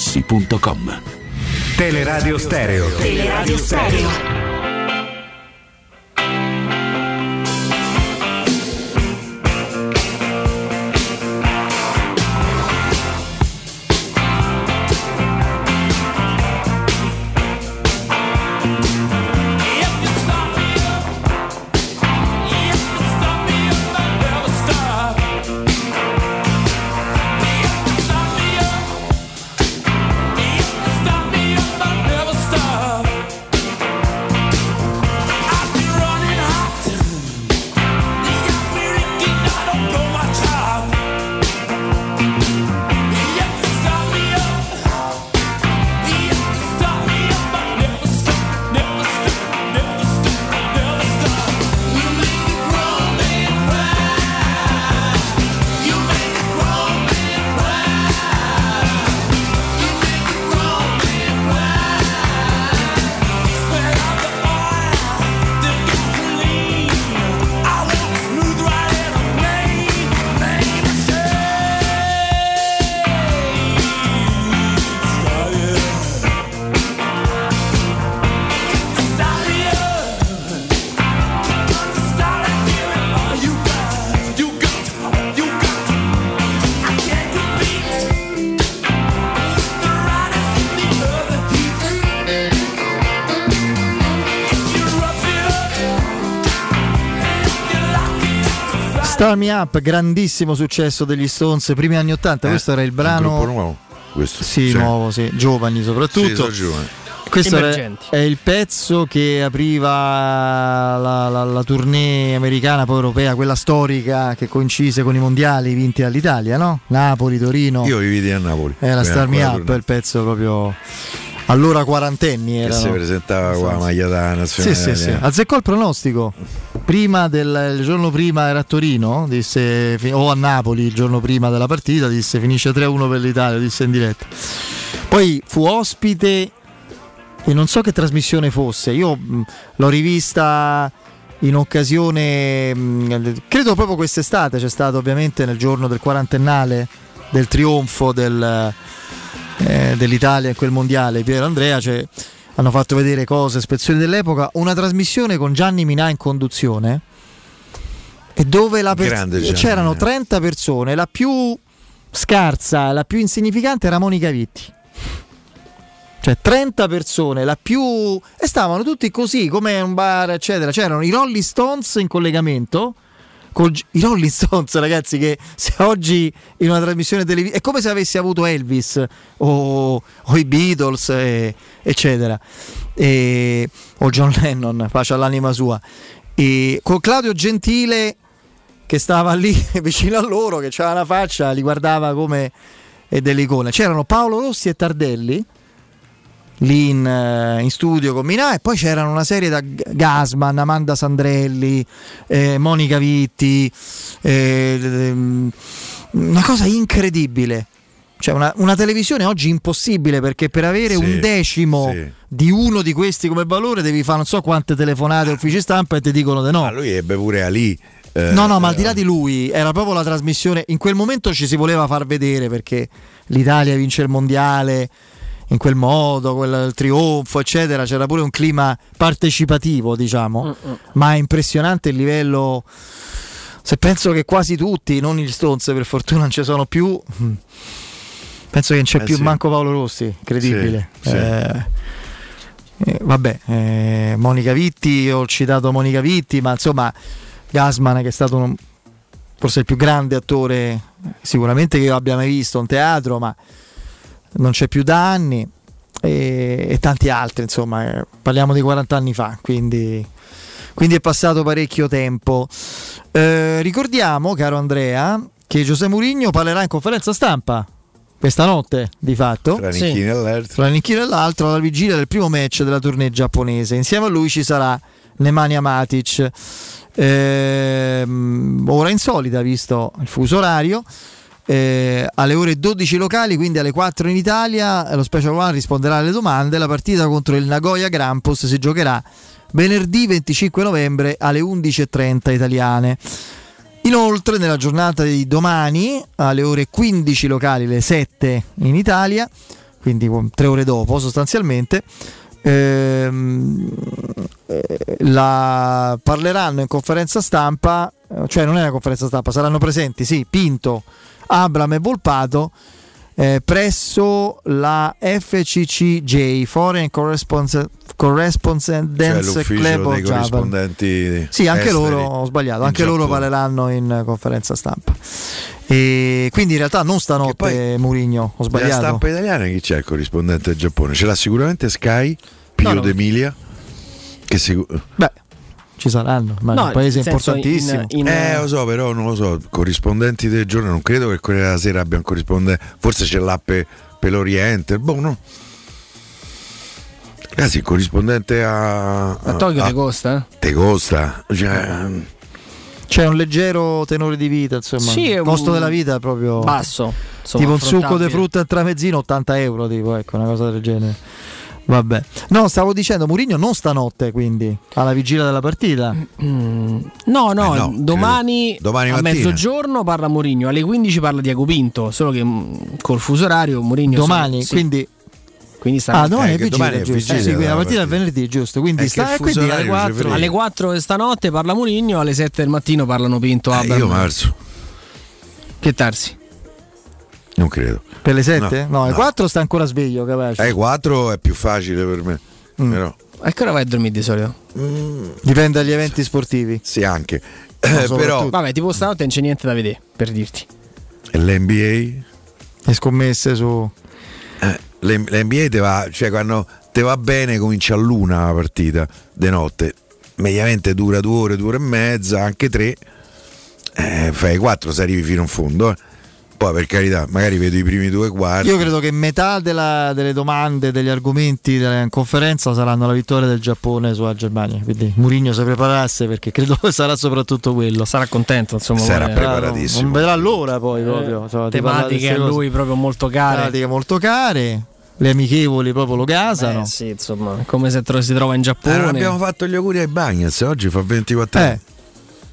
artigianamaterassi.com. Teleradio Stereo. Teleradio Stereo. Me Up, grandissimo successo degli Stones, primi anni 80, Eh, questo era il un brano gruppo nuovo, questo. Sì, Sì. nuovo, sì, giovani Sì, soprattutto. giovani. Questo Emergenti. è il pezzo che apriva la, la- la tournée americana, poi europea, quella storica che coincise con i mondiali vinti dall'Italia, no? Napoli, Torino. Io vivi a Napoli. Era Quindi Star Me ancora Up, il pezzo proprio allora quarantenni Che erano. si presentava con la maglia da nazionale. Sì, sì, sì. Azzeccò il pronostico. Prima del il giorno prima era a Torino, disse, o a Napoli il giorno prima della partita, disse finisce 3-1 per l'Italia, disse in diretta. Poi fu ospite e non so che trasmissione fosse, io mh, l'ho rivista in occasione, mh, credo proprio quest'estate, c'è stato ovviamente nel giorno del quarantennale del trionfo del, eh, dell'Italia in quel mondiale, Piero Andrea, cioè, hanno fatto vedere cose, spezzoni dell'epoca, una trasmissione con Gianni Minà in conduzione e dove per- c'erano Minà. 30 persone, la più scarsa, la più insignificante era Monica Vitti. Cioè 30 persone, la più... e stavano tutti così come un bar, eccetera. C'erano i Rolling Stones in collegamento. Col I Rolling Stones, ragazzi, che se oggi in una trasmissione televisiva è come se avessi avuto Elvis o, o i Beatles, eh, eccetera, E- o John Lennon, pace all'anima sua. E con Claudio Gentile che stava lì vicino a loro, che aveva una faccia, li guardava come e delle icone. C'erano Paolo Rossi e Tardelli lì in, eh, in studio con Minà e poi c'erano una serie da Gasman, Amanda Sandrelli, eh, Monica Vitti, eh, una cosa incredibile. Cioè una, una televisione oggi impossibile perché per avere Sì, un decimo sì. di uno di questi come valore devi fare non so quante telefonate uffici stampa e ti dicono di no. Ma lui ebbe pure Ali. eh, No, no, ma al di là di lui, era proprio la trasmissione. In quel momento ci si voleva far vedere perché l'Italia vince il mondiale in quel modo, quel trionfo, eccetera. C'era pure un clima partecipativo, diciamo. Ma è impressionante il livello. Se penso che quasi tutti, non gli Stones per fortuna non ci sono più, mm, penso che non c'è Eh più sì. manco Paolo Rossi, incredibile. Sì, sì. Eh, eh, vabbè, eh, Monica Vitti, ho citato Monica Vitti, ma insomma Gasman che è stato un- forse il più grande attore sicuramente che io abbia mai visto in teatro, ma non c'è più da anni e, e tanti altri, insomma, eh, parliamo di 40 anni fa, quindi, quindi è passato parecchio tempo. Eh, ricordiamo, caro Andrea, che Giuseppe Mourinho parlerà in conferenza stampa questa notte di fatto. Tra e Nicchino e l'altro, alla vigilia del primo match della tournée giapponese. Insieme a lui ci sarà Nemanja Matic. Ehm, ora insolita, visto il fuso orario. Eh, alle ore 12 locali, quindi alle 4 in Italia, lo Special One risponderà alle domande. La partita contro il Nagoya Grampus si giocherà venerdì 25 novembre alle 11.30 italiane. Inoltre, nella giornata di domani, alle ore 15 locali, le 7 in Italia, quindi tre ore dopo sostanzialmente, ehm, eh, la parleranno in conferenza stampa, cioè non è una conferenza stampa, saranno presenti, sì, Pinto, Abram e Volpato eh, presso la FCCJ, Foreign Correspondence, Correspondence Cioè Club of Japan. corrispondenti Sì, anche esteri loro ho sbagliato, anche loro Giappone. parleranno in conferenza stampa. E quindi in realtà non stanotte Murigno, ho sbagliato. stampa italiana chi c'è il corrispondente del Giappone? Ce l'ha sicuramente Sky, Pio No, no. D'Emilia. Che sicur- Beh, ci saranno, ma è No, un paese senso, importantissimo. in- in- eh, lo so, però non lo so. Corrispondenti del giorno, non credo che il Corriere della Sera abbia un corrispondente. Forse c'è l'app per, per l'Oriente. Boh, no. Ragazzi, il corrispondente a. A Tokyo te costa, eh? Te costa. Cioè, C'è un leggero tenore di vita, insomma. Sì, è il un- costo della vita è proprio Basso, insomma, tipo un succo di frutta e tramezzino 80 euro, tipo, ecco, una cosa del genere. Vabbè. No, stavo dicendo Murigno non stanotte, quindi alla vigilia della partita. Mm, No, no, Eh no, domani. Domani a mattina. mezzogiorno parla Mourinho, alle 15 parla Diago Pinto, solo che mm, col fuso orario Mourinho Domani, sì. quindi quindi sta Ah, domani eh, è che vigilia, domani è giusto? vigilia Sì, quindi la partita è venerdì, giusto? Quindi che sta quindi alle orario 4. Alle 4 di stanotte parla Mourinho, alle 7 del mattino parlano Pinto Abram. Eh, io marzo. Che tarsi? Non credo. Per le 7? No, No, alle no. 4 sta ancora sveglio, capace. Ai 4 è più facile per me. Mm. Però, A che ora vai a dormire di solito? Dipende dagli eventi sportivi. sì, anche. No, Eh, però Vabbè, tipo stanotte non c'è niente da vedere, per dirti. l'NBA. Le scommesse su. Eh, l'N- L'NBA te va, cioè quando te va bene comincia a luna la partita di notte. Mediamente dura due ore, due ore e mezza, anche tre. Eh, fai quattro se arrivi fino in fondo. eh. Poi per carità, magari vedo i primi due quarti. Io credo che metà della- delle domande, degli argomenti della conferenza saranno la vittoria del Giappone sulla Germania. Quindi Murigno si preparasse perché credo che sarà soprattutto quello. Sarà contento, insomma. Sarà vuole- preparatissimo. Non vedrà l'ora poi proprio. di tematiche a lui proprio molto care. Tematiche molto care. Le amichevoli proprio lo gasano. Eh, sì, insomma, come se tro- si trova in Eh, Giappone. non abbiamo fatto gli auguri ai Bagnets, oggi fa 24 Eh, anni.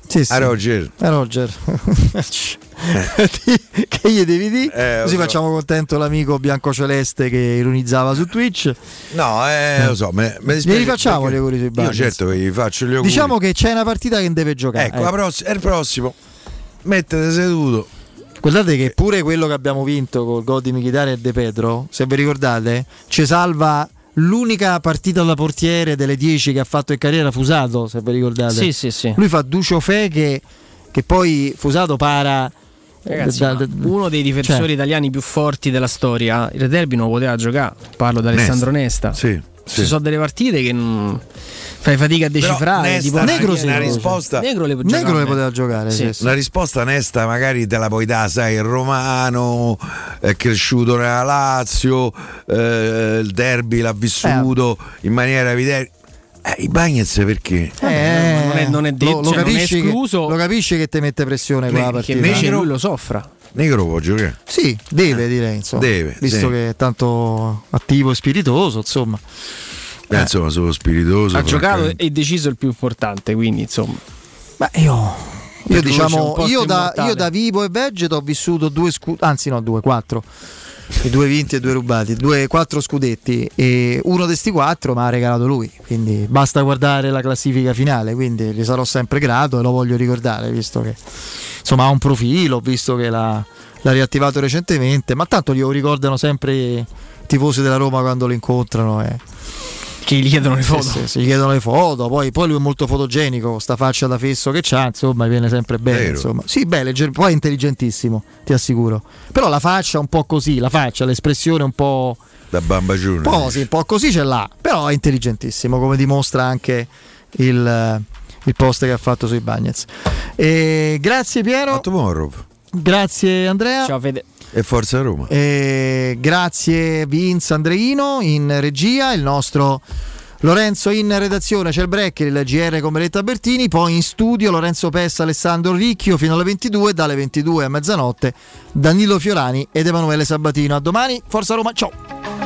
Sì, sì. A Roger. Eh, Roger. che gli devi dire? Eh, Così so. facciamo contento l'amico biancoceleste che ironizzava su Twitch. No, eh, lo so, me, me dispiace Li rifacciamo gli auguri sui Io Bagnets. certo che gli faccio gli auguri. Diciamo che c'è una partita che deve giocare. ecco, la pross- è il prossimo. Mettete seduto. Guardate che pure quello che abbiamo vinto con gol di Michitari e De Pedro, se vi ricordate, ci salva l'unica partita da portiere delle 10 che ha fatto in carriera Fusato, se vi ricordate. Sì, sì, sì. Lui fa Ducio Fe che, che poi Fusato para Ragazzi, da- da- uno dei difensori cioè, italiani più forti della storia, il derby non lo poteva giocare. Parlo di Alessandro Nesta. Sì, Ci sono delle partite che non fai fatica a decifrare. Nesta, tipo una- Negro una sì, lo- risposta- Negro le Negro le poteva giocare, sì, sì. Una risposta onesta magari te la puoi dare, sai, il romano è cresciuto nella Lazio, eh, il derby l'ha vissuto in maniera evidente. Eh, I Bagnets perché? Eh, non è- non è detto, lo, lo cioè, non è capisci che- escluso. lo capisci che ti mette pressione quella Che partita. invece eh? lui lo soffra. Negro può giocare. Sì, deve direi, insomma. Deve, visto sì. che è tanto attivo e spiritoso, insomma. Eh, insomma, sono spiritoso. Ha giocato e deciso il più importante, quindi insomma. Beh, io Io diciamo, io da, io da vivo e vegeto ho vissuto due scudetti, anzi no, due, quattro. I due vinti e due rubati, due, quattro scudetti e uno di questi quattro mi ha regalato lui, quindi basta guardare la classifica finale, quindi gli sarò sempre grato e lo voglio ricordare, visto che insomma ha un profilo, visto che l'ha, l'ha riattivato recentemente, ma tanto glielo ricordano sempre i tifosi della Roma quando lo incontrano. eh. Che gli chiedono le foto. sì, sì, gli chiedono le foto, poi, poi lui è molto fotogenico, sta faccia da fesso che c'ha, insomma, viene sempre bene. Insomma. Sì, beh, legger- poi è intelligentissimo, ti assicuro. Però la faccia un po' così, la faccia, l'espressione un po', Da Bamba Junior. un po', sì, un po' così ce l'ha, però è intelligentissimo, come dimostra anche il, il post che ha fatto sui Bagnets. E grazie Piero, Tomorrow. grazie Andrea. Ciao Fede. E Forza Roma. Eh, grazie Vince Andreino in regia, il nostro Lorenzo in redazione, c'è il break, il GR con Meletta Bertini, poi in studio Lorenzo Pessa, Alessandro Ricchio fino alle 22, dalle 22 a mezzanotte Danilo Fiorani ed Emanuele Sabatino. A domani, Forza Roma, ciao!